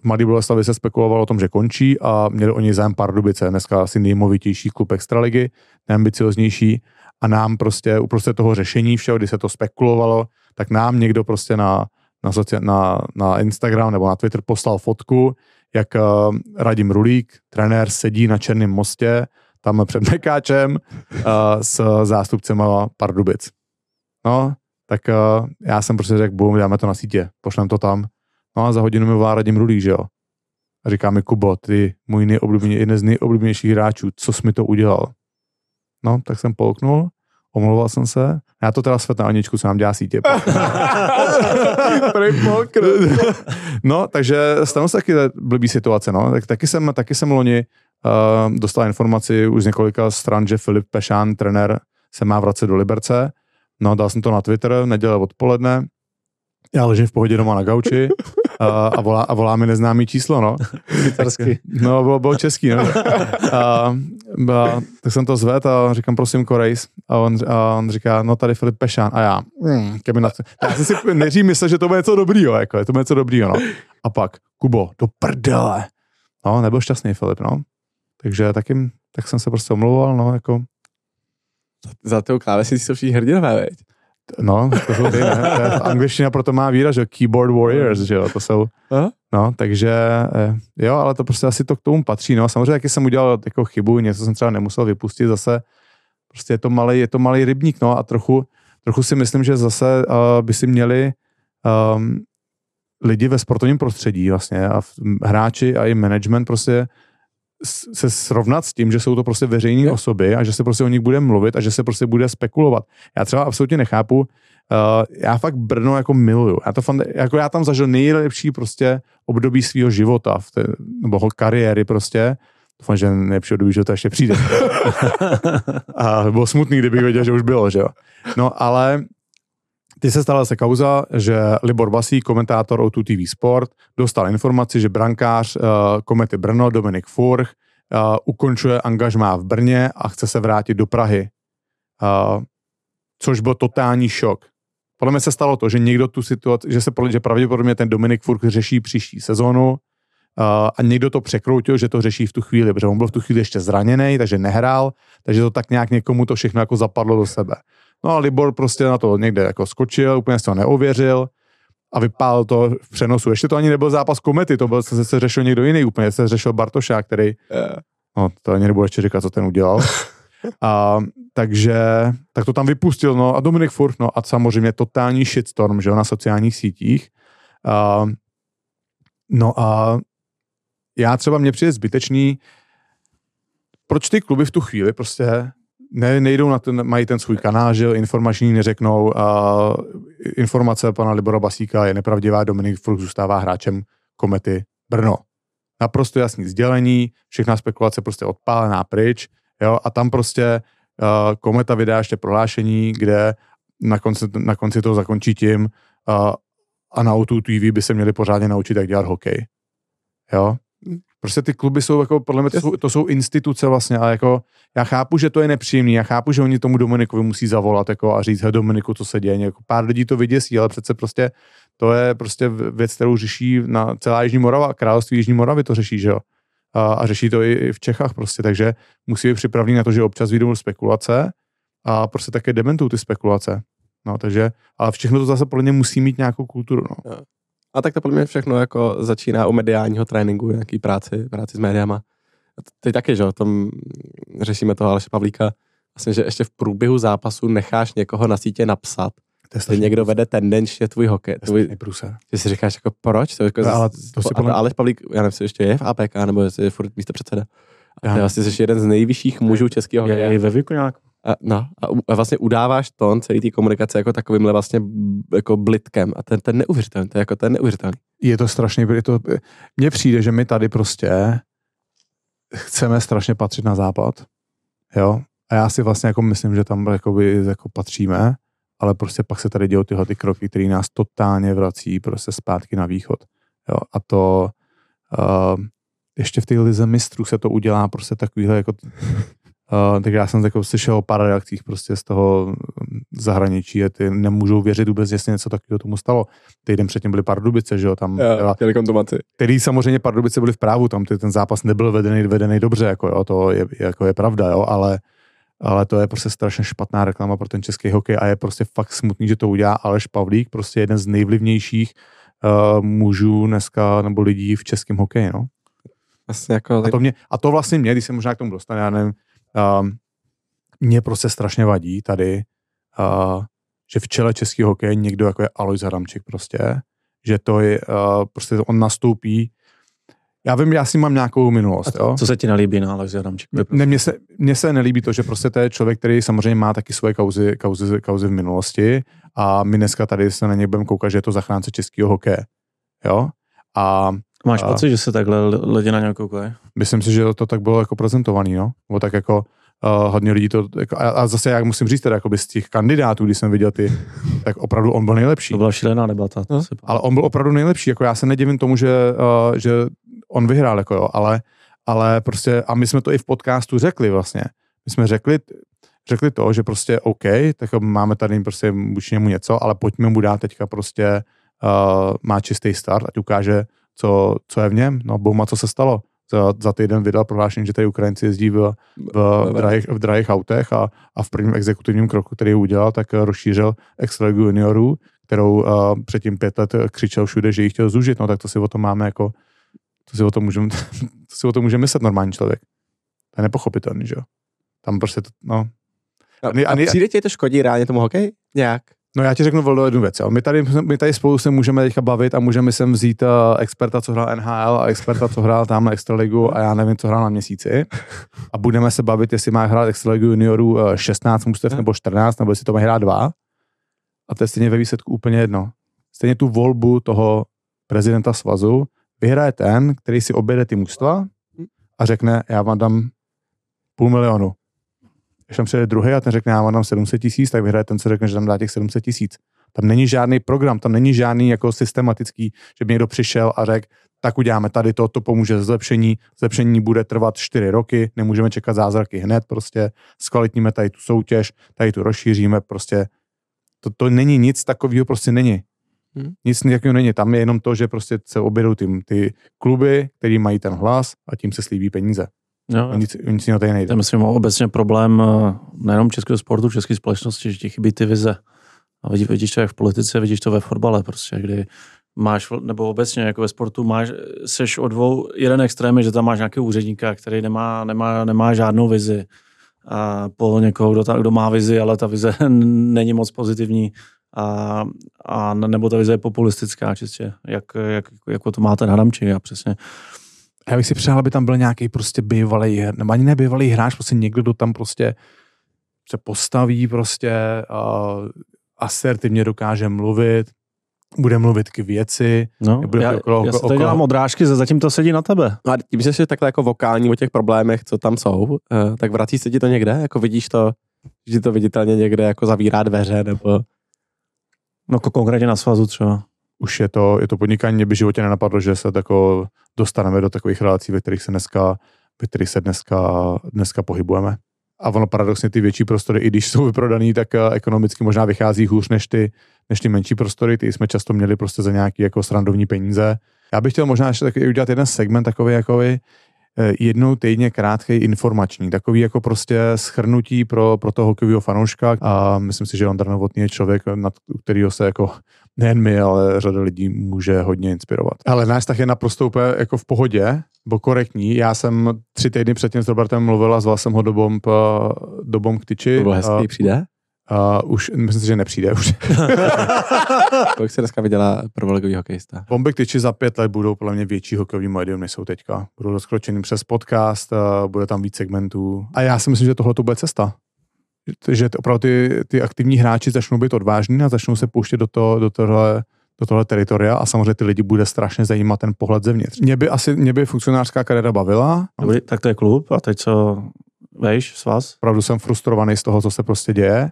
v Mladý Boleslavy se spekulovalo o tom, že končí a měli oni zájem Pardubice, dneska asi nejmovitější klub extraligy, nejambicioznější a nám prostě uprostřed toho řešení všeho, kdy se to spekulovalo, tak nám někdo prostě na, na, na, na Instagram nebo na Twitter poslal fotku, jak uh, Radim Rulík, trenér, sedí na Černém mostě, tam před Mekáčem uh, s zástupcem Pardubic. No, tak uh, já jsem prostě řekl, bum, dáme to na sítě, pošlem to tam. No a za hodinu mi volá Radim Rulík, že jo. A říká mi, Kubo, ty můj nejoblíbenější, jeden z nejoblíbenějších hráčů, co jsi mi to udělal? No, tak jsem polknul, omlouval jsem se, já to teda svět na Aničku, co nám dělá sítě. no, takže stanu se taky blbý situace, no. Tak, taky jsem, taky jsem loni uh, dostal informaci už z několika stran, že Filip Pešán, trenér, se má vracet do Liberce. No, dal jsem to na Twitter, neděle odpoledne. Já ležím v pohodě doma na gauči a, a, volá, a volá mi neznámý číslo, no. Švýcarsky. No, bylo, bylo český, no. A, a, tak jsem to zvedl a říkám, prosím, Korejs. A on, a on říká, no tady Filip Pešán. A já, mm, na... já jsem si nejdřív myslel, že to bude něco dobrýho, jako, je to bude něco dobrýho, no. A pak, Kubo, do prdele. No, nebyl šťastný Filip, no. Takže taky, tak jsem se prostě omlouval, no, jako. Za tou klávesnicí jsou všichni hrdinové, veď? No, to jsou ty, ne? To je, angličtina proto má výraz, že keyboard warriors, že jo, to jsou, Aha. no, takže eh, jo, ale to prostě asi to k tomu patří, no, samozřejmě taky jsem udělal jako chybu, něco jsem třeba nemusel vypustit zase, prostě je to malý, je to malý rybník, no, a trochu, trochu si myslím, že zase uh, by si měli um, lidi ve sportovním prostředí vlastně a v, hráči a i management prostě se srovnat s tím, že jsou to prostě veřejné Jo. osoby a že se prostě o nich bude mluvit a že se prostě bude spekulovat. Já třeba absolutně nechápu, uh, já fakt Brno jako miluju. Já, to fakt, jako já tam zažil nejlepší prostě období svého života, v té, nebo kariéry prostě. Doufám, že nejlepší období života ještě přijde. a bylo smutný, kdybych věděl, že už bylo, že jo. No ale Teď se stala se kauza, že Libor Basí, komentátor o TV Sport, dostal informaci, že brankář uh, Komety Brno, Dominik Furch, uh, ukončuje angažmá v Brně a chce se vrátit do Prahy. Uh, což byl totální šok. Podle mě se stalo to, že někdo tu situaci, že se že pravděpodobně ten Dominik Furch řeší příští sezónu a někdo to překroutil, že to řeší v tu chvíli, protože on byl v tu chvíli ještě zraněný, takže nehrál, takže to tak nějak někomu to všechno jako zapadlo do sebe. No a Libor prostě na to někde jako skočil, úplně si to neověřil a vypál to v přenosu. Ještě to ani nebyl zápas komety, to byl, se, se řešil někdo jiný úplně, se řešil Bartošák, který, no to ani nebudu ještě říkat, co ten udělal. A, takže, tak to tam vypustil, no a Dominik Furch, no a samozřejmě totální shitstorm, že jo, na sociálních sítích. A, no a já třeba mě přijde zbytečný, proč ty kluby v tu chvíli prostě ne, nejdou na ten, mají ten svůj kanál, že informační neřeknou a informace pana Libora Basíka je nepravdivá, Dominik Furch zůstává hráčem Komety Brno. Naprosto jasný sdělení, všechna spekulace prostě odpálená pryč, jo, a tam prostě uh, Kometa vydá ještě prohlášení, kde na konci, na konci to zakončí tím uh, a na O2 TV by se měli pořádně naučit, jak dělat hokej. Jo, Prostě ty kluby jsou jako, podle mě to jsou, to jsou instituce vlastně, ale jako já chápu, že to je nepříjemný, já chápu, že oni tomu Dominikovi musí zavolat jako a říct, hej Dominiku, co se děje, jako pár lidí to vyděsí, ale přece prostě to je prostě věc, kterou řeší na celá Jižní Morava, království Jižní Moravy to řeší, že jo. A, a řeší to i, i v Čechách prostě, takže musí být připravený na to, že občas vyjdou spekulace a prostě také dementují ty spekulace. No, takže, ale všechno to zase podle mě musí mít nějakou kulturu, no. A tak to podle mě všechno jako začíná u mediálního tréninku, nějaký práci, práci s médiama. Teď taky, že jo, tom řešíme toho Aleše Pavlíka, vlastně, že ještě v průběhu zápasu necháš někoho na sítě napsat, To je že někdo vede tendenčně tvůj hokej. Je Tvůj, ty si říkáš jako proč? To je jako, No, ale to si podle- Aleš Pavlík, já nevím, jestli ještě je v APK, nebo jestli je furt místo předseda. A Já- ty vlastně jsi jeden z nejvyšších mužů českého Je, hokeje. je ve věku nějak. A, no, a, vlastně udáváš tón celý té komunikace jako takovýmhle vlastně jako blitkem. A ten, ten neuvěřitelný, to je jako ten neuvěřitelný. je to strašně, je to, mně přijde, že my tady prostě chceme strašně patřit na západ, jo, a já si vlastně jako myslím, že tam jakoby, jako patříme, ale prostě pak se tady dějou tyhle ty kroky, které nás totálně vrací prostě zpátky na východ, jo, a to uh, ještě v té lize mistrů se to udělá prostě takovýhle jako Uh, tak já jsem jako slyšel o pár reakcích prostě z toho mm, zahraničí a ty nemůžou věřit vůbec, jestli něco takového tomu stalo. Týden předtím byly Pardubice, že jo, tam byla chtěli kontumaci. který samozřejmě Pardubice byli v právu, tam ty, ten zápas nebyl vedený, vedený dobře, jako, jo, to je, jako je pravda, jo, ale, ale to je prostě strašně špatná reklama pro ten český hokej a je prostě fakt smutný, že to udělá Aleš Pavlík, prostě jeden z nejvlivnějších uh, mužů dneska, nebo lidí v českém hokeji, no. Vlastně jako, A to, mě, a to vlastně mě, když se možná k tomu dostane, já nevím, um, mě prostě strašně vadí tady, uh, že v čele českého hokeje někdo jako je Alois Haramčík prostě, že to je, uh, prostě on nastoupí, já vím, já si mám nějakou minulost, jo. Co se ti nelíbí na Alex Adamčík? Ne, mně se, mně se nelíbí to, že prostě to je člověk, který samozřejmě má taky svoje kauzy, kauzy, kauzy v minulosti a my dneska tady se na něj budeme koukat, že je to zachránce českého hokeje, jo. A Máš a- pocit, že se takhle lidi na něj koukají? Myslím si, že to tak bylo jako prezentovaný, no. Nebo tak jako uh, hodně lidí to, jako, a, a zase jak musím říct, teda jako z těch kandidátů, když jsem viděl ty, tak opravdu on byl nejlepší. To byla šílená debata. No, Ale on byl opravdu nejlepší, jako já se nedivím tomu, že, uh, že on vyhrál, jako jo, ale, ale prostě, a my jsme to i v podcastu řekli vlastně. My jsme řekli, řekli to, že prostě OK, tak máme tady prostě vůči němu něco, ale pojďme mu dát teďka prostě, uh, má čistý start, ať ukáže, co, co je v něm. No, bouma, co se stalo. Za, za týden vydal prohlášení, že tady Ukrajinci jezdí v, v, v, drahých, v drahých autech a, a v prvním exekutivním kroku, který udělal, tak rozšířil Extraligu juniorů, kterou uh, předtím pět let křičel všude, že ji chtěl zúžit, no tak to si o tom máme jako, to si o tom můžeme, to si o tom může myslet normální člověk. To je nepochopitelný, že jo. Tam prostě to, no. A, a, a přijde ti to škodí reálně tomu hokej? Nějak? No já ti řeknu Voldo jednu věc. Jo. My, tady, my tady spolu se můžeme teďka bavit a můžeme sem vzít uh, experta, co hrál NHL a experta, co hrál tam na Extraligu a já nevím, co hrál na měsíci. A budeme se bavit, jestli má hrát Extraligu juniorů uh, 16 mustev nebo 14, nebo jestli to má hrát 2. A to je stejně ve výsledku úplně jedno. Stejně tu volbu toho prezidenta svazu vyhraje ten, který si objede ty mužstva a řekne, já vám dám půl milionu když tam přijde druhý a ten řekne, já mám tam 700 tisíc, tak vyhraje ten, co řekne, že tam dá těch 700 tisíc. Tam není žádný program, tam není žádný jako systematický, že by někdo přišel a řekl, tak uděláme tady to, to pomůže zlepšení, zlepšení bude trvat 4 roky, nemůžeme čekat zázraky hned, prostě zkvalitníme tady tu soutěž, tady tu rozšíříme, prostě to, to není nic takového, prostě není. Hmm. Nic takového není, tam je jenom to, že prostě se objedou ty, ty kluby, který mají ten hlas a tím se slíbí peníze. Jo, nic, nic jiného tady nejde. Já myslím, obecně problém eh, nejenom českého sportu, české společnosti, že ti chybí ty vize. A vidíš, vidíš to jak v politice, vidíš to ve fotbale, prostě, kdy máš, nebo obecně jako ve sportu, máš, seš o dvou, jeden extrém je, že tam máš nějakého úředníka, který nemá, nemá, nemá žádnou vizi. A po někoho, kdo, ta, kdo má vizi, ale ta vize není moc pozitivní. A, a nebo ta vize je populistická čistě, jak, jak, jako to má ten Hadamčík a přesně já bych si přál, aby tam byl nějaký prostě bývalý, nebo ani nebývalý hráč, prostě někdo, kdo tam prostě se postaví prostě uh, asertivně dokáže mluvit, bude mluvit k věci. No, bude já, okolo, já se tady dělám odrážky, zatím to sedí na tebe. No a tím, že jsi takhle jako vokální o těch problémech, co tam jsou, uh, tak vrací se ti to někde? Jako vidíš to, že to viditelně někde jako zavírá dveře, nebo... No konkrétně na svazu třeba už je to, je to podnikání, mě by životě nenapadlo, že se tako dostaneme do takových relací, ve kterých se dneska, ve kterých se dneska, dneska pohybujeme. A ono paradoxně ty větší prostory, i když jsou vyprodaný, tak eh, ekonomicky možná vychází hůř než ty, než ty menší prostory, ty jsme často měli prostě za nějaký jako srandovní peníze. Já bych chtěl možná ještě taky udělat jeden segment takový, jako Eh, jednou týdně krátký informační, takový jako prostě schrnutí pro, pro toho hokejového fanouška a myslím si, že Ondra Novotný je člověk, nad kterého se jako nejen my, ale řada lidí může hodně inspirovat. Ale náš tak je naprosto úplně jako v pohodě, bo korektní. Já jsem tři týdny předtím s Robertem mluvil a zval jsem ho do bomb, eh, do bomb k tyči. To bylo hezký, přijde? Uh, už, myslím si, že nepřijde už. Kolik se dneska vydělá prvolegový hokejista? Bomby tyči za pět let budou podle mě větší hokejový médium, než jsou teďka. Budou rozkročený přes podcast, uh, bude tam víc segmentů. A já si myslím, že tohle to bude cesta. Že opravdu ty, ty aktivní hráči začnou být odvážní a začnou se pouštět do, to, do tohle do tohle teritoria a samozřejmě ty lidi bude strašně zajímat ten pohled zevnitř. Mě by asi, mě by funkcionářská kariéra bavila. Dobrý, tak to je klub a teď co, vejš, s vás? Opravdu jsem frustrovaný z toho, co se prostě děje